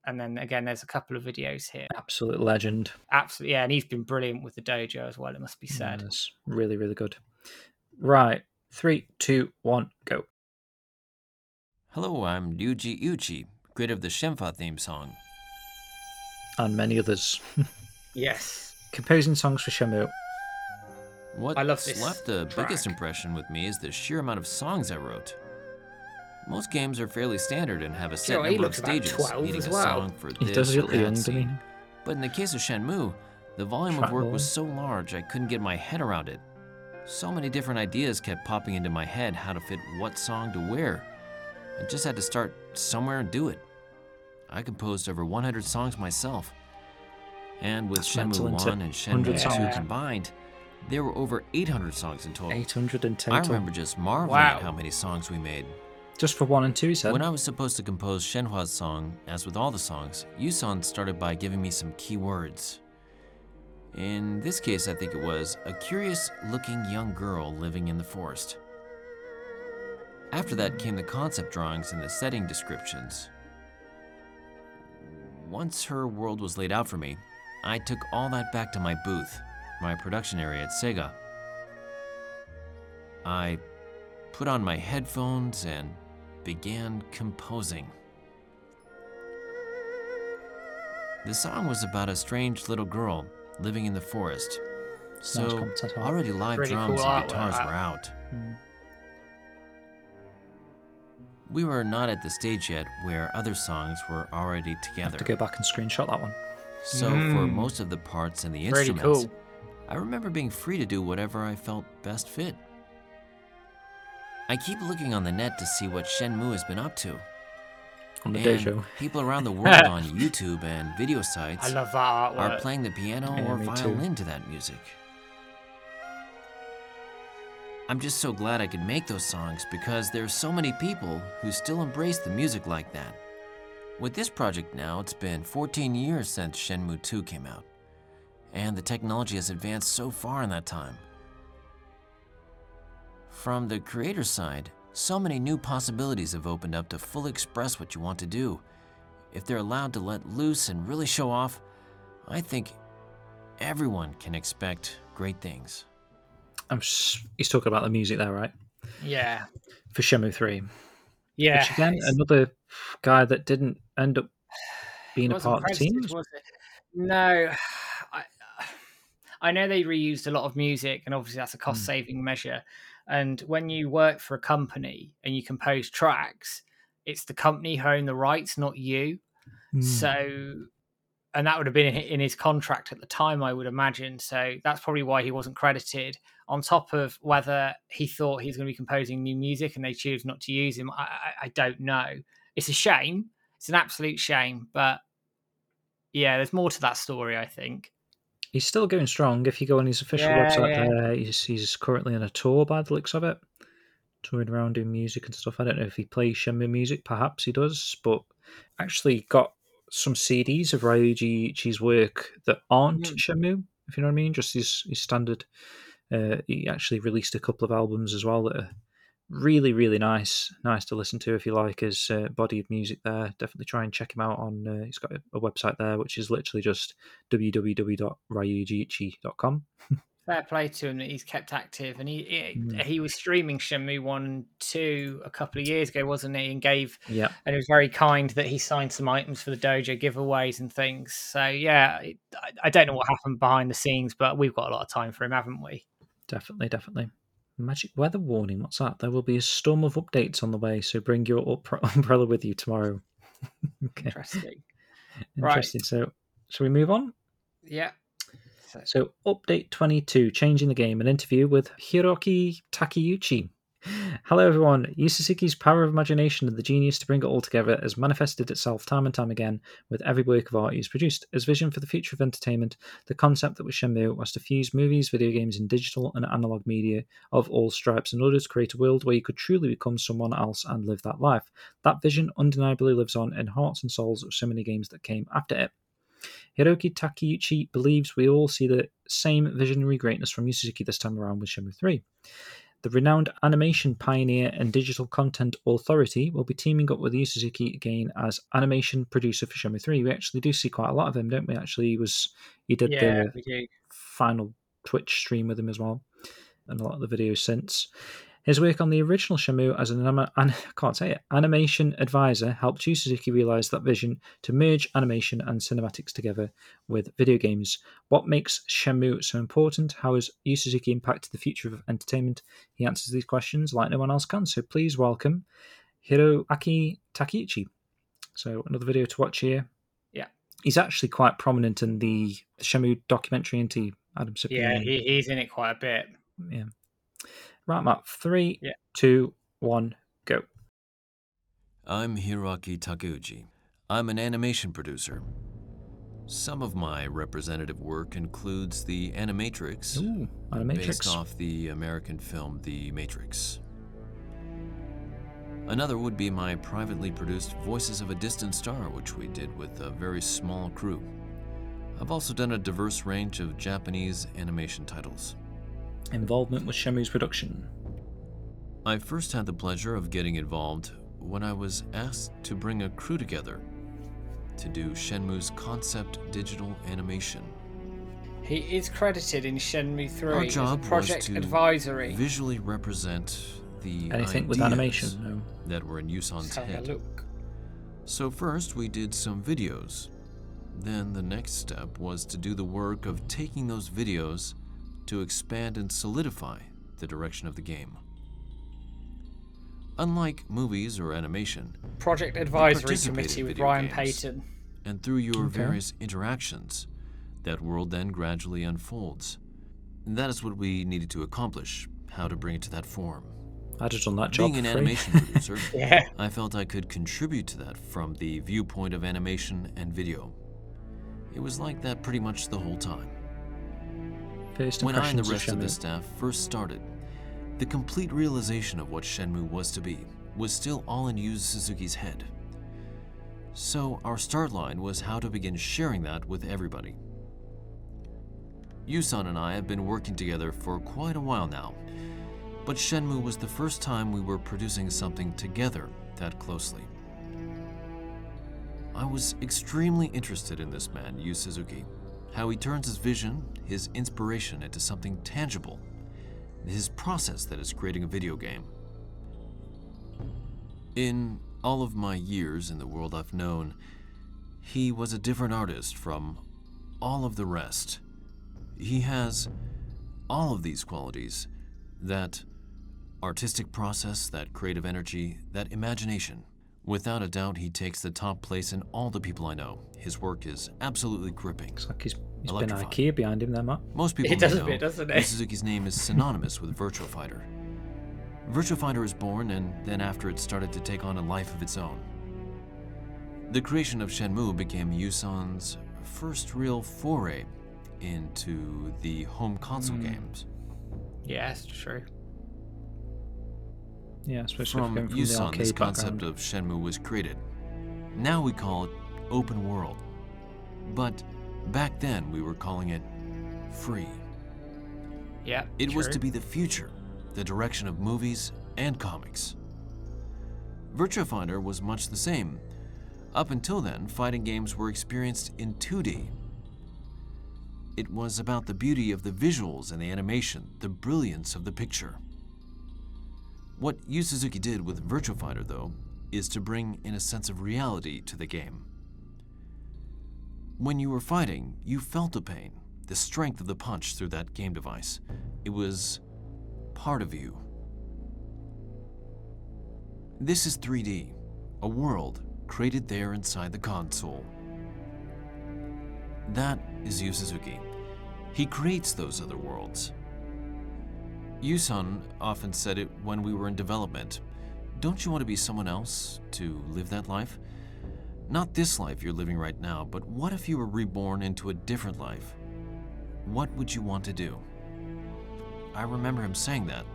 And then again, there's a couple of videos here. Absolute legend. Absolutely, yeah, and he's been brilliant with the dojo as well. It must be said. Yes, really, really good. Right, three, two, one, go. Hello, I'm Ryuji Iuchi, creator of the Shenhua theme song. And many others. Yes, Composing songs for Shenmue. What I love this left the biggest impression with me is the sheer amount of songs I wrote. Most games are fairly standard and have a set Sure, he number of stages, 12 needing a well. song for this does or that young, doesn't he? scene. But in the case of Shenmue, the volume Track of work ball. was so large I couldn't get my head around it. So many different ideas kept popping into my head how to fit what song to where. I just had to start somewhere and do it. I composed over 100 songs myself. And with That's Shenmue 1 and Shenmue 2 songs. combined, there were over 800 songs in total. 800 in I remember just marveling Wow. at how many songs we made. Just for one and two, he said. When I was supposed to compose Shenhua's song, as with all the songs, Yusan started by giving me some key words. In this case, I think it was a curious looking young girl living in the forest. After that came the concept drawings and the setting descriptions. Once her world was laid out for me, I took all that back to my booth, my production area at Sega. I put on my headphones and began composing. The song was about a strange little girl living in the forest. So already live Really drums cool and guitars were out. Mm. We were not at the stage yet where other songs were already together. To go back and screenshot that one. So for Mm. most of the parts and the Really instruments, cool. I remember being free to do whatever I felt best fit. I keep looking on the net to see what Shenmue has been up to. On the and dojo. people around the world on YouTube and video sites I love that are playing the piano Yeah, or me too. violin to that music. I'm just so glad I could make those songs because there are so many people who still embrace the music like that. With this project now, it's been 14 years since Shenmue 2 came out, and the technology has advanced so far in that time. From the creator side, so many new possibilities have opened up to fully express what you want to do. If they're allowed to let loose and really show off, I think everyone can expect great things. I'm s he's talking about the music there, right? yeah. For Shenmue 3. Yeah. Which again, it's- another guy that didn't end up being a part of the team. was it? No, I, I know they reused a lot of music, and obviously that's a Hmm. cost-saving measure. And when you work for a company and you compose tracks, it's the company who own the rights, not you. Mm. So, and that would have been in his contract at the time, I would imagine. So that's probably why he wasn't credited. On top of whether he thought he was going to be composing new music and they choose not to use him, I, I, I don't know. It's a shame. It's an absolute shame, but yeah, there's more to that story. I think. He's still going strong. If you go on his official Yeah, website yeah. there, he's, he's currently on a tour by the looks of it. Touring around doing music and stuff. I don't know if he plays Shenmue music, perhaps he does, but actually got some CDs of Ryuji Iuchi's work that aren't Mm. Shenmue, if you know what I mean, just his, his standard. Uh, he actually released a couple of albums as well that are really, really nice. Nice to listen to if you like his uh, body of music there. Definitely try and check him out on, uh, he's got a, a website there, which is literally just www.ryujiichi.com. Fair play to him that he's kept active, and he he, Mm. he was streaming Shenmue one and two a couple of years ago, wasn't he? And gave Yeah. and it was very kind that he signed some items for the dojo giveaways and things. So yeah, I, I don't know what happened behind the scenes, but we've got a lot of time for him, haven't we? Definitely, definitely. Magic weather warning. What's that? There will be a storm of updates on the way, so bring your umbrella with you tomorrow. okay, Interesting. Right. interesting. So, shall we move on? yeah. So, So, update 22, changing the game, an interview with Hiroaki Takeuchi. Hello, everyone. Yu power of imagination and the genius to bring it all together has manifested itself time and time again with every work of art he's produced. His vision for the future of entertainment, the concept that was Shenmue was to fuse movies, video games, and digital and analog media of all stripes in order to create a world where you could truly become someone else and live that life. That vision undeniably lives on in hearts and souls of so many games that came after it. Hiroaki Takeuchi believes we all see the same visionary greatness from Yu this time around with Shenmue 3. The renowned animation pioneer and digital content authority will be teaming up with Yu Suzuki again as animation producer for Shenmue 3. We actually do see quite a lot of him, don't we? Actually, he was he did yeah, the final Twitch stream with him as well, and a lot of the videos since. His work on the original Shenmue as an, anima- an can't say it, animation advisor helped Yu Suzuki realize that vision to merge animation and cinematics together with video games. What makes Shenmue so important? How has Yu Suzuki impacted the future of entertainment? He answers these questions like no one else can. So please welcome Hiroaki Takeuchi. So another video to watch here. Yeah. He's actually quite prominent in the Shenmue documentary into Adam Cipriani. Yeah, he, he's in it quite a bit. Yeah. Right, Matt. Three, Yeah. two, one, go. I'm Hiroaki Takeuchi. I'm an animation producer. Some of my representative work includes The Animatrix, Ooh, based Animatrix. off the American film The Matrix. Another would be my privately produced Voices of a Distant Star, which we did with a very small crew. I've also done a diverse range of Japanese animation titles. Involvement with Shenmue's production. I first had the pleasure of getting involved when I was asked to bring a crew together to do Shenmue's concept digital animation. He is credited in Shenmue 3 Our as job project was to advisory. visually represent the Anything with ideas animation? No. that were in Yusan's Let's have head. look. So first we did some videos. Then the next step was to do the work of taking those videos to expand and solidify the direction of the game. Unlike movies or animation, Project Advisory Committee with video Ryan. Payton. and through your Okay. various interactions, that world then gradually unfolds. And that is what we needed to accomplish, how to bring it to that form. I'd have done that job Being an free. animation producer, Yeah. I felt I could contribute to that from the viewpoint of animation and video. It was like that pretty much the whole time. First When I and the rest of the staff first started, the complete realization of what Shenmue was to be was still all in Yu Suzuki's head. So our start line was how to begin sharing that with everybody. Yusan and I have been working together for quite a while now, but Shenmue was the first time we were producing something together that closely. I was extremely interested in this man, Yu Suzuki, how he turns his vision, his inspiration into something tangible, his process that is creating a video game. In all of my years in the world I've known, he was a different artist from all of the rest. He has all of these qualities that artistic process, that creative energy, that imagination. Without a doubt, he takes the top place in all the people I know. His work is absolutely gripping. Looks like he's, he's been Electrifying. IKEA behind him there, Matt. Most people It does may know bit, doesn't it? Suzuki's name is synonymous with Virtua Fighter. Virtua Fighter was born, and then after it started to take on a life of its own. The creation of Shenmue became Yusan's first real foray into the home console Hmm. games. Yes, true. Yeah, especially From from, from the Yusan, this concept background. of Shenmue was created. Now we call it open world. But back then we were calling it free. Yeah. It was to be the future, the direction of movies and comics. Virtua Fighter was much the same. Up until then, fighting games were experienced in 2D. It was about the beauty of the visuals and the animation, the brilliance of the picture. What Yu Suzuki did with Virtua Fighter, though, is to bring in a sense of reality to the game. When you were fighting, you felt the pain, the strength of the punch through that game device. It was part of you. This is 3D, a world created there inside the console. That is Yu Suzuki. He creates those other worlds. Yusan often said it when we were in development. Don't you want to be someone else to live that life? Not this life you're living right now, but what if you were reborn into a different life? What would you want to do? I remember him saying that,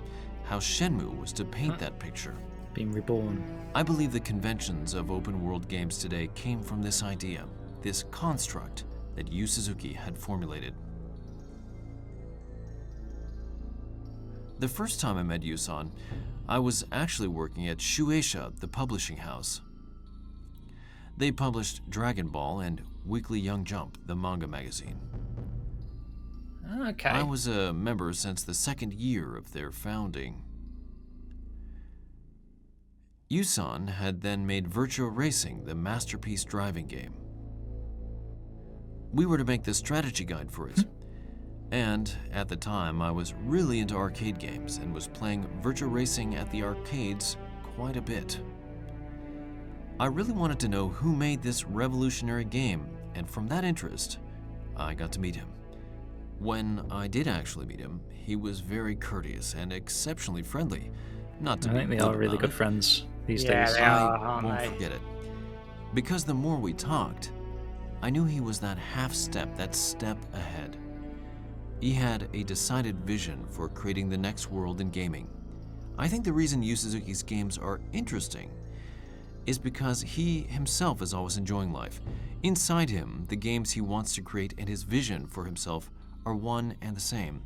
how Shenmue was to paint that picture. Being reborn. I believe the conventions of open world games today came from this idea, this construct that Yu Suzuki had formulated. The first time I met Yusan, I was actually working at Shueisha, the publishing house. They published Dragon Ball and Weekly Young Jump, the manga magazine. Okay. I was a member since the second year of their founding. Yusan had then made Virtua Racing the masterpiece driving game. We were to make the strategy guide for it. And at the time, I was really into arcade games and was playing Virtua Racing at the arcades quite a bit. I really wanted to know who made this revolutionary game, and from that interest, I got to meet him. When I did actually meet him, he was very courteous and exceptionally friendly. Not to I be think they are really good it, friends these Yeah, days. they I are, aren't won't they? forget it. Because the more we talked, I knew he was that half step, that step ahead. He had a decided vision for creating the next world in gaming. I think the reason Yu Suzuki's games are interesting is because he himself is always enjoying life. Inside him, the games he wants to create and his vision for himself are one and the same.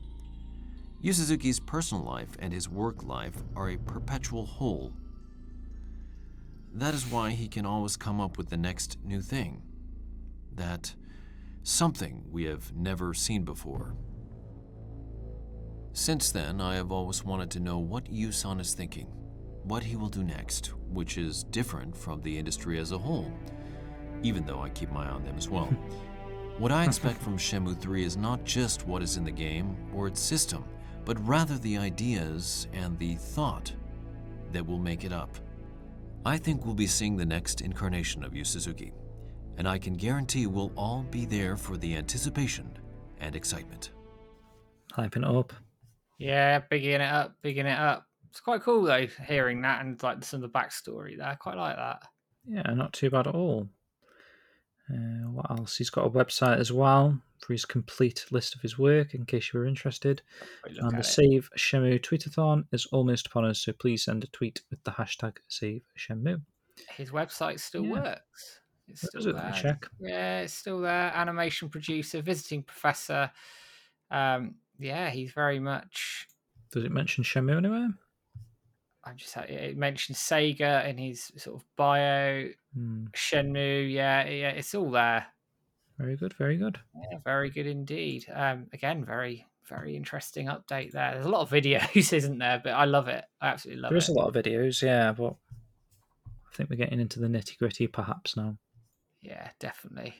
Yu Suzuki's personal life and his work life are a perpetual whole. That is why he can always come up with the next new thing. That something we have never seen before. Since then, I have always wanted to know what Yusan is thinking, what he will do next, which is different from the industry as a whole, even though I keep my eye on them as well. what I expect from Shenmue 3 is not just what is in the game or its system, but rather the ideas and the thought that will make it up. I think we'll be seeing the next incarnation of Yu Suzuki, and I can guarantee we'll all be there for the anticipation and excitement. Hyping it up. Yeah, bigging it up, bigging it up. It's quite cool though, hearing that and like some of the backstory there. I quite like that. Yeah, not too bad at all. Uh, what else? He's got a website as well for his complete list of his work, in case you were interested. And the it. Save Shenmue tweetathon is almost upon us, so please send a tweet with the hashtag Save Shenmue. His website still Yeah. works. It's What still it? There. check. Yeah, it's still there. Animation producer, visiting professor. Um, yeah, he's very much. Does it mention Shenmue anywhere? I'm just. It mentions Sega in his sort of bio. Hmm, Shenmue. Yeah, yeah, it's all there. very good, very good. Yeah, very good indeed. Um, again, very, very interesting update there. There's a lot of videos, isn't there? But I love it. I absolutely love There is it. There's a lot of videos, yeah, but I think we're getting into the nitty gritty perhaps now. Yeah, definitely.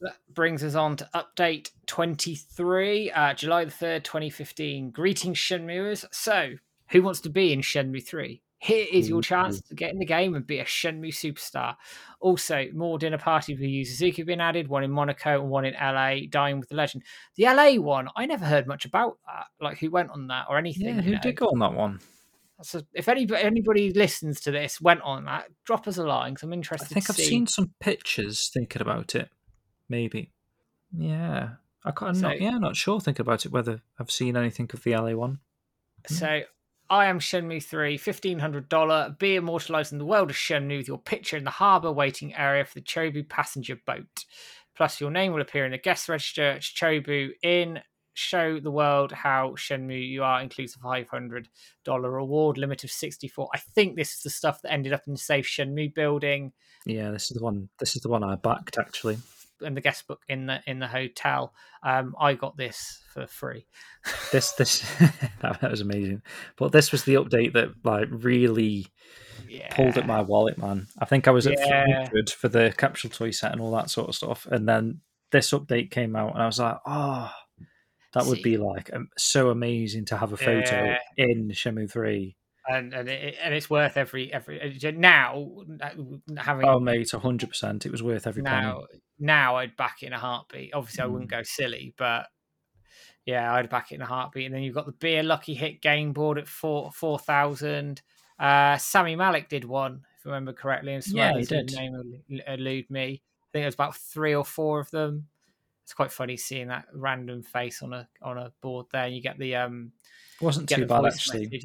That brings us on to update 23, uh, July the 3rd, 2015. Greetings, Shenmuers. So, who wants to be in Shenmue 3? Here is your chance to get in the game and be a Shenmue superstar. Also, more dinner parties with Yu Suzuki have been added, one in Monaco and one in LA, Dying with the Legend. The LA one, I never heard much about that, like who went on that or anything. Yeah, you who know. did go on that one? So if anybody, anybody listens to this, went on that, drop us a line 'cause I'm interested. I think I've see. seen some pictures thinking about it. Maybe. Yeah. I can't, I'm So- not, yeah, not sure thinking about it whether I've seen anything of the LA one. Hmm. So I am Shenmue 3, $1,500. Be immortalized in the world of Shenmue with your picture in the harbour waiting area for the Chobu passenger boat. Plus, your name will appear in the guest register. It's Chobu in. Show the world how Shenmue you are, includes a $500 reward, limit of 64. I think this is the stuff that ended up in the Safe Shenmue building Yeah, this is the one this is the one I backed actually. And the guest book in the in the hotel. Um, I got this for free. This this that was amazing. But this was the update that like really Yeah. pulled at my wallet, man. I think I was at Yeah. 300 for the capsule toy set and all that sort of stuff. And then this update came out, and I was like, oh, that would See. be like um, so amazing to have a photo Yeah. in Shenmue 3. And and it, and it's worth every every uh, now uh, having Oh, mate, 100%. It was worth every penny. now now I'd back it in a heartbeat. Obviously, I wouldn't Mm. go silly, but yeah, I'd back it in a heartbeat. And then you've got the beer lucky hit game board at four four thousand. Uh, Sammy Malik did one, if I remember correctly. And some Yeah, he did. Name el- elude me. I think it was about three or four of them. It's quite funny seeing that random face on a on a board there. You get the um It wasn't too bad, actually. message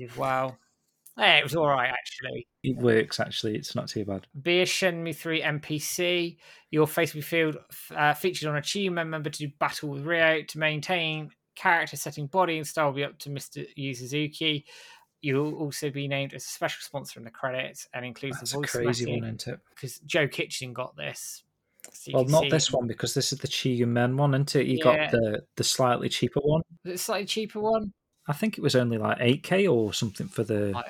it was all right actually. It works, actually. It's not too bad. Be a Shenmue 3 NPC. Your face will be uh, featured on achievement member to do battle with Ryo. To maintain character setting, body, and style will be up to Mr. Yu Suzuki. You'll also be named as a special sponsor in the credits and includes That's the a voice crazy message one, isn't it? because Joe Kitchen got this. So Well, not this one because this is the Chiyu Men one, isn't it? You Yeah. got the the slightly cheaper one. The slightly cheaper one? I think it was only like 8k or something for the been.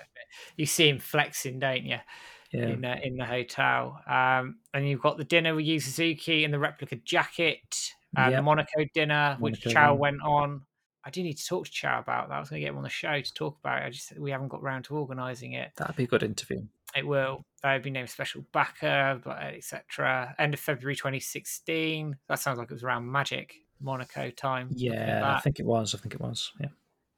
You see him flexing, don't you? yeah. in uh, in the hotel. Um, and you've got the dinner with Yu Suzuki and the replica jacket, uh, Yep. the Monaco dinner, which Chow one. went on. I do need to talk to Chow about that. I was going to get him on the show to talk about it. I just we haven't got round to organising it. That'd be a good interview. It will. i'll be named special backer, but etc. End of February 2016. That sounds like it was around Magic Monaco time. Yeah, I think it was. I think it was. Yeah.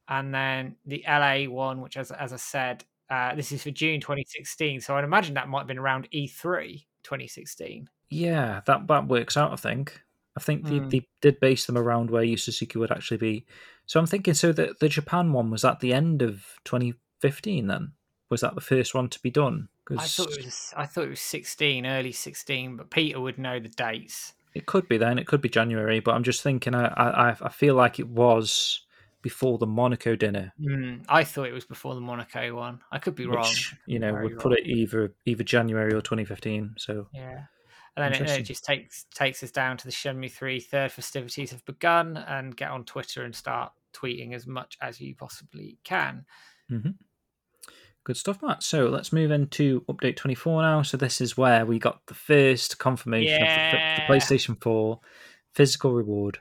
and then the LA one, which as as I said, uh, this is for June 2016. So I'd imagine that might have been around E E3 2016. Yeah, that that works out. I think. I think they, Mm. they did base them around where Yu Suzuki would actually be. So I'm thinking. So the the Japan one was at the end of 2015. Then was that the first one to be done? I Because thought it was I thought it was 16, early 16, but Peter would know the dates. it could be then. It could be January. But I'm just thinking. I I I feel like it was before the Monaco dinner. Mm, I thought it was before the Monaco one. I could be wrong. you know would put it either either January or 2015. So Yeah. And then it, it just takes takes us down to the Shenmue 3 third festivities have begun and get on Twitter and start tweeting as much as you possibly can. Good stuff, Matt. So let's move into update 24 now. So this is where we got the first confirmation of the, the PlayStation 4 physical reward.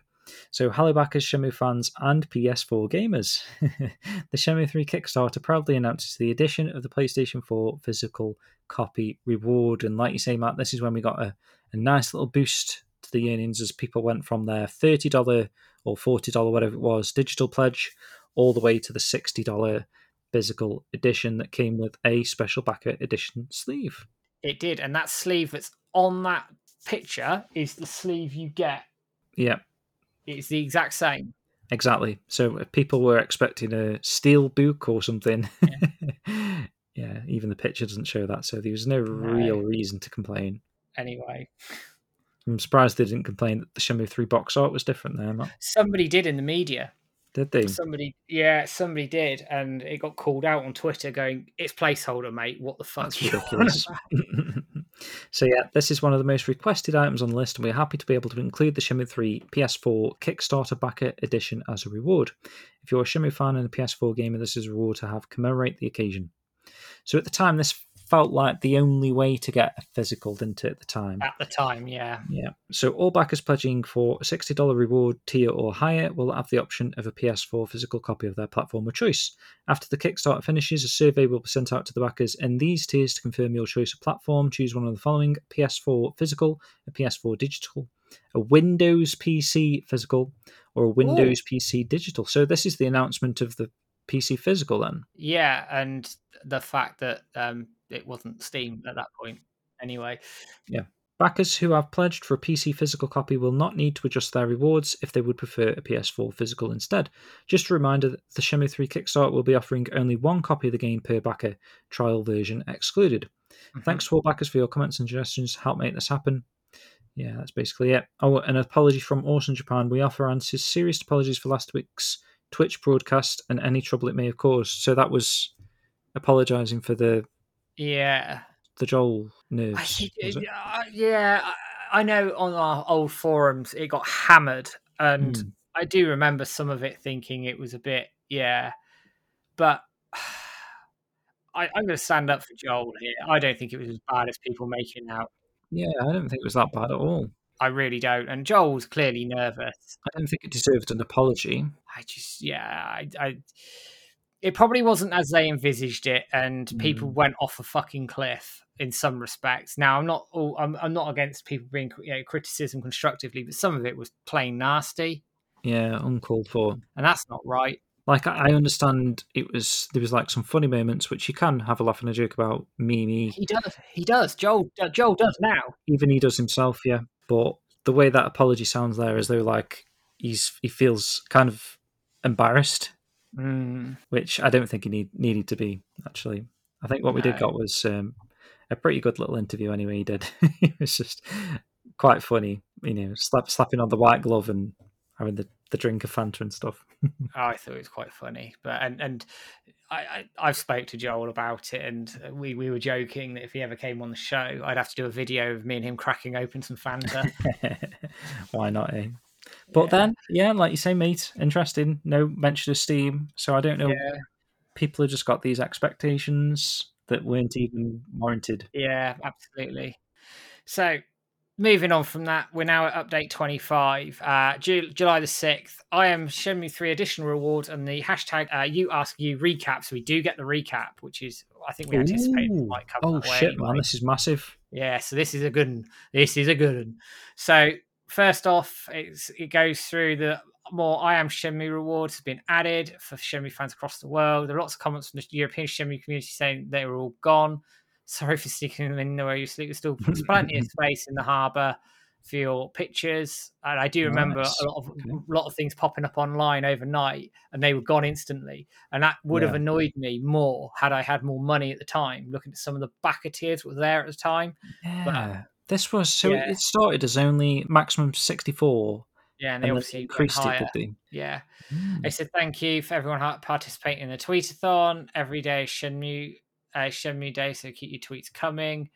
So hello backers, Shenmue fans, and PS4 gamers. the Shenmue 3 Kickstarter proudly announces the addition of the PlayStation 4 physical copy reward. And like you say, Matt, this is when we got a, a nice little boost to the earnings as people went from their $30 or $40, whatever it was, digital pledge, all the way to the $60 physical edition that came with a special backer edition sleeve. It did, and that sleeve that's on that picture is the sleeve you get. Yeah, It's the exact same. exactly. So if people were expecting a steel book or something, yeah. even the picture doesn't show that. So there was no, real reason to complain. Anyway, I'm surprised they didn't complain that the Shenmue 3 box art was different there, Matt. somebody did in the media. Did they? Somebody, yeah, somebody did, and it got called out on Twitter, going, "It's placeholder, mate. What the fuck?" That's ridiculous. about?" so yeah, this is one of the most requested items on the list, and we're happy to be able to include the Shenmue 3 PS4 Kickstarter backer edition as a reward. If you're a Shenmue fan and a PS4 gamer, this is a reward to have commemorate the occasion. So at the time, this felt like the only way to get a physical, didn't it? At the time, At the time, yeah, yeah. So all backers pledging for a $60 reward tier or higher will have the option of a PS4 physical copy of their platform of choice. After the Kickstarter finishes, a survey will be sent out to the backers in these tiers to confirm your choice of platform. Choose one of the following PS4 physical, a PS4 digital, a Windows PC physical, or a Windows PC digital. So this is the announcement of the PC physical then. yeah, and the fact that um, it wasn't Steam at that point, anyway. Yeah. Backers who have pledged for a PC physical copy will not need to adjust their rewards if they would prefer a PS4 physical instead. Just a reminder that the Shenmue 3 Kickstarter will be offering only one copy of the game per backer, trial version excluded. Mhm. Thanks to all backers for your comments and suggestions. Help make this happen. Yeah, that's basically it. Oh, an apology from Awesome Japan. We offer answers serious apologies for last week's Twitch broadcast and any trouble it may have caused. So that was apologising for the Yeah, the Joel I nerves. think, was it? uh, yeah, I, I know on our old forums it got hammered, and Hmm. I do remember some of it thinking it was a bit, yeah, but I, I'm going to stand up for Joel here. I don't think it was as bad as people making out. Yeah, I don't think it was that bad at all. I really don't. And Joel was clearly nervous. I don't think it deserved an apology. I just, yeah, I, I it probably wasn't as they envisaged it, and people Mm. went off a fucking cliff in some respects. Now, I'm not, all, I'm, I'm not against people being you know, criticism constructively, but some of it was plain nasty, Yeah, uncalled for. and that's not right. Like I I understand it was there was like some funny moments which you can have a laugh and a joke about. Mimi, He does, he does. Joel, uh, Joel does now. even he does himself, yeah. But the way that apology sounds there is though like he's he feels kind of embarrassed, Mm, which I don't think he need, needed to be. Actually, I think what we did got was um, a pretty good little interview. Anyway, he did. it was just quite funny, you know, slap, slapping on the white glove and having the, the drink of Fanta and stuff. I thought it was quite funny, but and and I, I I've spoke to Joel about it, and we we were joking that if he ever came on the show, I'd have to do a video of me and him cracking open some Fanta. Why not, eh? But Yeah. then, yeah, like you say, mate, interesting. No mention of Steam, so I don't know. yeah, People have just got these expectations that weren't even warranted. yeah, absolutely. So moving on from that, we're now at update 25, uh, Ju- July the 6th. I am Shenmue 3 additional rewards and the hashtag uh, you ask you recap. So we do get the recap, which is, I think we anticipated Ooh. might come Oh way shit, anyway. man! This is massive. Yeah, so this is a good one. This is a good one. So first off, it's, it goes through the more I am Shenmue rewards have been added for Shenmue fans across the world. There are lots of comments from the European Shenmue community saying they were all gone. Sorry for sticking them in where you sleep. There's still plenty of space in the harbour for your pictures. And I do remember Nice. a lot of Okay. lot of things popping up online overnight, and they were gone instantly. And that would have annoyed me more had I had more money at the time. Looking at some of the backer tiers that were there at the time. Yeah, this was so. Yeah. It started as only maximum sixty-four, Yeah, and and they then obviously increased it, did they? Yeah, Mm. they said thank you for everyone participating in the tweetathon every day. Shenmue, uh, Shenmue Day, so keep your tweets coming.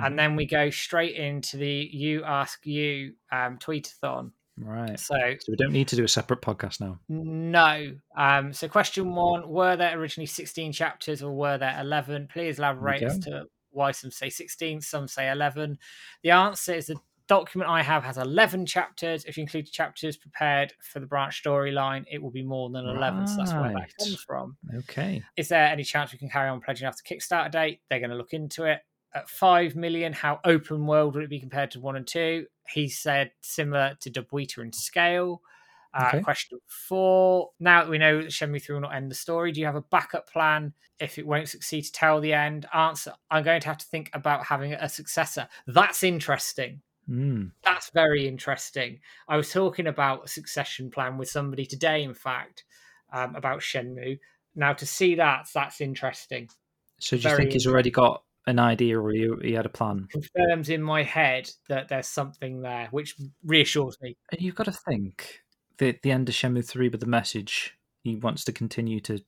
and then we go straight into the You Ask Yu um, tweetathon. Right. So So we don't need to do a separate podcast now. no. Um, so question one: Were there originally sixteen chapters, or were there eleven? Please elaborate as to why some say sixteen, some say eleven. The answer is the document I have has eleven chapters. If you include chapters prepared for the branch storyline, it will be more than eleven. So that's where that comes from. Okay. Is there any chance we can carry on pledging after Kickstarter date? They're going to look into it. At five million, how open world would it be compared to one and two? He said similar to Dobuita in scale. Uh, Okay. Question four. Now that we know that Shenmue 3 will not end the story, do you have a backup plan if it won't succeed to tell the end? Answer I'm going to have to think about having a successor. That's interesting. Mm. That's very interesting. I was talking about a succession plan with somebody today, in fact, um, about Shenmue. Now to see that, that's interesting. So do you Very think he's already got an idea or he, he had a plan? Confirms in my head that there's something there, which reassures me. And you've got to think the the end of Shenmue three, but the message he wants to continue to,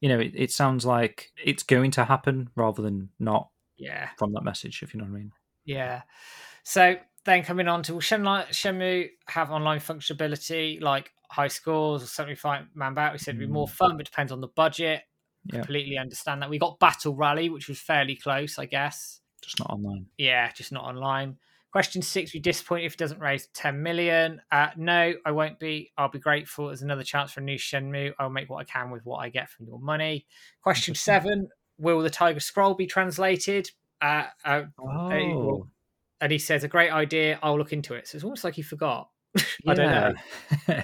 you know, it, it sounds like it's going to happen rather than not Yeah, from that message. If you know what I mean. yeah. So then coming on to will Shenmue, Shenmue have online functionality like high scores or 75 man battle? We said it'd be more hmm. fun, but depends on the budget. Yeah. Completely understand that. We got Battle Rally, which was fairly close, I guess. Just not online. Yeah, just not online. Question six: Be disappointed if it doesn't raise ten million. Uh, no, I won't be. I'll be grateful. There's another chance for a new Shenmue. I'll make what I can with what I get from your money. Question seven: Will the Tiger Scroll be translated? Uh, uh, Oh, and he says, "A great idea. I'll look into it." So it's almost like he forgot. I don't know.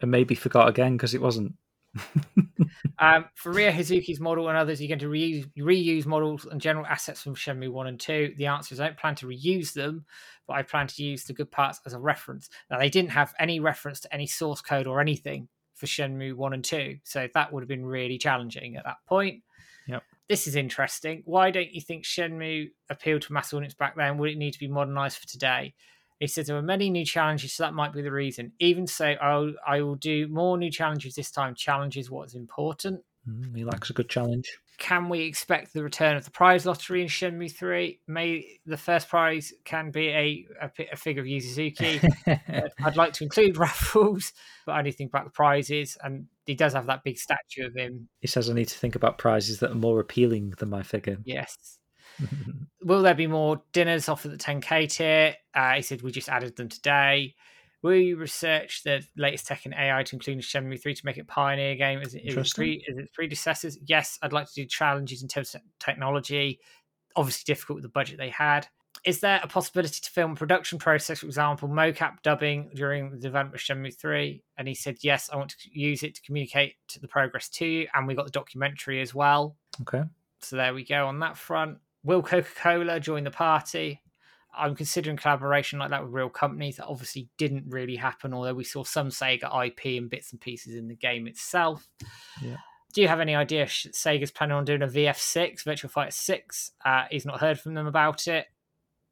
and maybe forgot again because it wasn't. Um, for Ryo Hazuki's model and others, you're going to reuse, reuse models and general assets from Shenmue 1 and 2. The answer is I don't plan to reuse them, but I plan to use the good parts as a reference. Now, they didn't have any reference to any source code or anything for Shenmue 1 and 2, so that would have been really challenging at that point. Yep. This is interesting. Why don't you think Shenmue appealed to mass audience back then? Would it need to be modernized for today? He says there were many new challenges, so that might be the reason. Even so, I'll, I will do more new challenges this time. Challenge is what's important. Mm, he likes a good challenge. Can we expect the return of the prize lottery in Shenmue 3? May the first prize can be a, a, a figure of Yu Suzuki. I'd like to include raffles, but I only think about the prizes. And he does have that big statue of him. he says I need to think about prizes that are more appealing than my figure. Yes. Will there be more dinners off at the 10k tier? Uh, he said we just added them today. Will you research the latest tech and AI to include Shenmue 3 to make it pioneer game as it is its, Interesting. pre- as its predecessors? Yes, I'd like to do challenges in terms of technology. Obviously, difficult with the budget they had. Is there a possibility to film production process, for example, mocap dubbing during the development of Shenmue 3? And he said, Yes, I want to use it to communicate to the progress to you. And we got the documentary as well. okay. So there we go on that front. Will Coca Cola join the party? I'm considering collaboration like that with real companies. That obviously didn't really happen, although we saw some Sega IP and bits and pieces in the game itself. Yeah. Do you have any idea if Sega's planning on doing a VF6, Virtua Fighter 6? Uh, he's not heard from them about it.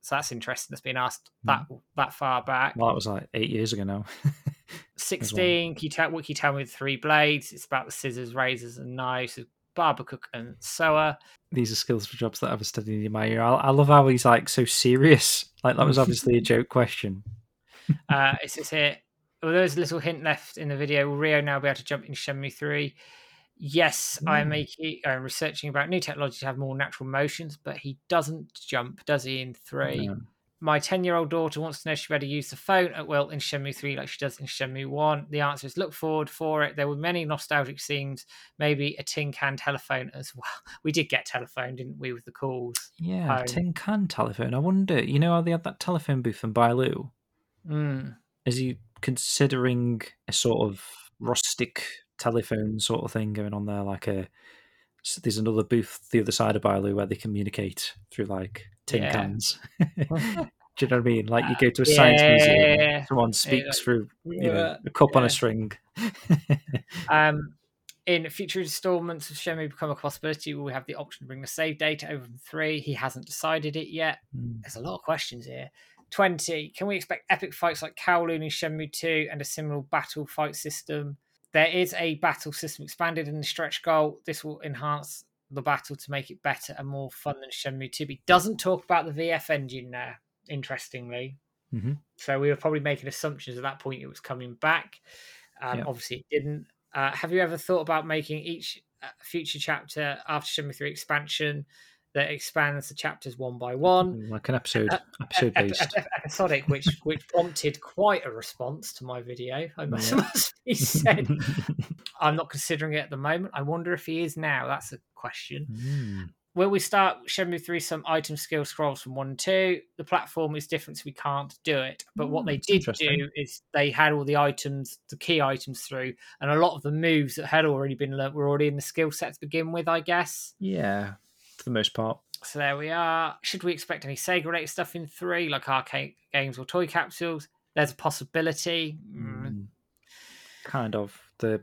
So that's interesting. That's been asked that that far back. Well, that was like eight years ago now. 16. Can you tell what can you tell me with three blades? It's about the scissors, razors, and knives, barber, cook, and sewer. These are skills for jobs that I've studied in my year. I, I love how he's like so serious. Like that was obviously a joke question. Uh, it says here, well, there's a little hint left in the video. Will Ryo now be able to jump in Shenmue 3? Yes, I'm Ooh. making, I'm researching about new technology to have more natural motions, but he doesn't jump, does he, in 3? No. My 10 year old daughter wants to know if she better use the phone at will in Shenmue 3 like she does in Shenmue 1. The answer is look forward for it. There were many nostalgic scenes, maybe a tin can telephone as well. We did get telephone, didn't we, with the calls? Yeah, Phone. tin can telephone. I wonder. You know how they had that telephone booth in Bailu? Mm. Is he considering a sort of rustic telephone sort of thing going on there? Like a s- there's another booth the other side of Bailu where they communicate through like tin Yeah. cans. Do you know what I mean? Like you go to a science museum, someone speaks through you know a cup on a string. Um, in future installments of Shenmue become a possibility, we have the option to bring the save data over from three. He hasn't decided it yet. Mm. There's a lot of questions here. 20. Can we expect epic fights like Kowloon in Shenmue 2 and a similar battle fight system? There is a battle system expanded in the stretch goal. This will enhance the battle to make it better and more fun than Shenmue 2. But he doesn't talk about the VF engine there, interestingly. Mhm. So we were probably making assumptions at that point it was coming back. Um, Yeah. Obviously, it didn't. Uh, have you ever thought about making each uh, future chapter after Shenmue 3 expansion that expands the chapters one by one? Like an episode, Uh, episode ep- based. ep- episodic, which which prompted quite a response to my video. I must, Yeah. must be said. I'm not considering it at the moment. I wonder if he is now. That's a question. Mm. Will we start Shenmue 3 some item skill scrolls from 1 and 2? The platform is different, so we can't do it. But what Mm, they did do is they had all the items, the key items through, and a lot of the moves that had already been learned were already in the skill set to begin with, I guess. Yeah, the most part. So there we are. Should we expect any Sega related stuff in 3, like arcade games or toy capsules? There's a possibility. Mm, Mm. Kind of the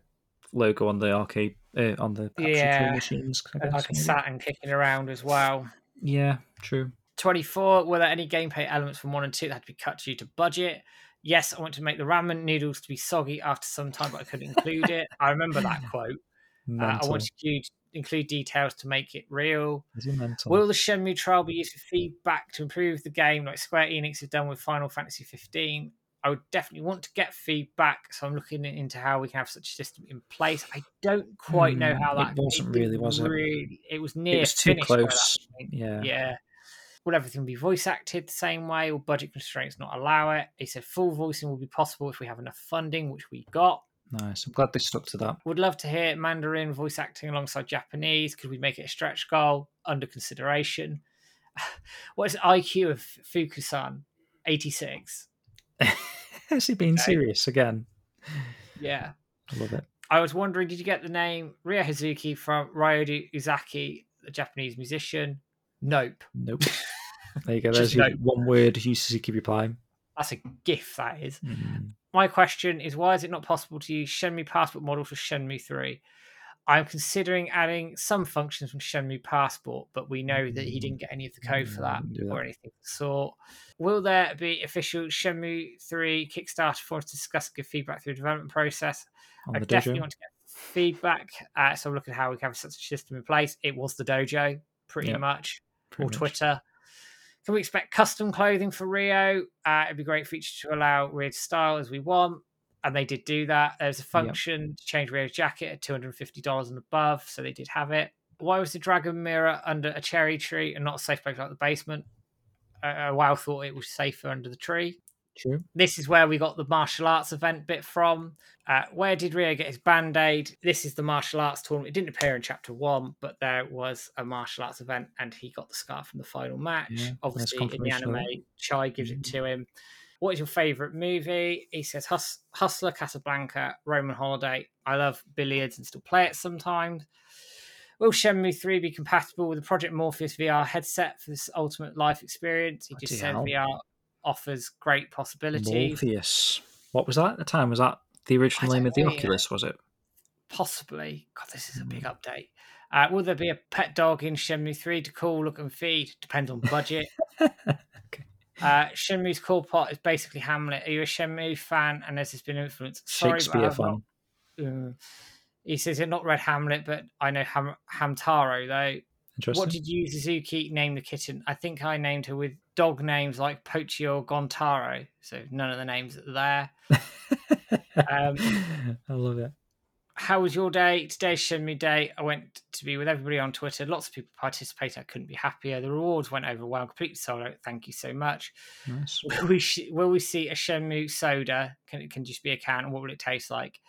logo on the arcade uh, on the Yeah. machines. I guess, like a. Saturn kicking around as well. Yeah, true. 24 were there any gameplay elements from 1 and 2 that had to be cut due to budget yes i want to make the ramen noodles to be soggy after some time but i couldn't include it i remember that quote uh, i Mental. wanted to include, details to make it real will the shenmue trial be used for feedback to improve the game like square enix have done with final fantasy 15 i would definitely want to get feedback so i'm looking into how we can have such a system in place i don't quite know Hmm, how it that wasn't didn't really, was it? really, it was near it was too finished by that close. Yeah. Yeah. Will everything be voice acted the same way? Will budget constraints not allow it? He said full voicing will be possible if we have enough funding, which we got. Nice. I'm glad they stuck to that. Would love to hear Mandarin voice acting alongside Japanese. Could we make it a stretch goal? Under consideration. What is IQ of Fukusan? 86. Has he been Okay. serious again? Yeah. I love it. I was wondering, did you get the name Ryo Hazuki from Ryudo Uzaki, the Japanese musician? Nope. Nope. There you go. There's nope. one word you Suzuki reply. That's a gif, that is. Mm. My question is why is it not possible to use Shenmue Passport model for Shenmue 3? I'm considering adding some functions from Shenmue Passport, but we know that he didn't get any of the code for that Mm, that. or anything of the sort. Will there be official Shenmue 3 Kickstarter for us to discuss and give feedback through the development process? I definitely dojo. want to get feedback. Uh, so look at how we can have such a system in place. It was the dojo, pretty Yeah, much pretty or much. Twitter. Can we expect custom clothing for Ryo? Uh, it'd be a great feature to allow Ryo to style as we want. And they did do that. There's a function to change Ryo's jacket at $250 and above. So they did have it. Why was the dragon mirror under a cherry tree and not a safe place like the basement? Uh, Iwao thought it was safer under the tree True. this is where we got the martial arts event bit from. Uh, where did Ryo get his band aid? This is the martial arts tournament. It didn't appear in chapter one, but there was a martial arts event and he got the scar from the final match. Yeah, Obviously, in the anime. Chai gives it to him. What is your favorite movie? He says Hus- Hustler, Casablanca, Roman Holiday. I love billiards and still play it sometimes. Will Shenmue 3 be compatible with the Project Morpheus VR headset for this ultimate life experience? He just said hell. VR offers great possibilities. Morpheus. What was that at the time? Was that the original name of the. Oculus? Was it? Possibly. God, this is a Hmm. big update. Uh, will there be a pet dog in Shenmue 3 to call, look, and feed? Depends on budget. Okay. uh, Shenmue's core plot is basically Hamlet. Are you a Shenmue fan and has this been influenced? Sorry, Shakespeare fan. not- uh, he says he'd not read Hamlet, but I know Ham- Hamtaro, though. Interesting. What did you, Suzuki, name the kitten? I think I named her with dog names like Pochi or Gontaro. So none of the names there. Um, I love it. how was your day? Today's Shenmue Day. I went to be with everybody on Twitter. Lots of people participated. I couldn't be happier. The rewards went over well. Completely sold out. Thank you so much. Nice. Will we, sh- will we see a Shenmue soda? Can it can just be a can? What will it taste like?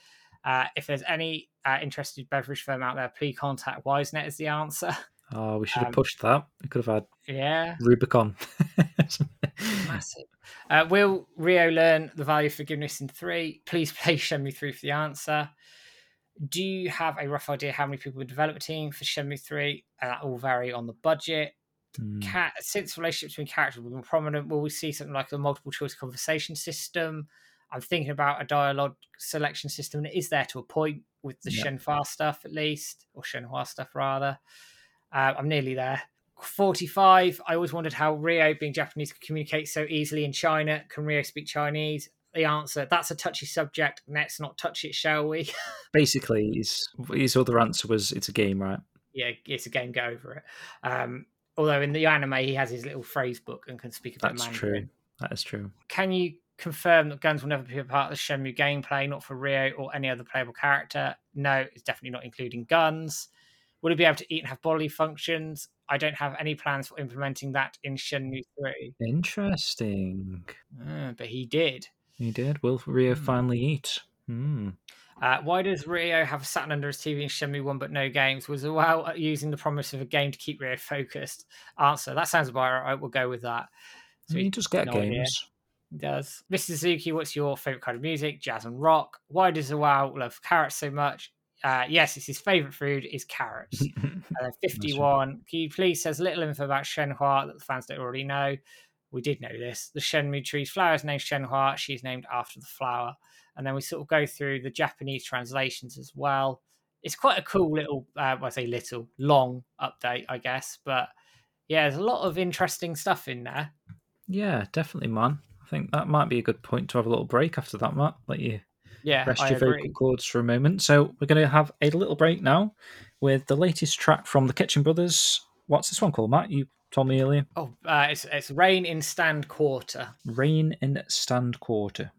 Uh, if there's any uh, interested beverage firm out there, please contact YS Net is the answer. Oh, we should have Um, pushed that. We could have had yeah, Rubicon. massive. Uh, will Ryo learn the value of forgiveness in three? Please play Shenmue 3 for the answer. Do you have a rough idea how many people would develop a team for Shenmue 3? And that will vary on the budget. Cat, since relationships between characters will be more prominent, will we see something like a multiple choice conversation system? I'm thinking about a dialogue selection system, and it is there to a point with the Yeah. Shenhua stuff, at least, or Shenhua stuff rather. Uh, I'm nearly there. 45. I always wondered how Ryo, being Japanese, could communicate so easily in China. Can Ryo speak Chinese? The answer that's a touchy subject. Let's not touch it, shall we? Basically, his, his other answer was it's a game, right? yeah, it's a game. Go over it. Um, although in the anime he has his little phrase book and can speak a bit That's Mandarin. true. That is true. Can you confirm that guns will never be a part of the Shenmue gameplay, not for Ryo or any other playable character? No, it's definitely not including guns. Will it be able to eat and have bodily functions? I don't have any plans for implementing that in Shenmue 3. Interesting. Ah, but he did. He did. Will Ryo Hmm. finally eat? Hmm. Uh, why does Ryo have Saturn under his TV in Shenmue 1 but no games? Was Zawal using the promise of a game to keep Ryo focused? Answer. That sounds about right. We'll go with that. So he just get no idea. games. He does. Mr. Suzuki, what's your favourite kind of music? Jazz and rock. Why does Zawal love carrots so much? Uh, yes, it's his favourite food is carrots. And then 51. Can you please says little info about Shenhua that the fans don't already know? We did know this. The Shenmue tree's flower is named Shenhua. She's named after the flower. And then we sort of go through the Japanese translations as well. It's quite a cool little, uh, well, I say little, long update, I guess. But yeah, there's a lot of interesting stuff in there. yeah, definitely, man. I think that might be a good point to have a little break after that, Matt. Let you Yeah, rest I your vocal agree. cords for a moment. So we're going to have a little break now with the latest track from the Kitchen Brothers. What's this one called, Matt? You told me earlier. Oh, uh, it's, it's Rain in Stand Quarter. Rain in Stand Quarter.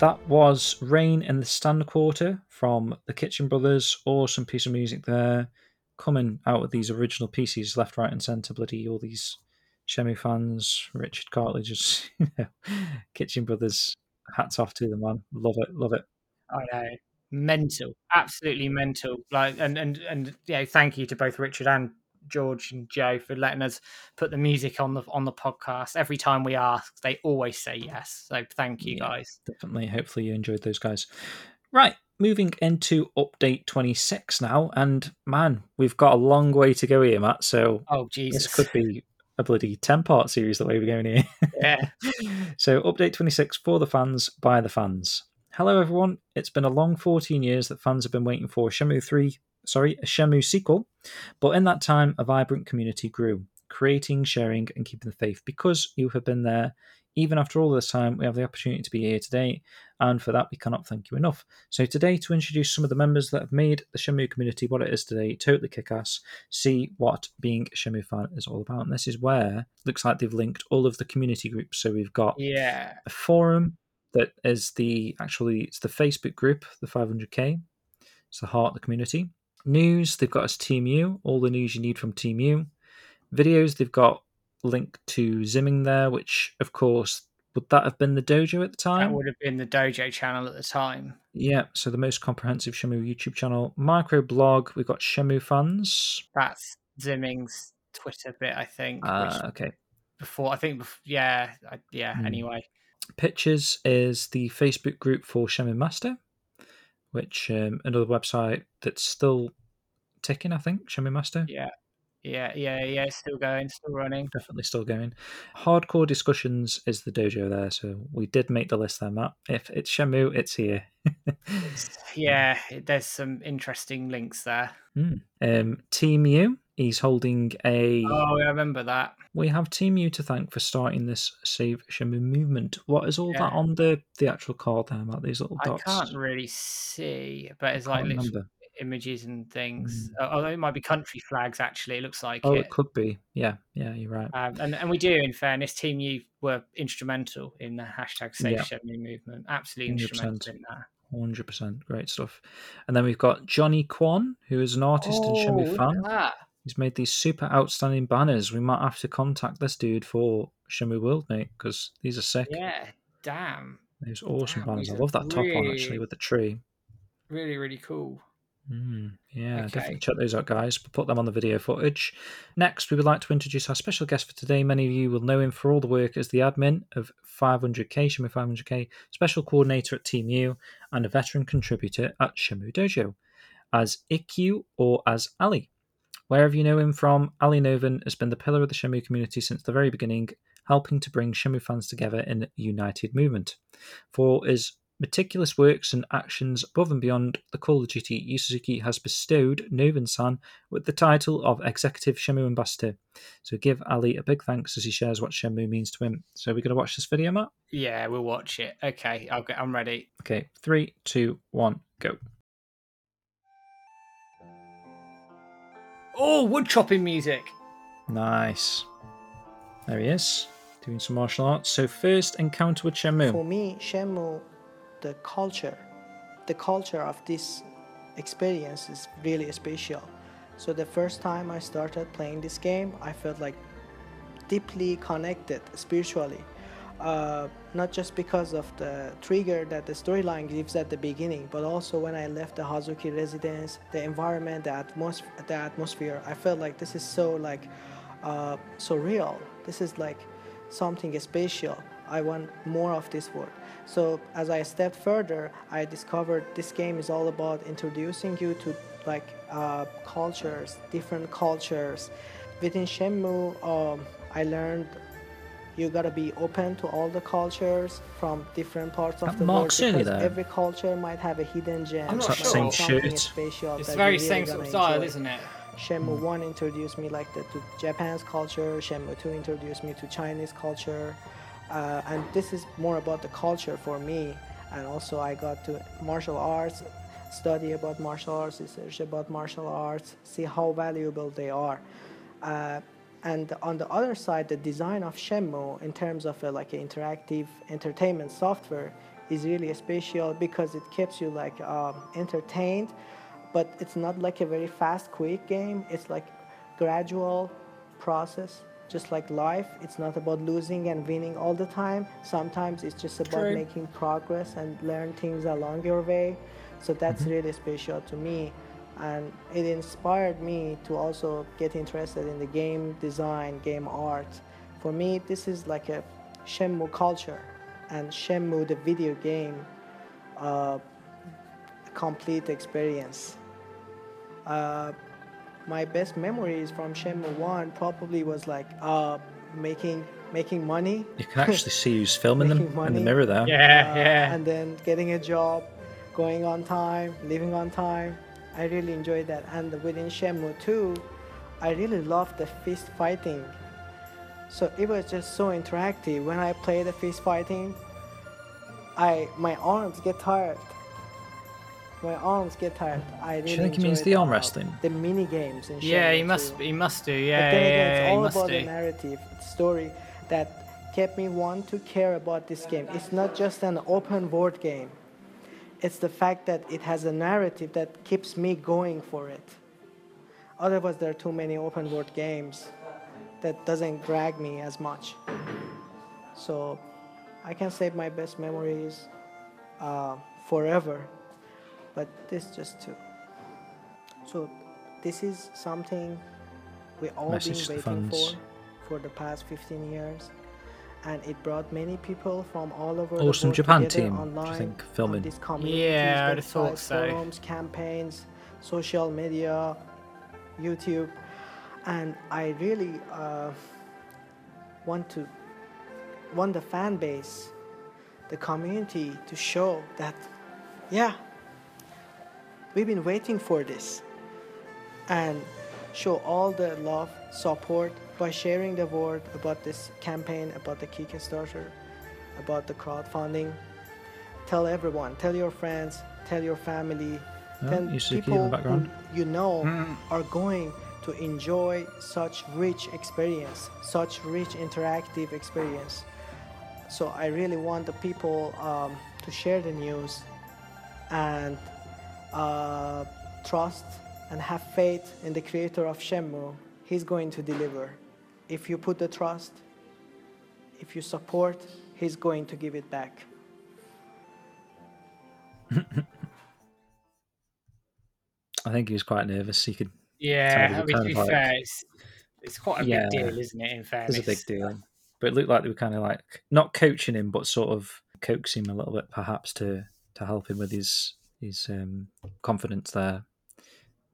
That was Rain in the Stand Quarter from the Kitchen Brothers. Awesome piece of music there. Coming out with these original pieces left, right, and centre. Bloody all these Shenmue fans, Richard Cartledge's, you know, Kitchen Brothers. Hats off to them, man. Love it, love it. I know. Mental. Absolutely mental. Like and and and yeah, thank you to both Richard and George and Joe for letting us put the music on the on the podcast. Every time we ask, they always say yes. So thank you Yeah. guys. Definitely. Hopefully, you enjoyed those guys. Right, moving into update 26 now. And man, we've got a long way to go here, Matt. So Oh Jesus. this could be a bloody 10 part series the way we're going here. yeah. so, update 26 for the fans by the fans. Hello, everyone. It's been a long 14 years that fans have been waiting for Shenmue 3, sorry, a Shenmue sequel. But in that time, a vibrant community grew, creating, sharing, and keeping the faith. Because you have been there, even after all this time, we have the opportunity to be here today, and for that, we cannot thank you enough. So, today, to introduce some of the members that have made the Shenmue community what it is today, totally kick ass, see what being a Shenmue fan is all about. And this is where looks like they've linked all of the community groups. So, we've got Yeah. a forum that is the actually it's the Facebook group, the 500k. It's the heart of the community. News, they've got us Team Yu, all the news you need from Team Yu. Videos, they've got link to Zimming there, which, of course, would that have been the dojo at the time? That would have been the Dojo channel at the time. Yeah, so the most comprehensive Shenmue YouTube channel. Micro blog, we've got Shenmue fans. That's Zimming's Twitter bit, I think. Uh, okay. before, I think, yeah, yeah. Hmm. Anyway, Pictures is the Facebook group for Shenmue Master, which um, another website that's still ticking, I think. Shenmue Master. yeah, yeah, yeah, yeah. Still going, still running. Definitely still going. Hardcore discussions is the dojo there, so we did make the list there, Matt. If it's Shenmue, it's here. Yeah, there's some interesting links there. Hmm. Um, Team Yu, he's holding a. Oh, I remember that. We have Team Yu to thank for starting this Save Shenmue movement. What is all that on the the actual card there, Matt? These little dots. I can't really see, but it's like literally images and things. Oh, Although it might be country flags. Actually, it looks like Oh, it. it could be. Yeah, yeah, you're right. Um, and and we do, in fairness, Team Yu were instrumental in the hashtag Save Yeah. Movement. Absolutely 100%. instrumental in that. Hundred percent, great stuff. And then we've got Johnny Kwan, who is an artist and Oh, Shenmue look fan. He's made these super outstanding banners. We might have to contact this dude for Shenmue World, mate, because these are sick. Yeah, damn, These awesome Damn, banners. I love that top one actually with the tree. really, really cool. Mm, yeah, definitely check those out, guys. We'll put them on the video footage. Next, we would like to introduce our special guest for today. Many of you will know him for all the work as the admin of 500k, Shenmue 500k, special coordinator at Team Yu, and a veteran contributor at Shenmue Dojo, as Ikkyu or as Ali. Wherever you know him from, Ali Novan has been the pillar of the Shenmue community since the very beginning, helping to bring Shenmue fans together in a united movement. For his meticulous works and actions above and beyond the call of duty, Yu Suzuki has bestowed Novan-san with the title of Executive Shenmue Ambassador. So give Ali a big thanks as he shares what Shenmue means to him. So we're going to watch this video, Matt? Yeah, we'll watch it. Okay, I'll get. I'm ready. Okay, three, two, one, go. Oh, wood chopping music. Nice. There he is, doing some martial arts. So first encounter with Shenmue. For me, Shenmue, the culture, the culture of this experience is really special. So the first time I started playing this game, I felt like deeply connected spiritually. Uh, not just because of the trigger that the storyline gives at the beginning, but also when I left the Hazuki residence, the environment, the, atmos- the atmosphere, I felt like this is so like uh, so real. This is like something special. I want more of this world. So as I stepped further, I discovered this game is all about introducing you to like uh, cultures, different cultures. Within Shenmue, um, I learned you gotta be open to all the cultures from different parts of That the Mark world Cerny because there. every culture might have a hidden gem. I'm not might sure. Same something shirt. special It's that very you're same sort of gonna style, enjoy. isn't it? Shenmue 1 introduced me like the, to Japan's culture, Shenmue 2 introduced me to Chinese culture, uh, and this is more about the culture for me. And also I got to martial arts, study about martial arts, research about martial arts, see how valuable they are. Uh, and on the other side, the design of Shenmue in terms of a, like an interactive entertainment software is really special because it keeps you like um, entertained. But it's not like a very fast quick game. It's like gradual process just like life. It's not about losing and winning all the time. Sometimes it's just about True. making progress and learn things along your way. So that's really special to me and it inspired me to also get interested in the game design game art for me this is like a shenmue culture and shenmue the video game uh, complete experience uh, my best memories from Shenmue 1 probably was like uh, making making money. You can actually see who's filming them Making in the money. mirror there. Yeah, uh, yeah. And then getting a job, going on time, leaving on time. I really enjoyed that. And within Shenmue 2, I really loved the fist fighting. So it was just so interactive. When I play the fist fighting, I my arms get tired. My arms get tired. I really Do you think he means the arm wrestling? The mini games in Yeah, he must. He must do. But Yeah, then yeah, again, yeah, it's he all about do. the narrative story that kept me want to care about this game. It's not just an open world game. It's the fact that it has a narrative that keeps me going for it. Otherwise, there are too many open world games that doesn't drag me as much. So I can save my best memories uh, forever, but this just too. So this is something we all Message been waiting for for the past 15 years, and it brought many people from all over Awesome the world Japan team, do you online think, filming? these Yeah, I'd thought so. forums, campaigns, social media, YouTube, and I really uh, want to want the fan base, the community to show that, yeah, we've been waiting for this, and show all the love, support by sharing the word about this campaign, about the Kickstarter, about the crowdfunding. Tell everyone, tell your friends, tell your family, Oh, tell the people who background. you know are going to enjoy such rich experience, such rich interactive experience. So I really want the people um, to share the news and uh, trust and have faith in the creator of Shenmue. He's going to deliver. If you put the trust, if you support, he's going to give it back. I think he was quite nervous. He could. Yeah, Sounded I mean, to be like- fair, it's, it's quite a Yeah. big deal, isn't it? In fairness, It's a big deal. But it looked like they were kind of like not coaching him, but sort of coaxing him a little bit, perhaps to to help him with his his um, confidence there.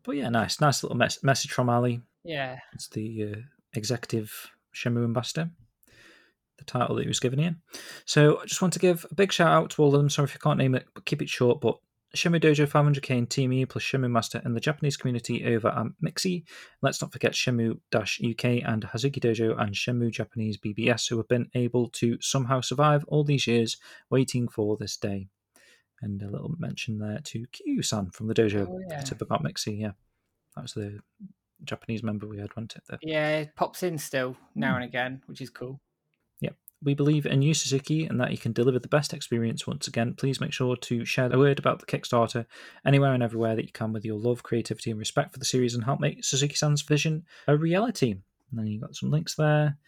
But yeah, nice, nice little mes- message from Ali. Yeah, It's the uh, executive Shenmue ambassador, the title that he was given here. So I just want to give a big shout out to all of them. Sorry if you can't name it, but keep it short. But Shenmue Dojo 500k and Team E plus Shenmue Master and the Japanese community over at Mixi. Let's not forget Shenmue UK and Hazuki Dojo and Shenmue Japanese BBS, who have been able to somehow survive all these years waiting for this day. And a little mention there to Kyu-san from the dojo. Oh, yeah. Tip about Mixi, yeah. That was the Japanese member we had, wasn't it? The yeah, it pops in still now Hmm. and again, which is cool. Yep. We believe in you, Suzuki, and that you can deliver the best experience once again. Please make sure to share a word about the Kickstarter anywhere and everywhere that you can with your love, creativity, and respect for the series and help make Suzuki San's vision a reality. And then you got some links there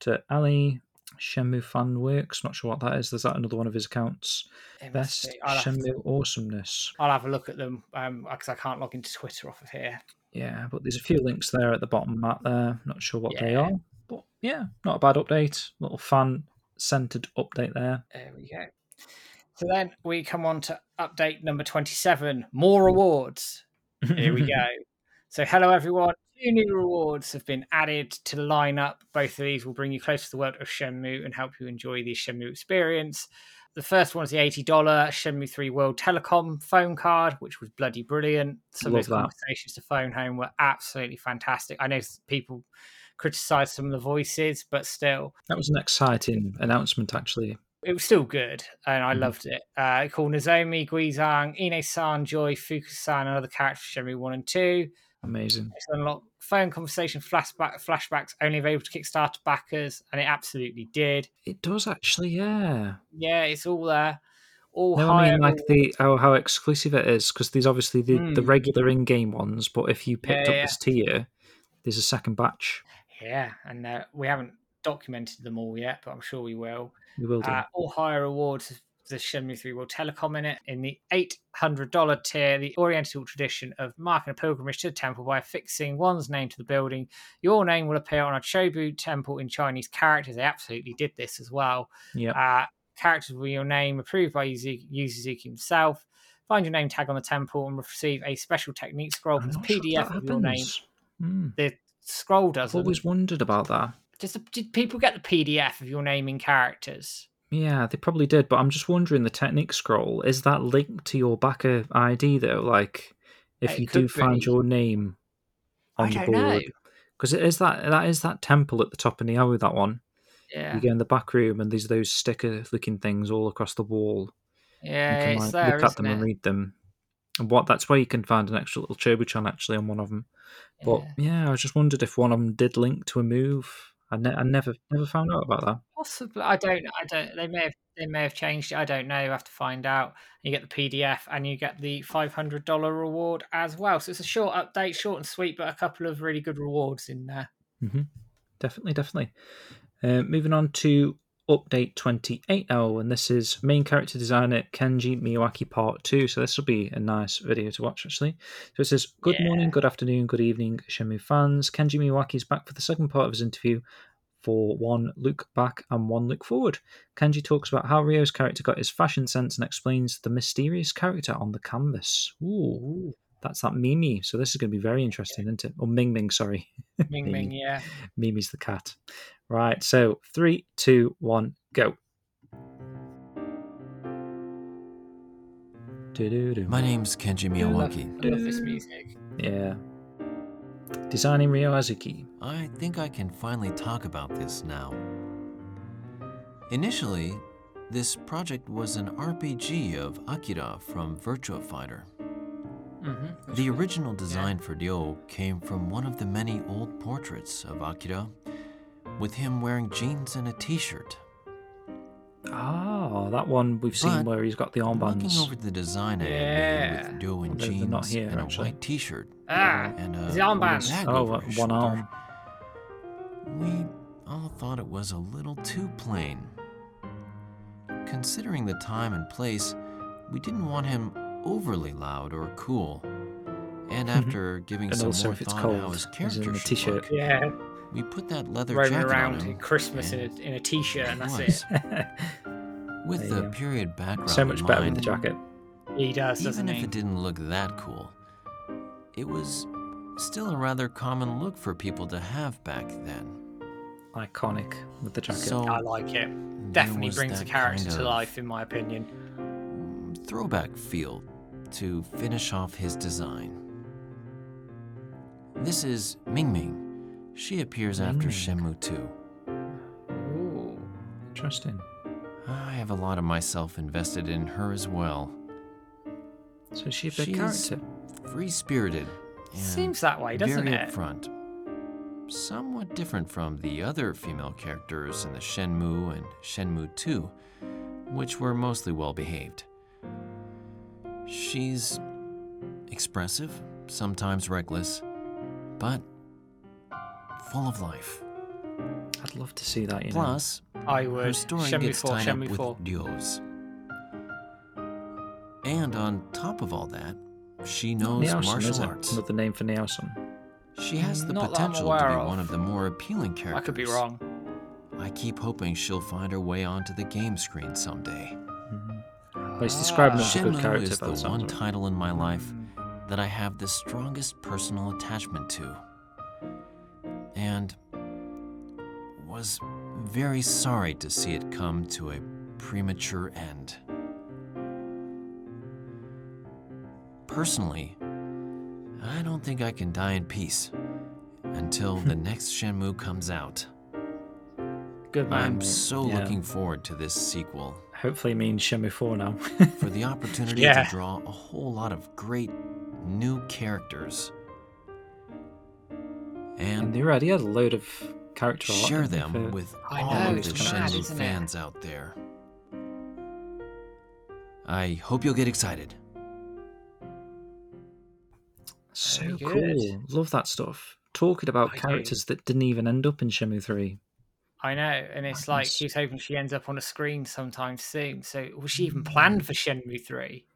to Ali, Shenmue Fan Works. Not sure what that is. Is that another one of his accounts. Best be. I'll, have Shenmue to, Awesomeness. I'll have a look at them um, because I can't log into Twitter off of here. Yeah, but there's a few links there at the bottom, Matt. There, not sure what they are, but yeah, not a bad update. Little fan centered update there. There we go. So then we come on to update number 27 more rewards. Here we go. So, hello everyone. Two new rewards have been added to the lineup. Both of these will bring you closer to the world of Shenmue and help you enjoy the Shenmue experience. The first one is the $80 Shenmue 3 World Telecom phone card, which was bloody brilliant. Some Love of those that. conversations to phone home were absolutely fantastic. I know people criticize some of the voices, but still, That was an exciting announcement, actually. it was still good and I Mhm. loved it. Uh, it called Nozomi, Guizhang, Ine-san, Joy, Fuku-san, and other characters from Shenmue 1 and 2. Amazing. It's unlocked phone conversation flashback flashbacks only available to Kickstarter backers, and it absolutely did. It does actually, yeah. Yeah, it's all there. All No, I mean like the how, how exclusive it is because there's obviously the, the Hmm. regular in-game ones, but if you picked Yeah, up yeah. this tier, there's a second batch. Yeah, and uh, we haven't documented them all yet, but I'm sure we will. We will do. Uh, all higher rewards have the Shenmue 3 World Telecom in it. In the $800 tier, the Oriental tradition of marking a pilgrimage to the temple by affixing one's name to the building. Your name will appear on a Chobu temple in Chinese characters. They absolutely did this as well. yeah. Uh, characters with your name approved by Yuzu- Yu Suzuki himself. Find your name tag on the temple and receive a special technique scroll I'm plus not sure PDF that of your name. Hmm. The scroll I've doesn't. always wondered about that. Did people get the PDF of your name in characters? Yeah, they probably did, but I'm just wondering the technique scroll is that linked to your backer ID though? Like, if It you do could find your name I on the board, because it is that that is that temple at the top of Niaowu, that one. Yeah, You go in the back room and there's those sticker-looking things all across the wall. yeah, you can it's like there, look at them isn't and read them. And what that's where you can find an extra little Chobu-chan actually on one of them. But Yeah. yeah. I just wondered if one of them did link to a move. I, ne- I never never found out about that. Possibly, I don't. I don't. They may have. They may have changed it. I don't know. I have to find out. You get the PDF and you get the five hundred dollar reward as well. So it's a short update, short and sweet, but a couple of really good rewards in there. hmm Definitely, definitely. Uh, moving on to update 28 now, and this is main character designer Kenji Miyawaki part 2. So this will be a nice video to watch, actually. So it says, Good Yeah. morning, good afternoon, good evening, Shenmue fans. Kenji Miyawaki is back for the second part of his interview for one look back and one look forward. Kenji talks about how Ryo's character got his fashion sense and explains the mysterious character on the canvas. Ooh, that's that Mimi. So this is going to be very interesting, isn't it? Or Ming Ming, sorry. Ming Ming, yeah. Mimi's the cat. Right, so three, two, one, go. My name's Kenji I love, Miyawaki. I love this music. Yeah. Designing Ryo Hazuki. I think I can finally talk about this now. Initially, this project was an RPG of Akira from Virtua Fighter. Mm-hmm. The original design for Ryo came from one of the many old portraits of Akira, with him wearing jeans and a t-shirt. Ah, that one we've seen But where he's got the armbands. Looking armbands. over the design I Yeah. made with Ryo in They're- they're jeans not here, and a actually. white t-shirt Ah, and a the armbands. bag Oh, over uh, his one shoulder, arm. We all thought it was a little too plain. Considering the time and place, we didn't want him overly loud or cool. And after giving And some more if it's thought cold, how his character in a should t-shirt. look, yeah. We put that leather Roaming jacket around on him. Christmas in a, in a t-shirt and that's was. it. With the period background so much better mind, with the jacket. He does, doesn't even if he? it didn't look that cool, it was still a rather common look for people to have back then. Iconic with the jacket. So I like it. Definitely brings the character kind to life, in my opinion. Mm, throwback feel to finish off his design. This is Ming Ming. She appears after Shenmue 2. Ooh. Interesting. I have a lot of myself invested in her as well. So is she a She's character? free spirited Seems that way, doesn't very it? upfront. Somewhat different from the other female characters in the Shenmue and Shenmue 2, which were mostly well behaved. She's expressive, sometimes reckless, but full of life. I'd love to see that, you know. Plus, I her would. story Shenmue gets 4, tied up Shenmue with 4. Ryo's. And on top of all that, she knows Nielsen, martial is it? arts. Another name for Nielsen. She has the Not potential to be of. one of the more appealing characters. I could be wrong. I keep hoping she'll find her way onto the game screen someday. Mm-hmm. Well, he's describing her as a good Shenmue character, is the the one title in my life that I have the strongest personal attachment to. And was very sorry to see it come to a premature end. Personally, I don't think I can die in peace until the next Shenmue comes out. Good man. I'm so Yeah. looking forward to this sequel Hopefully, it means Shenmue 4 now. for the opportunity Yeah. to draw a whole lot of great new characters and and they already had a load of character art. share them for- with I all know, of the mad, Shenmue isn't it? fans out there. I hope you'll get excited. So cool. Love that stuff. Talking about I do. characters that didn't even end up in Shenmue 3. I know, and it's like Madness. she's hoping she ends up on a screen sometime soon. So was she even hmm. planned for Shenmue three?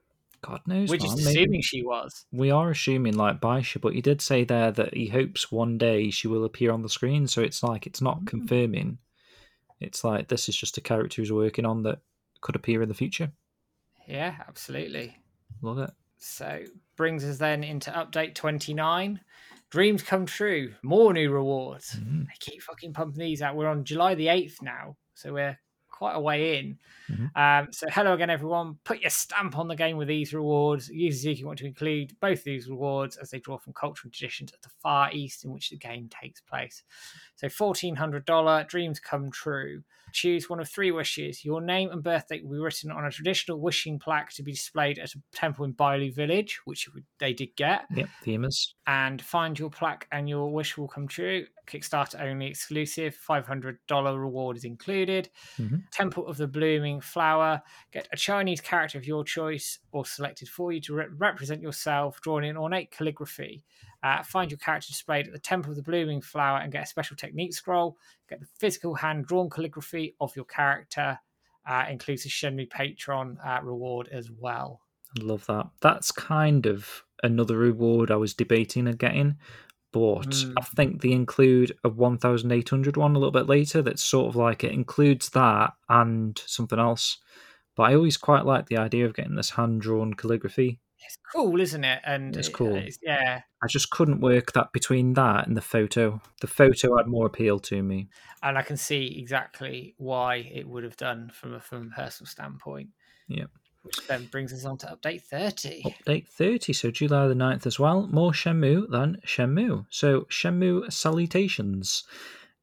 God knows. We're just man, maybe- assuming she was. We are assuming like Baisha, but he did say there that he hopes one day she will appear on the screen. So it's like it's not confirming. It's like this is just a character who's working on that could appear in the future. Yeah, absolutely. Love it. So brings us then into update 29. Dreams come true. More new rewards. Mhm. They keep fucking pumping these out. We're on July the 8th now. So we're quite a way in. Mhm. Um, so hello again, everyone. Put your stamp on the game with these rewards. Users if you want to include both these rewards as they draw from cultural traditions at the far east in which the game takes place. So $1,400 dreams come true. Choose one of three wishes. Your name and birth date will be written on a traditional wishing plaque to be displayed at a temple in Bailu village, which they did get Yep, the Imas. and find your plaque and your wish will come true. Kickstarter only exclusive. $500 reward is included. Mhm. Temple of the Blooming Flower. Get a Chinese character of your choice or selected for you to re- represent yourself, drawn in ornate calligraphy. Uh, find your character displayed at the Temple of the Blooming Flower and get a special technique scroll. Get the physical hand drawn calligraphy of your character. Uh, includes a Shenmue Patron uh, reward as well. I love that. That's kind of another reward I was debating of getting, but Mm. I think they include a 1,800 one a little bit later. That's sort of like it includes that and something else. But I always quite like the idea of getting this hand drawn calligraphy. It's cool, isn't it? And It's uh, cool. it's- yeah, I just couldn't work that between that and the photo. The photo had more appeal to me. and I can see exactly why it would have done from a from a personal standpoint. Yep. Which then brings us on to update thirty. Update 30, so July the 9th as well. More Shenmue than Shenmue. So Shenmue salutations.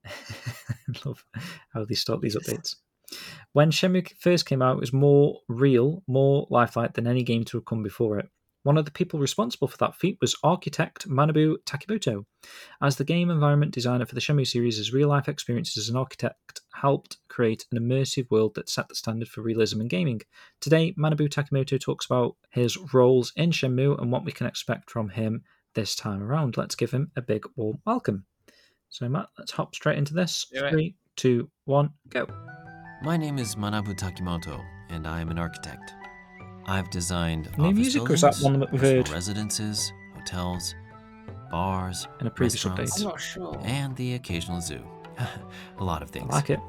Love how they start these updates. When Shenmue first came out, it was more real, more lifelike than any game to have come before it. One of the people responsible for that feat was architect Manabu Takimoto. As the game environment designer for the Shenmue series, his real life experiences as an architect helped create an immersive world that set the standard for realism in gaming. Today, Manabu Takimoto talks about his roles in Shenmue and what we can expect from him this time around. Let's give him a big warm welcome. So, Matt, let's hop straight into this. Three, two, one, go. My name is Manabu Takimoto, and I am an architect. I've designed New office music, or is that one that we've heard? residences, hotels, bars, In a previous restaurants, I'm not sure. and the occasional zoo. a lot of I things. like it.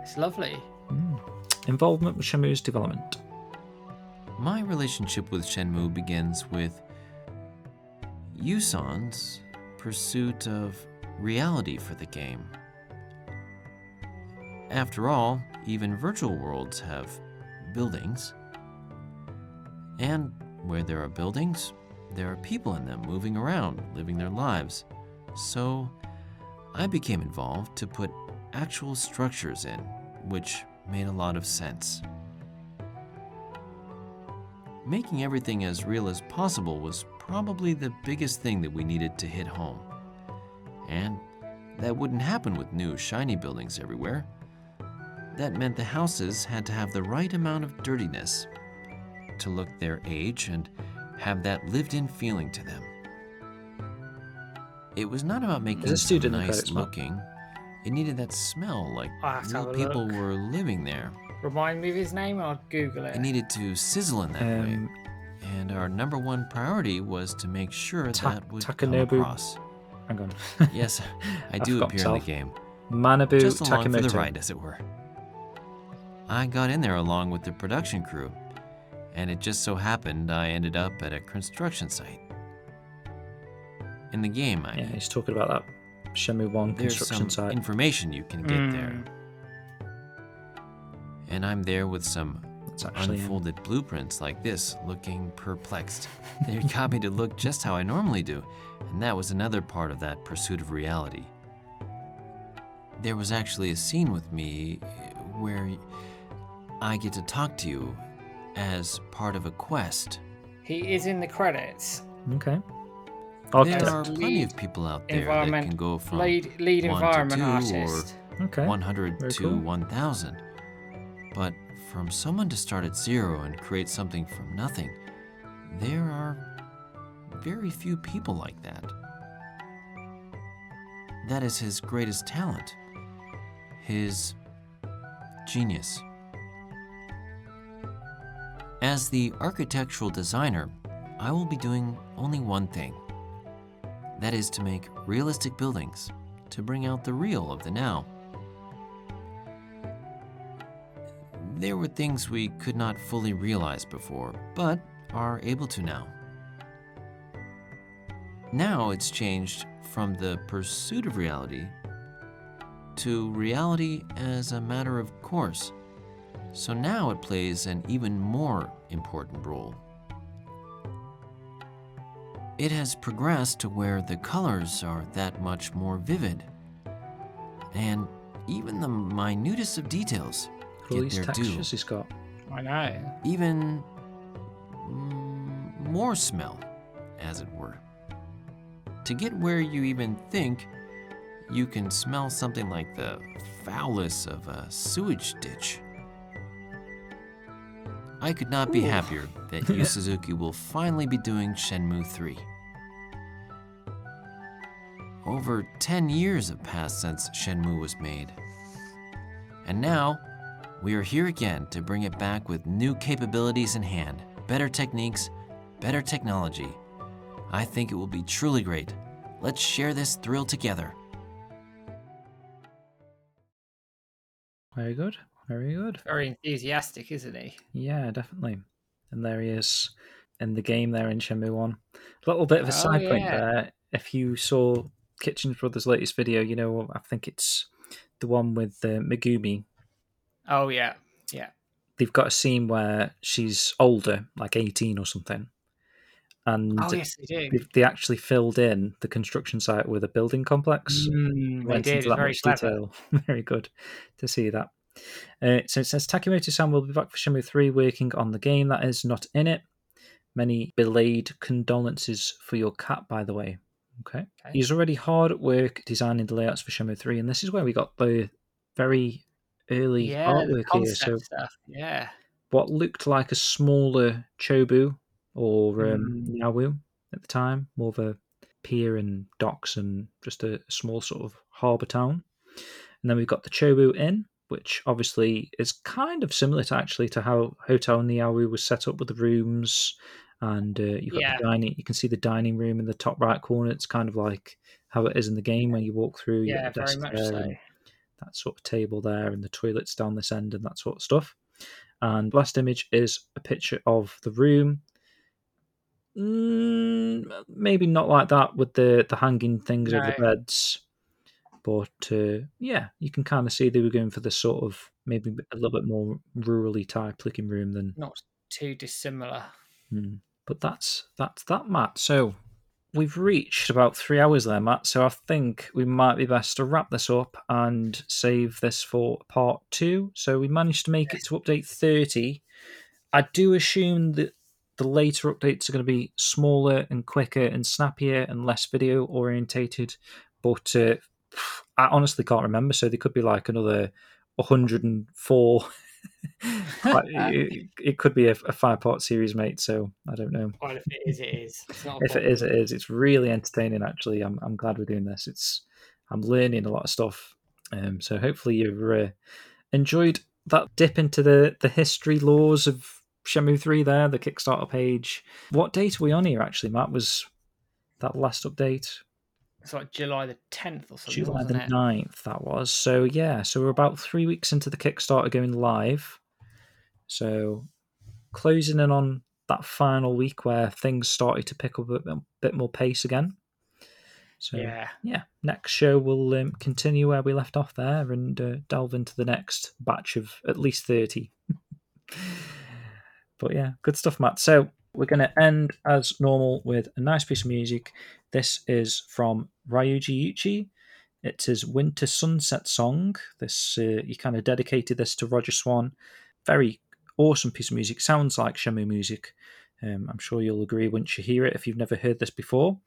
It's lovely. Mm. Involvement with Shenmue's development. My relationship with Shenmue begins with Yusan's pursuit of reality for the game. After all, even virtual worlds have buildings. And where there are buildings, there are people in them moving around, living their lives. So I became involved to put actual structures in, which made a lot of sense. Making everything as real as possible was probably the biggest thing that we needed to hit home. And that wouldn't happen with new, shiny buildings everywhere. That meant the houses had to have the right amount of dirtiness to look their age and have that lived in feeling to them. It was not about making There's a some student in the nice credits, Matt. looking. It needed that smell like I'll have to real people look. were living there. Remind me of his name. I'll Google it. It needed to sizzle in that way. Um, And our number one priority was to make sure Ta- that would come Takanobu- across. hang on. Yes, I I do forgot appear in the game. Manabu Just along for the ride, as it were. I got in there along with the production crew, and it just so happened I ended up at a construction site. In the game, I Yeah, mean. he's talking about that Shenmue 1 There's construction some site. information you can get there. Mm. And I'm there with some It's actually in- unfolded blueprints like this, looking perplexed. They got me to look just how I normally do, and that was another part of that pursuit of reality. There was actually a scene with me where I get to talk to you as part of a quest. He is in the credits. Okay. There Architect. are plenty of people out there that environment- can go from Lead lead one to environment two or. Okay. 100 very to cool. 1000. But from someone to start at zero and create something from nothing, there are very few people like that. That is his greatest talent, his genius. As the architectural designer, I will be doing only one thing that is to make realistic buildings to bring out the real of the now. There were things we could not fully realize before, but are able to now. Now it's changed from the pursuit of reality to reality as a matter of course. So now it plays an even more important role. It has progressed to where the colors are that much more vivid. And even the minutest of details All get their due textures he's got. I know. even mm, more smell, as it were. To get where you even think you can smell something like the foulness of a sewage ditch. I could not be happier that Yu Suzuki will finally be doing Shenmue 3. Over 10 years have passed since Shenmue was made. And now, we are here again to bring it back with new capabilities in hand, better techniques, better technology. I think it will be truly great. Let's share this thrill together. Very good. Very good. Very enthusiastic, isn't he? Yeah, definitely. And there he is in the game there in Shenmue 1. A little bit of a Oh, side point there. If you saw Kitchen Brothers' latest video, you know, I think it's the one with uh, Megumi. Oh yeah, yeah. They've got a scene where she's older, like 18 or something. And Oh yes, they do. they, actually filled in the construction site with a building complex. Mm, they did. very much clever. detail. Very good to see that. Uh, so it says Takimoto-san will be back for Shenmue 3 working on the game that is not in it. Many belayed condolences for your cat, by the way. Okay. Okay. He's already hard at work designing the layouts for Shenmue 3, and this is where we got the very early Yeah, artwork here. So stuff. Yeah. what looked like a smaller Chobu or um, Mm. Niaowu at the time, more of a pier and docks and just a small sort of harbour town. And then we've got the Chobu Inn, which obviously is kind of similar to actually to how Hotel Niaowu was set up with the rooms. And uh, you've got Yeah. the dining. You can see the dining room in the top right corner. It's kind of like how it is in the game when you walk through. Yeah, very much so. that sort of table there, and the toilets down this end, and that sort of stuff. And last image is a picture of the room. Mm, maybe not like that with the the hanging things over the beds, but uh, yeah, you can kind of see they were going for the sort of maybe a little bit more rurally type looking room than. Not too dissimilar. Hmm. But that's that's that, Matt. So we've reached about three hours there, Matt. So I think we might be best to wrap this up and save this for part two. So we managed to make it to update 30. I do assume that the later updates are going to be smaller and quicker and snappier and less video orientated. But uh, I honestly can't remember. So they could be like another 104. It, it could be a, a five part series, mate. So I don't know Well, if it is, it is. If it is, it is. It's really entertaining. Actually, I'm I'm glad we're doing this. It's I'm learning a lot of stuff. Um, so hopefully you've uh, enjoyed that dip into the the history laws of Shenmue Three. There, the Kickstarter page. What date are we on here? Actually, Matt was that last update It's like July the 10th or something, July the it? 9th, That was so. Yeah, so we're about three weeks into the Kickstarter going live. So closing in on that final week where things started to pick up a bit, more pace again. So Yeah. yeah, next show we'll um, continue where we left off there and uh, delve into the next batch of at least 30. but yeah, good stuff, Matt. So we're going to end as normal with a nice piece of music. This is from Ryuji Iuchi. It's his Winter Sunset song. This uh, he kind of dedicated this to Roger Swan. Very awesome piece of music. Sounds like Shenmue music. Um, I'm sure you'll agree once you hear it if you've never heard this before.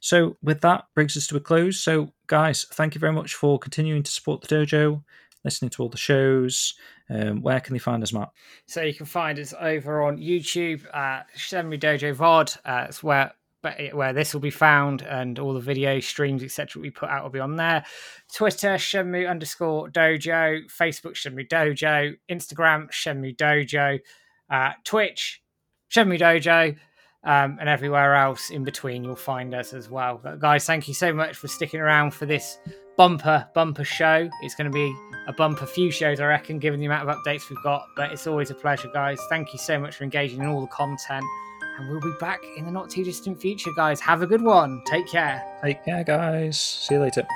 So, with that, brings us to a close. So, guys, thank you very much for continuing to support the dojo, listening to all the shows. Um, where can they find us, Matt? So you can find us over on YouTube, uh, Shenmue Dojo VOD. Uh, it's where where this will be found, and all the video streams, etc. we put out will be on there. Twitter Shenmue underscore Dojo, Facebook Shenmue Dojo, Instagram Shenmue Dojo, uh, Twitch Shenmue Dojo, um, and everywhere else in between. You'll find us as well. But guys, thank you so much for sticking around for this bumper bumper show. It's going to be a bumper few shows, I reckon, given the amount of updates we've got. But it's always a pleasure, guys. Thank you so much for engaging in all the content. And we'll be back in the not too distant future, guys. Have a good one. Take care. Take care, guys. See you later.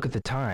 Look at the time.